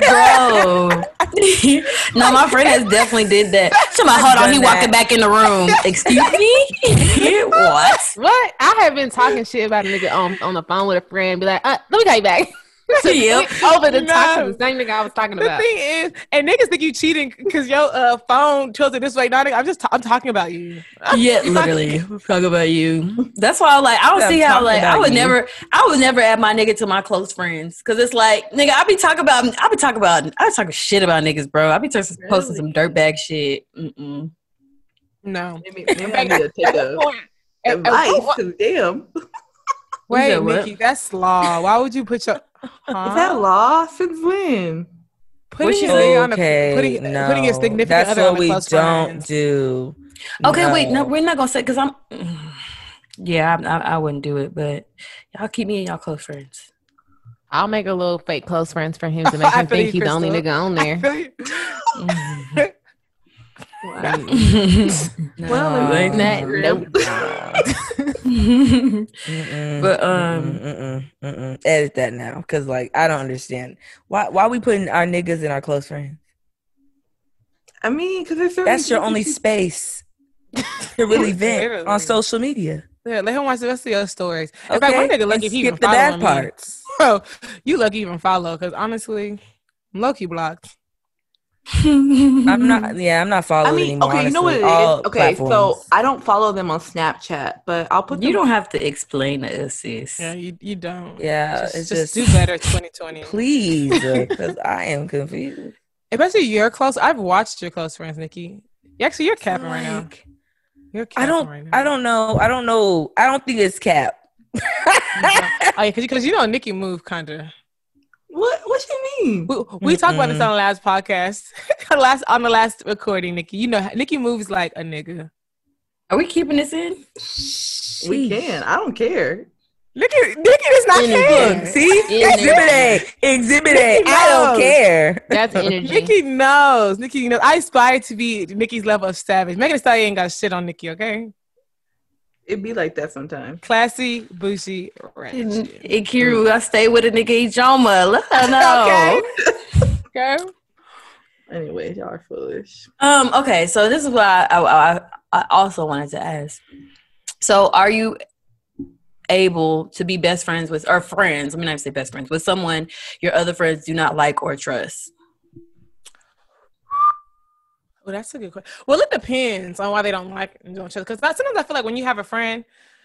Bro. no, my friend has definitely did that. Somebody, hold on, he walking that. back in the room. Excuse me? what? What? I have been talking shit about a nigga on, on the phone with a friend, be like, uh, let me call you back. Yep. Over the talk to the same nigga I was talking about. The thing is, and niggas think you cheating because your uh, phone tilted this way. No, nigga, I'm just, I'm talking about you. Yeah, literally. Talk about you. That's why I like I don't Yeah, see how like I would you. never I would never add my nigga to my close friends. Cause it's like, nigga, I be talking about I be talking about I be talking shit about niggas, bro. I be just posting some dirtbag shit. Mm-mm. No. Maybe, maybe I need to take a At- at advice. what- 'cause damn, Wait, said what? Nikki, that's law. Why would you put your huh? is that law? Since when? putting your nigga on Okay, the putting, no, putting your significant that's other what on the we close don't friends? do. Okay, wait, no, we're not gonna say because I'm yeah, I, I, I wouldn't do it, but y'all keep me and y'all close friends. I'll make a little fake close friends for him to make him think you, he's the only Crystal. nigga on I there. Mm-hmm. Feel you. Mm. Well, No. That- nope. But, um, mm-mm, mm-mm, mm-mm. edit that now, cause like I don't understand why why we putting our niggas in our close friends. I mean, because there's That's your only that you- space to really vent on social media. Yeah, let him watch the rest of your stories. In fact, my nigga And lucky if he even the bad following me. parts. Bro, you lucky even follow because honestly, I'm low key blocked. I'm not. Yeah, I'm not I following mean, anymore. okay, you know what it honestly. is? All Okay, so. I don't follow them on Snapchat, but I'll put them You don't have to explain to us, sis. Yeah, you you don't. yeah, just, it's just, just, do better 2020. please, uh, because I am confused. Especially your close. I've watched your close friends, Nikki. Actually, you're capping right now. You're I capping don't. right now. I don't know. I don't know. I don't think it's cap. Oh yeah, because you know Nikki moved kind of. What? What you mean? We, we talked about this on the last podcast, last on the last recording. Nikki, you know Nikki moves like a nigga. Are we keeping this in? We can. I don't care. Nikki, Nikki is not Energy. fair. Look, see, Yeah, exhibit A, exhibit A. Nikki I don't care. That's energy. Nikki knows. Nikki knows. I aspire to be Nikki's level of savage. Megan Thee Stallion ain't got shit on Nikki, okay? It be like that sometimes. Classy, bougie, ratchet. Ikiru, I stay with a nigga Ijoma. Let her know. Okay. Anyway, y'all are foolish. Um. Okay. So this is what I, I I I also wanted to ask. So are you able to be best friends with or friends? Let me not say best friends with someone your other friends do not like or trust. Well, that's a good question. Well, it depends on why they don't like and don't. Because sometimes I feel like when you have a friend,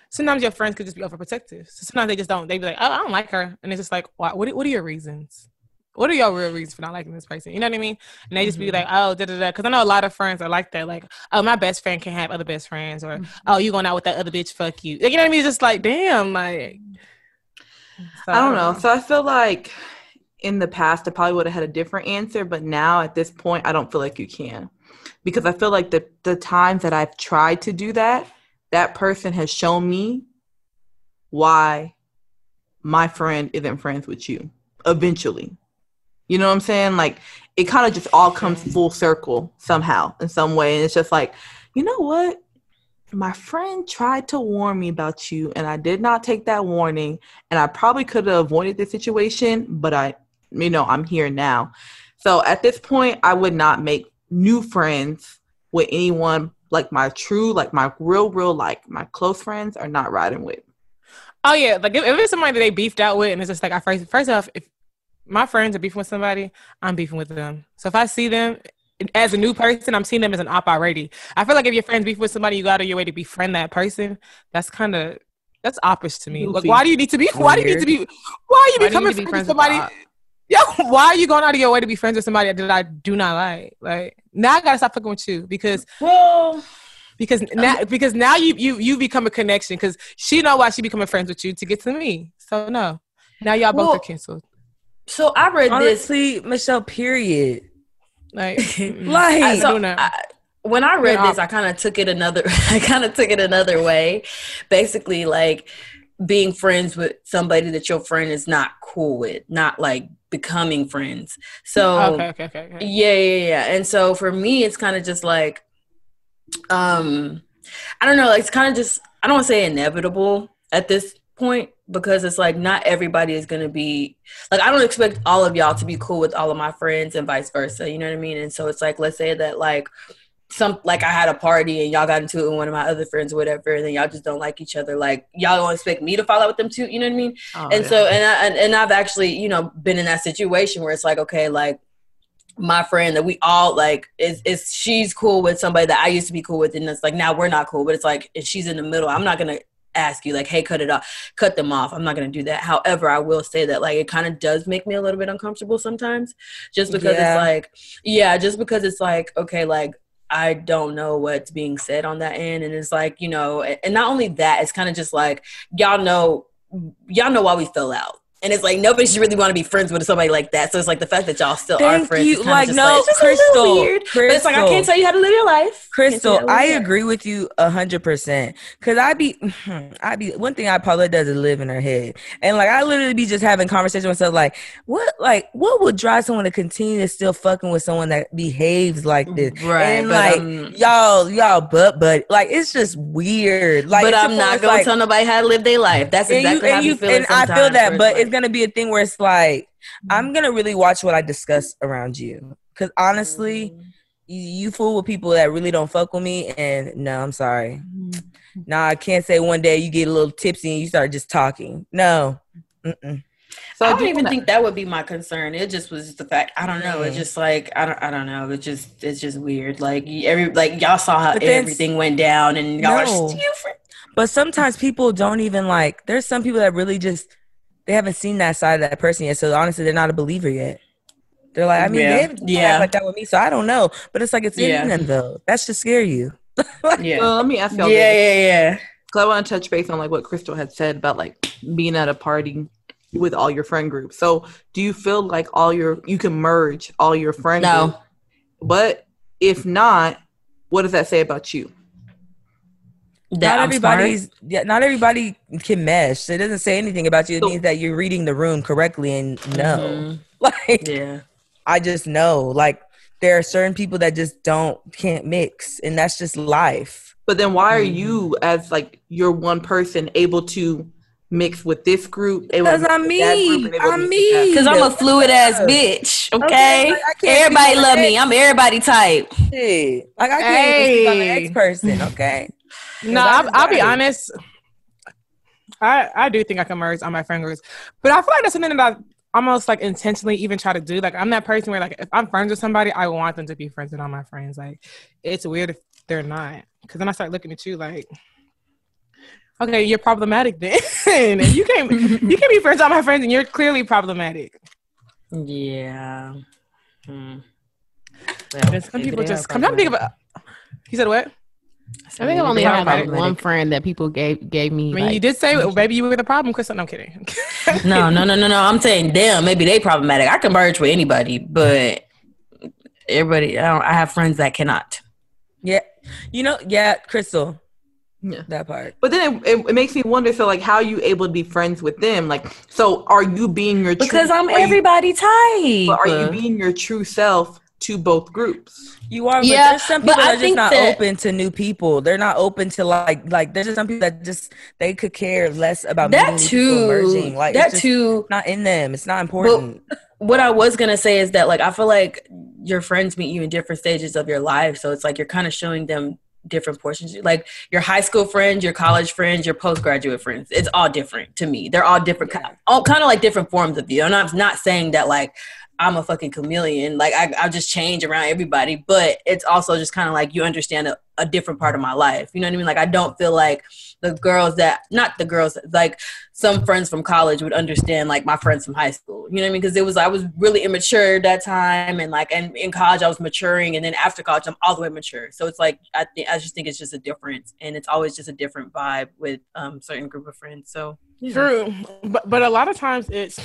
sometimes your friends could just be overprotective. So sometimes they just don't. They be like, "Oh, I don't like her," and it's just like, "Why? What? are- What are your reasons? What are your real reasons for not liking this person? You know what I mean?" And they just be mm-hmm. like, "Oh, da da da." Because I know a lot of friends are like that. Like, "Oh, my best friend can have other best friends," or mm-hmm. "Oh, you going out with that other bitch? Fuck you." Like, you know what I mean? It's just like, damn, like. So, I don't know. So I feel like in the past I probably would have had a different answer, but now at this point I don't feel like you can. Because I feel like the the times that I've tried to do that, that person has shown me why my friend isn't friends with you eventually. You know what I'm saying? Like it kind of just all comes full circle somehow in some way. And it's just like, you know what? My friend tried to warn me about you, and I did not take that warning. And I probably could have avoided the situation, but I, you know, I'm here now. So at this point, I would not make new friends with anyone like my true, like my real, real, like my close friends are not riding with. Oh yeah, like if, if it's somebody that they beefed out with, and it's just like I first first off, if my friends are beefing with somebody, I'm beefing with them. So if I see them as a new person, I'm seeing them as an op already. I feel like if your friends beef with somebody, you go out of your way to befriend that person. That's kind of that's opposite to me. Like, why do you need to be? Why do you need to be? Why are you Why do you becoming need to be friends friends with somebody? The Yo, why are you going out of your way to be friends with somebody that I do not like? Like now, I gotta stop fucking with you because Well, because now because now you you you become a connection because she know why she becoming friends with you to get to me. So no, now y'all both Well, are canceled. so I read this. Honestly, Michelle. Period. Like. Like, I- so. I, when I read this, I kind of took it another. I kind of took it another way. Basically, like being friends with somebody that your friend is not cool with, not like becoming friends. So okay, okay, okay, okay. yeah, yeah, yeah. And so for me, it's kind of just like, um, I don't know. Like it's kind of just I don't want to say inevitable at this point because it's like not everybody is gonna be like I don't expect all of y'all to be cool with all of my friends and vice versa. You know what I mean? And so it's like let's say that like some like I had a party and y'all got into it with one of my other friends or whatever, and then y'all just don't like each other. Like y'all don't expect me to follow with them too. You know what I mean? Oh, and yeah. so and I and, and I've actually you know been in that situation where it's like okay like my friend that we all like is is she's cool with somebody that I used to be cool with and it's like now we're not cool but it's like if she's in the middle I'm not gonna ask you like hey cut it off cut them off I'm not gonna do that however I will say that like it kind of does make me a little bit uncomfortable sometimes just because Yeah. it's like yeah just because it's like okay like I don't know what's being said on that end and it's like you know and not only that it's kind of just like y'all know y'all know why we fell out. And it's like nobody should really want to be friends with somebody like that. So it's like the fact that y'all still are friends. You. Like no, it's just a little Crystal. But it's like I can't tell you how to live your life. You Crystal, live I your life. agree with you a hundred percent. Cause I be, I be one thing I Paula does is live in her head, and like I literally be just having conversations with myself, like what, like what would drive someone to continue to still fucking with someone that behaves like this, Right, And but, like um, y'all, y'all, but but like it's just weird. Like, but I'm not gonna like, tell nobody how to live their life. That's exactly you, how and you you, feel. and I feel that, but it's like, gonna be a thing where it's like I'm gonna really watch what I discuss around you, because honestly, you, you fool with people that really don't fuck with me, and no, I'm sorry. Mm-hmm. Nah, I can't say one day you get a little tipsy and you start just talking. No. Mm-mm. So I I, don't do even wanna- think that would be my concern. It just was just the fact. I don't know. It's just like I don't. I don't know. It just it's just weird. Like every like y'all saw how then- everything went down, and y'all No. are still friends. But sometimes people don't even like. There's some people that really just they haven't seen that side of that person yet. So honestly, they're not a believer yet. They're like, I mean, Yeah. they haven't Yeah. yeah. like that with me, so I don't know. But it's like it's Yeah. in them though. That should scare you. Yeah. Well, let me ask y'all yeah, this. yeah, yeah. Because I want to touch base on like what Crystal had said about like being at a party with all your friend groups. So do you feel like all your you can merge all your friend No. group? But if not, what does that say about you? That not I'm everybody's yeah, not everybody can mesh. It doesn't say anything about you. It So- means that you're reading the room correctly and smart. no. Mhm. Like Yeah. I just know. Like there are certain people that just don't can't mix and that's just life. But then why are Mm-hmm. you as like you're one person able to mix with this group? able to Because I'm me. group, and able to I'm mix with that me. Because I'm a fluid ass bitch. Okay. Okay, like, everybody love my me. I'm everybody type. Shit. Like I can't even speak on the Hey. ex person, okay? No, I'll, I'll be honest. I I do think I can merge on my friend groups, but I feel like that's something that I almost like intentionally even try to do. Like I'm that person where like if I'm friends with somebody, I want them to be friends with all my friends. Like it's weird if they're not, because then I start looking at you like, okay, you're problematic then. you can't you can't be friends with all my friends, and you're clearly problematic. Yeah. Hmm. And some people just come down to think about. He said what? I think I've only They had like one friend that people gave gave me. I mean, like, you did say maybe you were the problem, Chris. No, I'm kidding. No, no, no, no, no. I'm saying, damn, maybe they problematic. I can merge with anybody, but everybody, I, don't, I have friends that cannot. Yeah. You know, yeah, Crystal. Yeah. That part. But then it, it, it makes me wonder. So, like, how are you able to be friends with them? Like, so are you being your Because true, I'm are you- everybody type. but are you being your true self to both groups? You are, but Yeah, there's some people that are just not that- open to new people. They're not open to like like there's just some people that just they could care less about that meeting new people, too. merging. Like that too. not in them. It's not important. what I was gonna say is that like I feel like your friends meet you in different stages of your life, so it's like you're kind of showing them different portions. Like your high school friends, your college friends, your postgraduate friends. It's all different to me. They're all different, ki- all kind of like different forms of you. And I'm not saying that like I'm a fucking chameleon. Like I, I just change around everybody, but it's also just kind of like you understand a, a different part of my life. You know what I mean? Like I don't feel like the girls that, not the girls, like some friends from college would understand like my friends from high school. You know what I mean? Because it was I was really immature that time, and like and in college I was maturing, and then after college I'm all the way mature. So it's like I think I just think it's just a difference, and it's always just a different vibe with um certain group of friends. So yeah. True, but but a lot of times it's,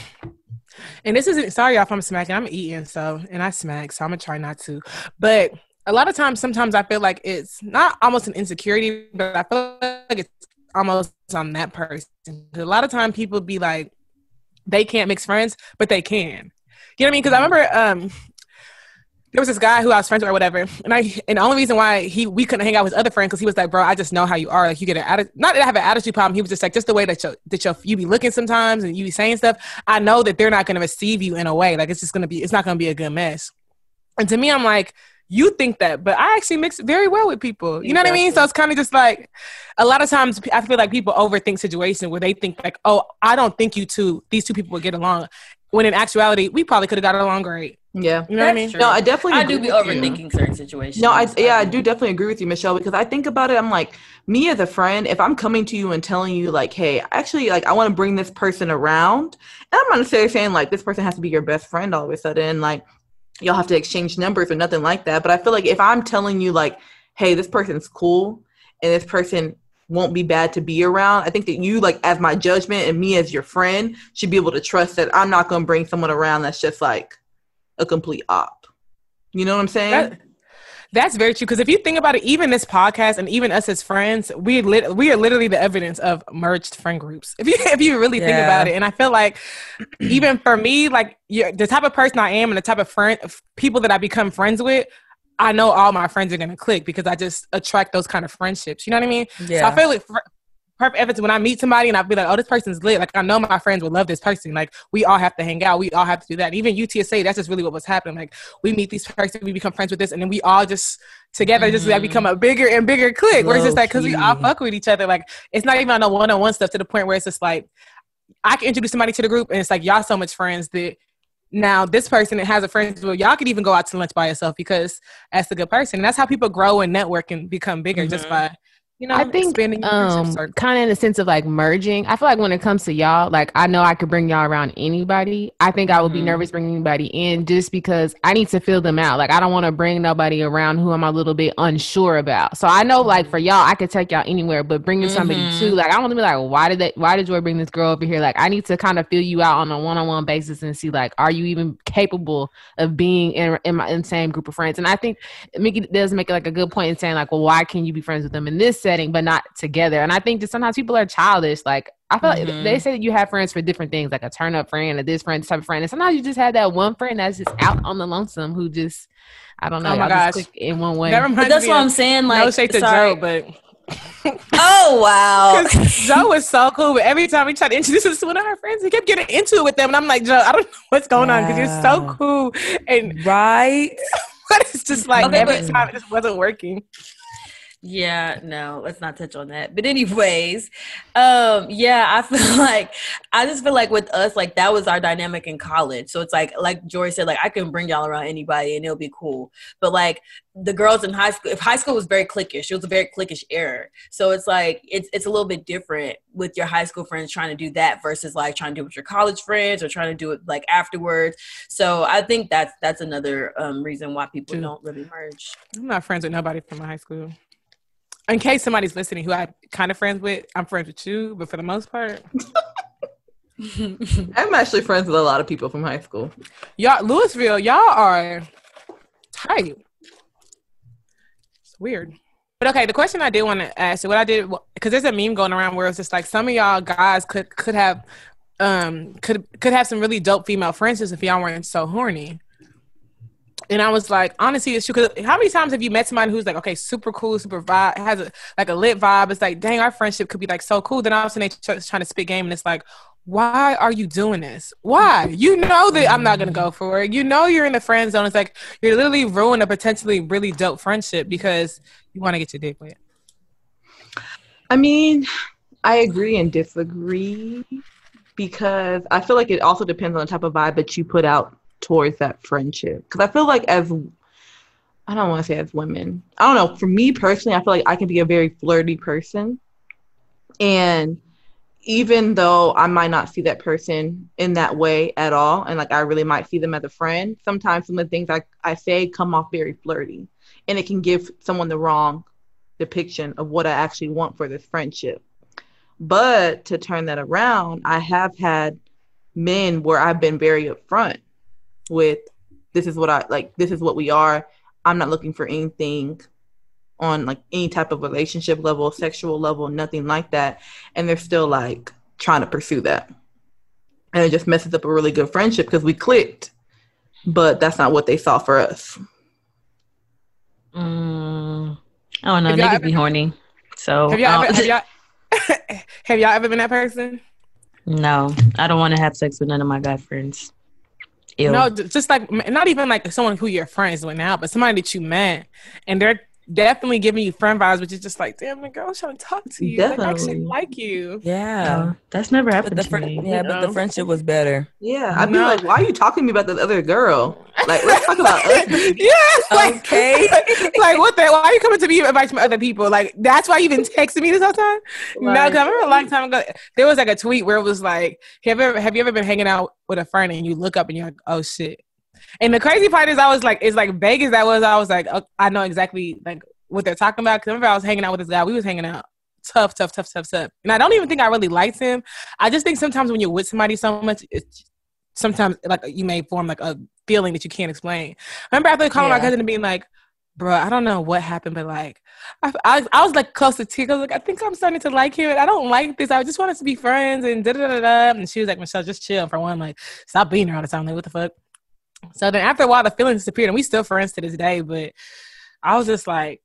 and this isn't sorry y'all if I'm smacking. I'm eating so and I smack, so I'm gonna try not to. But a lot of times, sometimes I feel like it's not almost an insecurity, but I feel like it's almost on that person. A lot of time people be like, they can't mix friends, but they can. You know what I mean? Because I remember um, there was this guy who I was friends with or whatever, and I and the only reason why he we couldn't hang out with his other friend because he was like, bro, I just know how you are. Like you get an attitude, not that I have an attitude problem. He was just like, just the way that you that you you be looking sometimes and you be saying stuff. I know that they're not going to receive you in a way like it's just going to be it's not going to be a good mess. And to me, I'm like, you think that, but I actually mix very well with people. You know what I mean? So it's kind of just like a lot of times I feel like people overthink situations where they think like, oh, I don't think you two, these two people would get along. When in actuality, we probably could have got along great. Yeah. You know what I mean? True. No, I definitely. I do be with you. overthinking certain situations. No, I yeah, I do definitely agree with you, Michelle, because I think about it. I'm like, me as a friend, if I'm coming to you and telling you like, hey, actually, like, I want to bring this person around, and I'm not necessarily saying like this person has to be your best friend all of a sudden, like, y'all have to exchange numbers or nothing like that. But I feel like if I'm telling you like, hey, this person's cool, and this person won't be bad to be around. I think that you, like, as my judgment and me as your friend, should be able to trust that I'm not going to bring someone around that's just like a complete op. You know what I'm saying? That- that's very true. Because if you think about it, even this podcast and even us as friends, we lit- we are literally the evidence of merged friend groups. If you if you really think about it, and I feel like even for me, like you're, the type of person I am and the type of friend of people that I become friends with, I know all my friends are gonna click because I just attract those kind of friendships. You know what I mean? So I Yeah. feel like fr- perfect evidence when I meet somebody and I'll be like, oh, this person's lit. Like I know my friends would love this person. Like we all have to hang out. We all have to do that. And even UTSA, that's just really what was happening. Like we meet these person, we become friends with this, and then we all just together mm-hmm. just like become a bigger and bigger clique. Where it's just like because we all fuck with each other. Like it's not even on the one on one stuff to the point where it's just like I can introduce somebody to the group and it's like y'all so much friends that now this person that has a friend well y'all could even go out to lunch by yourself because that's a good person and that's how people grow and network and become bigger mm-hmm. just by you know, I think um, kind of in the sense of like merging. I feel like when it comes to y'all, like I know I could bring y'all around anybody. I think I would mm-hmm. be nervous bringing anybody in just because I need to feel them out. Like I don't want to bring nobody around who I'm a little bit unsure about. So I know, like for y'all, I could take y'all anywhere, but bringing mm-hmm. somebody too, like I want to be like, why did they? Why did Joy bring this girl over here? Like I need to kind of feel you out on a one-on-one basis and see like, are you even capable of being in in my in same group of friends? And I think Mickey does make like a good point in saying like, well, why can you be friends with them in this setting, but not together. And I think that sometimes people are childish. Like I feel mm-hmm. like they say that you have friends for different things, like a turn up friend, a this friend, this type of friend. And sometimes you just have that one friend that's just out on the lonesome who just I don't know. Oh my gosh. in one way. But that's what I'm saying. Like no shade to sorry. Joe, but oh wow, Joe was so cool. But every time we tried to introduce us to one of her friends, he kept getting into it with them, and I'm like, Joe, I don't know what's going wow. on because you're so cool and right. but it's just like okay, every but- time it just wasn't working. Yeah, no, let's not touch on that. But anyways, um, yeah, I feel like I just feel like with us, like that was our dynamic in college. So it's like like Jory said, like I can bring y'all around anybody and it'll be cool. But like the girls in high school, if high school was very cliquish, it was a very cliquish era. So it's like it's it's a little bit different with your high school friends trying to do that versus like trying to do it with your college friends or trying to do it like afterwards. So I think that's that's another um, reason why people Dude, don't really merge. I'm not friends with nobody from my high school in case somebody's listening who I'm kind of friends with, I'm friends with you, but for the most part. I'm actually friends with a lot of people from high school. Y'all, Louisville, y'all are tight. It's weird. But okay, the question I did want to ask, what I did, because there's a meme going around where it's just like some of y'all guys could could have, um, could could have some really dope female friendships if y'all weren't so horny. And I was like, honestly, it's true. Cause how many times have you met somebody who's like, okay, super cool, super vibe, has a like a lit vibe? It's like, dang, our friendship could be like so cool. Then all of a sudden they are trying to spit game, and it's like, why are you doing this? Why? You know that I'm not gonna go for it. You know you're in the friend zone. It's like you're literally ruining a potentially really dope friendship because you want to get your dick wet. I mean, I agree and disagree because I feel like it also depends on the type of vibe that you put out towards that friendship. Because I feel like as I don't want to say as women, I don't know. For me personally, I feel like I can be a very flirty person, and even though I might not see that person in that way at all, and like I really might see them as a friend, sometimes some of the things I, I say come off very flirty, and it can give someone the wrong depiction of what I actually want for this friendship. But to turn that around, I have had men where I've been very upfront with this is what I like, this is what we are. I'm not looking for anything on like any type of relationship level, sexual level, nothing like that. And they're still like trying to pursue that. And it just messes up a really good friendship because we clicked, but that's not what they saw for us. Mm, I don't know. Niggas be horny. So have y'all, ever, have, y'all, have y'all ever been that person? No, I don't want to have sex with none of my guy friends. Ew. No, just like not even like someone who you're friends with now, but somebody that you met, and they're definitely giving you friend vibes, which is just like, damn, the girl's trying to talk to you. Definitely. They actually like you. Yeah. that's never happened the fr- me. Yeah, but the friendship was better. Yeah. I'd be like, why are you talking to me about the other girl? Like, let's talk about us. yeah. Like, okay. like, what the? Why are you coming to me advice from other people? Like, that's why you've been texting me this whole time? Like, no, because I remember a long time ago, there was like a tweet where it was like, have you ever, have you ever been hanging out with a friend and you look up and you're like, oh shit. And the crazy part is, I was like, it's like vague as that was. I was like, oh, I know exactly like what they're talking about. Because remember, I was hanging out with this guy. We was hanging out tough, tough, tough, tough, tough. And I don't even think I really liked him. I just think sometimes when you're with somebody so much, it's sometimes like you may form like a feeling that you can't explain. I remember after calling yeah. my cousin and being like, bro, I don't know what happened, but like, I, I, I was like close to tears. Like, I think I'm starting to like him. And I don't like this. I just want us to be friends and da da da da. And she was like, Michelle, just chill for one. Like, stop being here all the time. Like, what the fuck? So then after a while, the feelings disappeared, and we still friends to this day. But I was just like,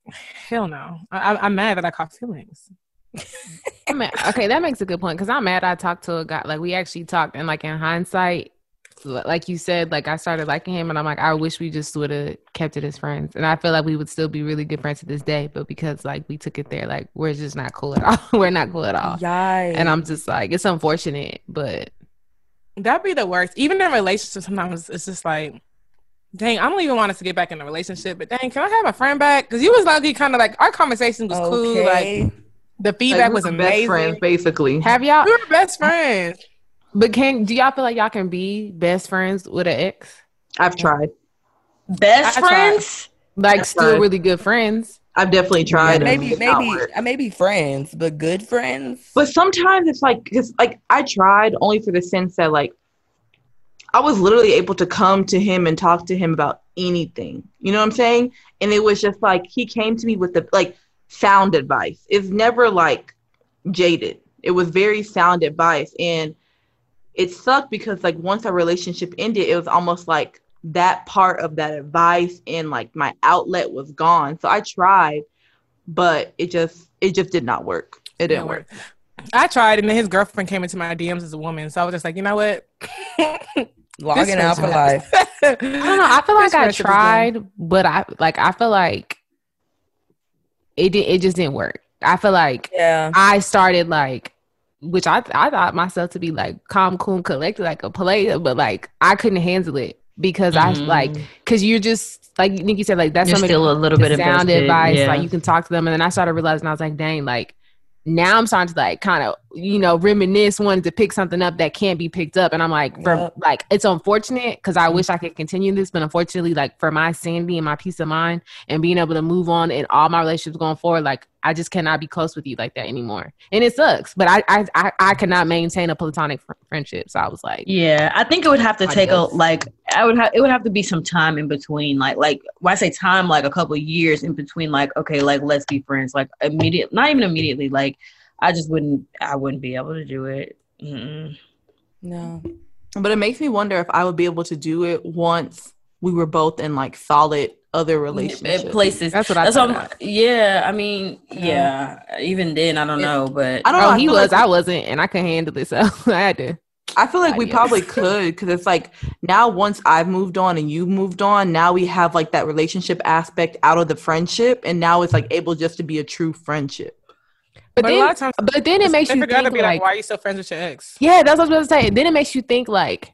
hell no. I, am mad that I caught feelings. Mad- okay, that makes a good point because I'm mad. I talked to a guy like we actually talked, and like in hindsight, like you said, like I started liking him, and I'm like, I wish we just would have kept it as friends, and I feel like we would still be really good friends to this day, but because like we took it there, like we're just not cool at all. we're not cool at all, Yikes. and I'm just like, it's unfortunate, but That'd be the worst. Even in relationships, sometimes it's just like, dang, I don't even want us to get back in a relationship. But dang, can I have a friend back? Because you was lucky, kind of like our conversation was cool. Like Okay. the Like, feedback we was were best amazing. friends, basically. have y'all? We were best friends. But can do y'all feel like y'all can be best friends with an ex? I've tried. Best I tried. friends? Like That's still right. really good friends? I've definitely tried. and maybe maybe. I uh, may be friends, but good friends. But sometimes it's like, cause like I tried only for the sense that like I was literally able to come to him and talk to him about anything. You know what I'm saying? And it was just like he came to me with the like sound advice. It's never like jaded. It was very sound advice, and it sucked because like once our relationship ended, it was almost like that part of that advice and like my outlet was gone. So I tried, but it just it just did not work. It didn't work. I tried, and then his girlfriend came into my DMs as a woman. So I was just like, you know what? Logging out for life. I don't know. I feel like This I friendship is done. tried, but I like I feel like it did it just didn't work. I feel like Yeah. I started like which I I thought myself to be like calm, cool, and collected, like a player, but like I couldn't handle it because I Mhm. like because you're just like Nikki said, like that's You're still a little bit of sound advice. yeah. Like you can talk to them, and then I started realizing I was like, dang, like now I'm starting to like kind of you know reminisce, wanting to pick something up that can't be picked up, and I'm like, for Yep. like it's unfortunate because I wish I could continue this, but unfortunately, like for my sanity and my peace of mind and being able to move on in all my relationships going forward, like I just cannot be close with you like that anymore, and it sucks. But I I I, I cannot maintain a platonic fr- friendship, so I was like, Yeah, I think it would have to I take a like I would have it would have to be some time in between like like when I say time like a couple of years in between like okay like let's be friends like immediate not even immediately like I just wouldn't I wouldn't be able to do it. Mm-mm. No. But it makes me wonder if I would be able to do it once we were both in like solid other relationships. Places. That's what I That's thought. what yeah, I mean, yeah. Even then, I don't know, but I don't know. Oh, he was, like- I wasn't, and I couldn't handle it, so I had to. I feel like we probably could because it's like now once I've moved on and you've moved on, now we have like that relationship aspect out of the friendship, and now it's like able just to be a true friendship. But, But a then, lot of times but then it makes you forgot to think be like, like, why are you still friends with your ex? yeah, that's what I was about to say. Then it makes you think like,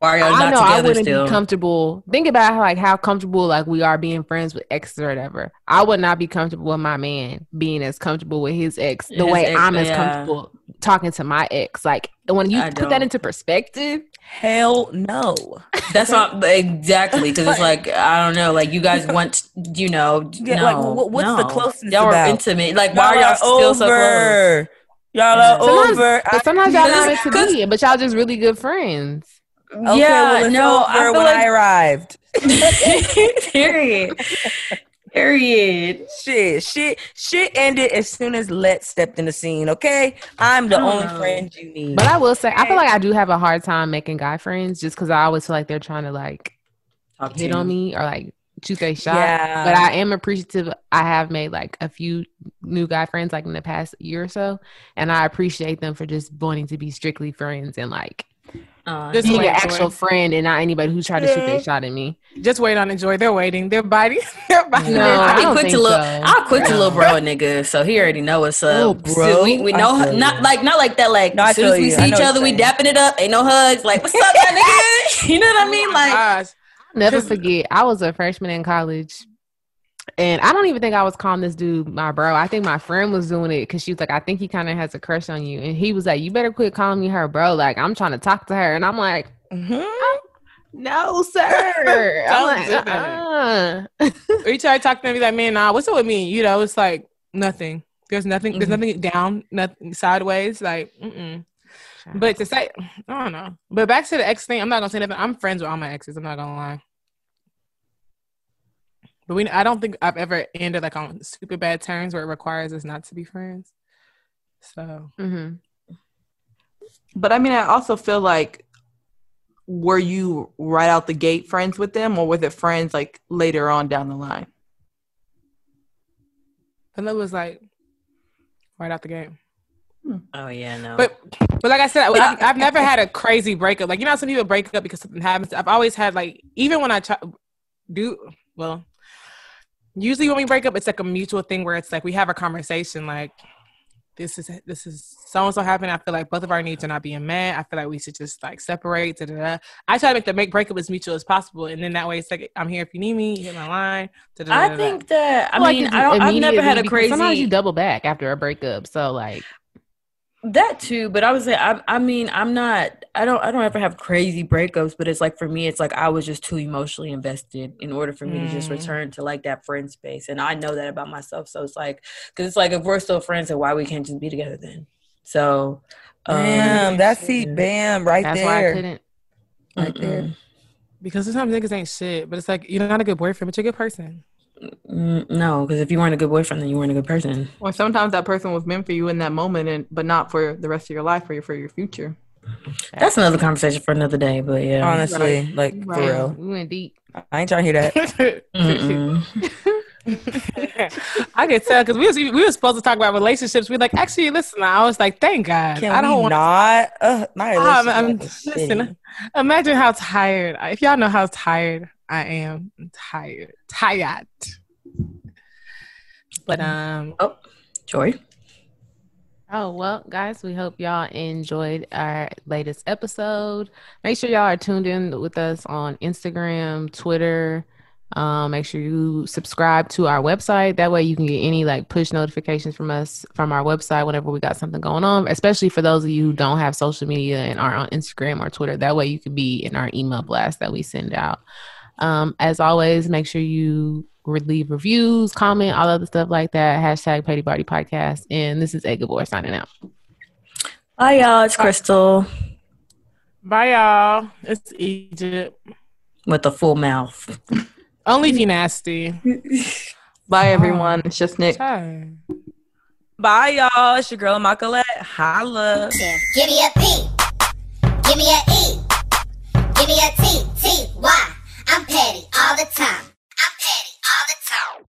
why are I not know I wouldn't still? be comfortable. Think about how, like how comfortable like we are being friends with exes or whatever. I would not be comfortable with my man being as comfortable with his ex the His way ex, I'm as yeah. comfortable talking to my ex. Like when you I put that don't. into perspective, Hell no. That's not exactly because it's like I don't know, like you guys want, you know, Yeah, no, like, what- what's the no. closeness Y'all are intimate. Like, why are y'all still so close? Y'all are sometimes, over. but sometimes y'all not meant to be, but y'all just really good friends. Okay, yeah, well, no, I feel when like I arrived. period, period. Shit, shit, shit ended as soon as Let stepped in the scene. Okay, I'm the only know. friend you need. But I will say, I feel like I do have a hard time making guy friends just because I always feel like they're trying to like Talk hit you. on me or like shoot their shot. yeah, But I am appreciative. I have made like a few new guy friends like in the past year or so, and I appreciate them for just wanting to be strictly friends and like Uh, Just being an actual it. friend and not anybody who tried to shoot Yeah. their shot at me. Just wait on enjoy. They're waiting. They're biting. They're biting. No, I I be quick to think little. so. I'll quit to No. little bro a nigga, so he already know what's up. Little bro? we, we know not you. like not like that. Like No, as soon as we you. see each other, we dapping it up. Ain't no hugs. Like what's up, my nigga? You know what I mean? Oh Like gosh. Never forget, I was a freshman in college. And I don't even think I was calling this dude my bro. I think my friend was doing it because she was like, I think he kind of has a crush on you. And he was like, You better quit calling me her bro. Like, I'm trying to talk to her. And I'm like, Mhm. No, sir. I'm like, uh-uh. Or you try to talk to me like, man, nah, what's up with me? You know, it's like nothing. There's nothing. There's Mhm. nothing down, nothing sideways. Like, mm-mm. but to say, I don't know. But back to the ex thing, I'm not gonna say nothing. I'm friends with all my exes. I'm not gonna lie. But we, I don't think I've ever ended like on super bad terms where it requires us not to be friends. So Mhm. But I mean, I also feel like were you right out the gate friends with them, or was it friends like later on down the line? and it was like right out the game. Oh yeah, no. But but like I said, I've, I've never had a crazy breakup. Like you know, how some people break up because something happens. I've always had like even when I try do well. Usually when we break up, it's like a mutual thing where it's like we have a conversation like this is this is so and so happened. I feel like both of our needs are not being met. I feel like we should just like separate. Da, da, da. I try to make the make breakup as mutual as possible, and then that way it's like I'm here if you need me. Hit my line. Da, da, da, I da, da. think that I feel like mean it's I don't, I've never had a crazy Sometimes you double back after a breakup, so like that too. But I would say I I mean I'm not I don't I don't ever have crazy breakups. But it's like for me it's like I was just too emotionally invested in order for me to just Mm. return to like that friend space, and I know that about myself. So it's like because it's like if we're still friends, then why we can't just be together then? So um, Bam, that's it. Bam, right that's why I there. couldn't. Right there. mm-mm. because sometimes niggas ain't shit, but it's like you're not a good boyfriend, but you're a good person. Mm, no, because if you weren't a good boyfriend, then you weren't a good person. Or sometimes that person was meant for you in that moment, and but not for the rest of your life or for your future. That's another conversation for another day. But yeah, Honestly, like for real. We went deep. I ain't trying to hear that. I could tell because we was we were supposed to talk about relationships. We like actually listen. I was like, thank God. Can I don't we want. not? Uh, my I'm, I'm, listen, imagine how tired. If y'all know how tired I am, I'm tired, tired. But um, oh, Joy. Oh, well, guys, we hope y'all enjoyed our latest episode. Make sure y'all are tuned in with us on Instagram, Twitter. Um, make sure you subscribe to our website. That way you can get any like push notifications from us from our website whenever we got something going on, especially for those of you who don't have social media and are on Instagram or Twitter. That way you can be in our email blast that we send out. Um, as always, make sure you leave reviews, comment, all other stuff like that. Hashtag Petty Party Podcast. And this is Egabor signing out. Bye, y'all. It's Crystal. Bye, y'all. It's Egypt. With a full mouth. Only be nasty. Bye, everyone. It's just Nick. Bye, y'all. It's your girl, Macolette. Holla. Give me a P. Give me a E. Give me a T. T. Y. I'm petty all the time. I'm petty all the time.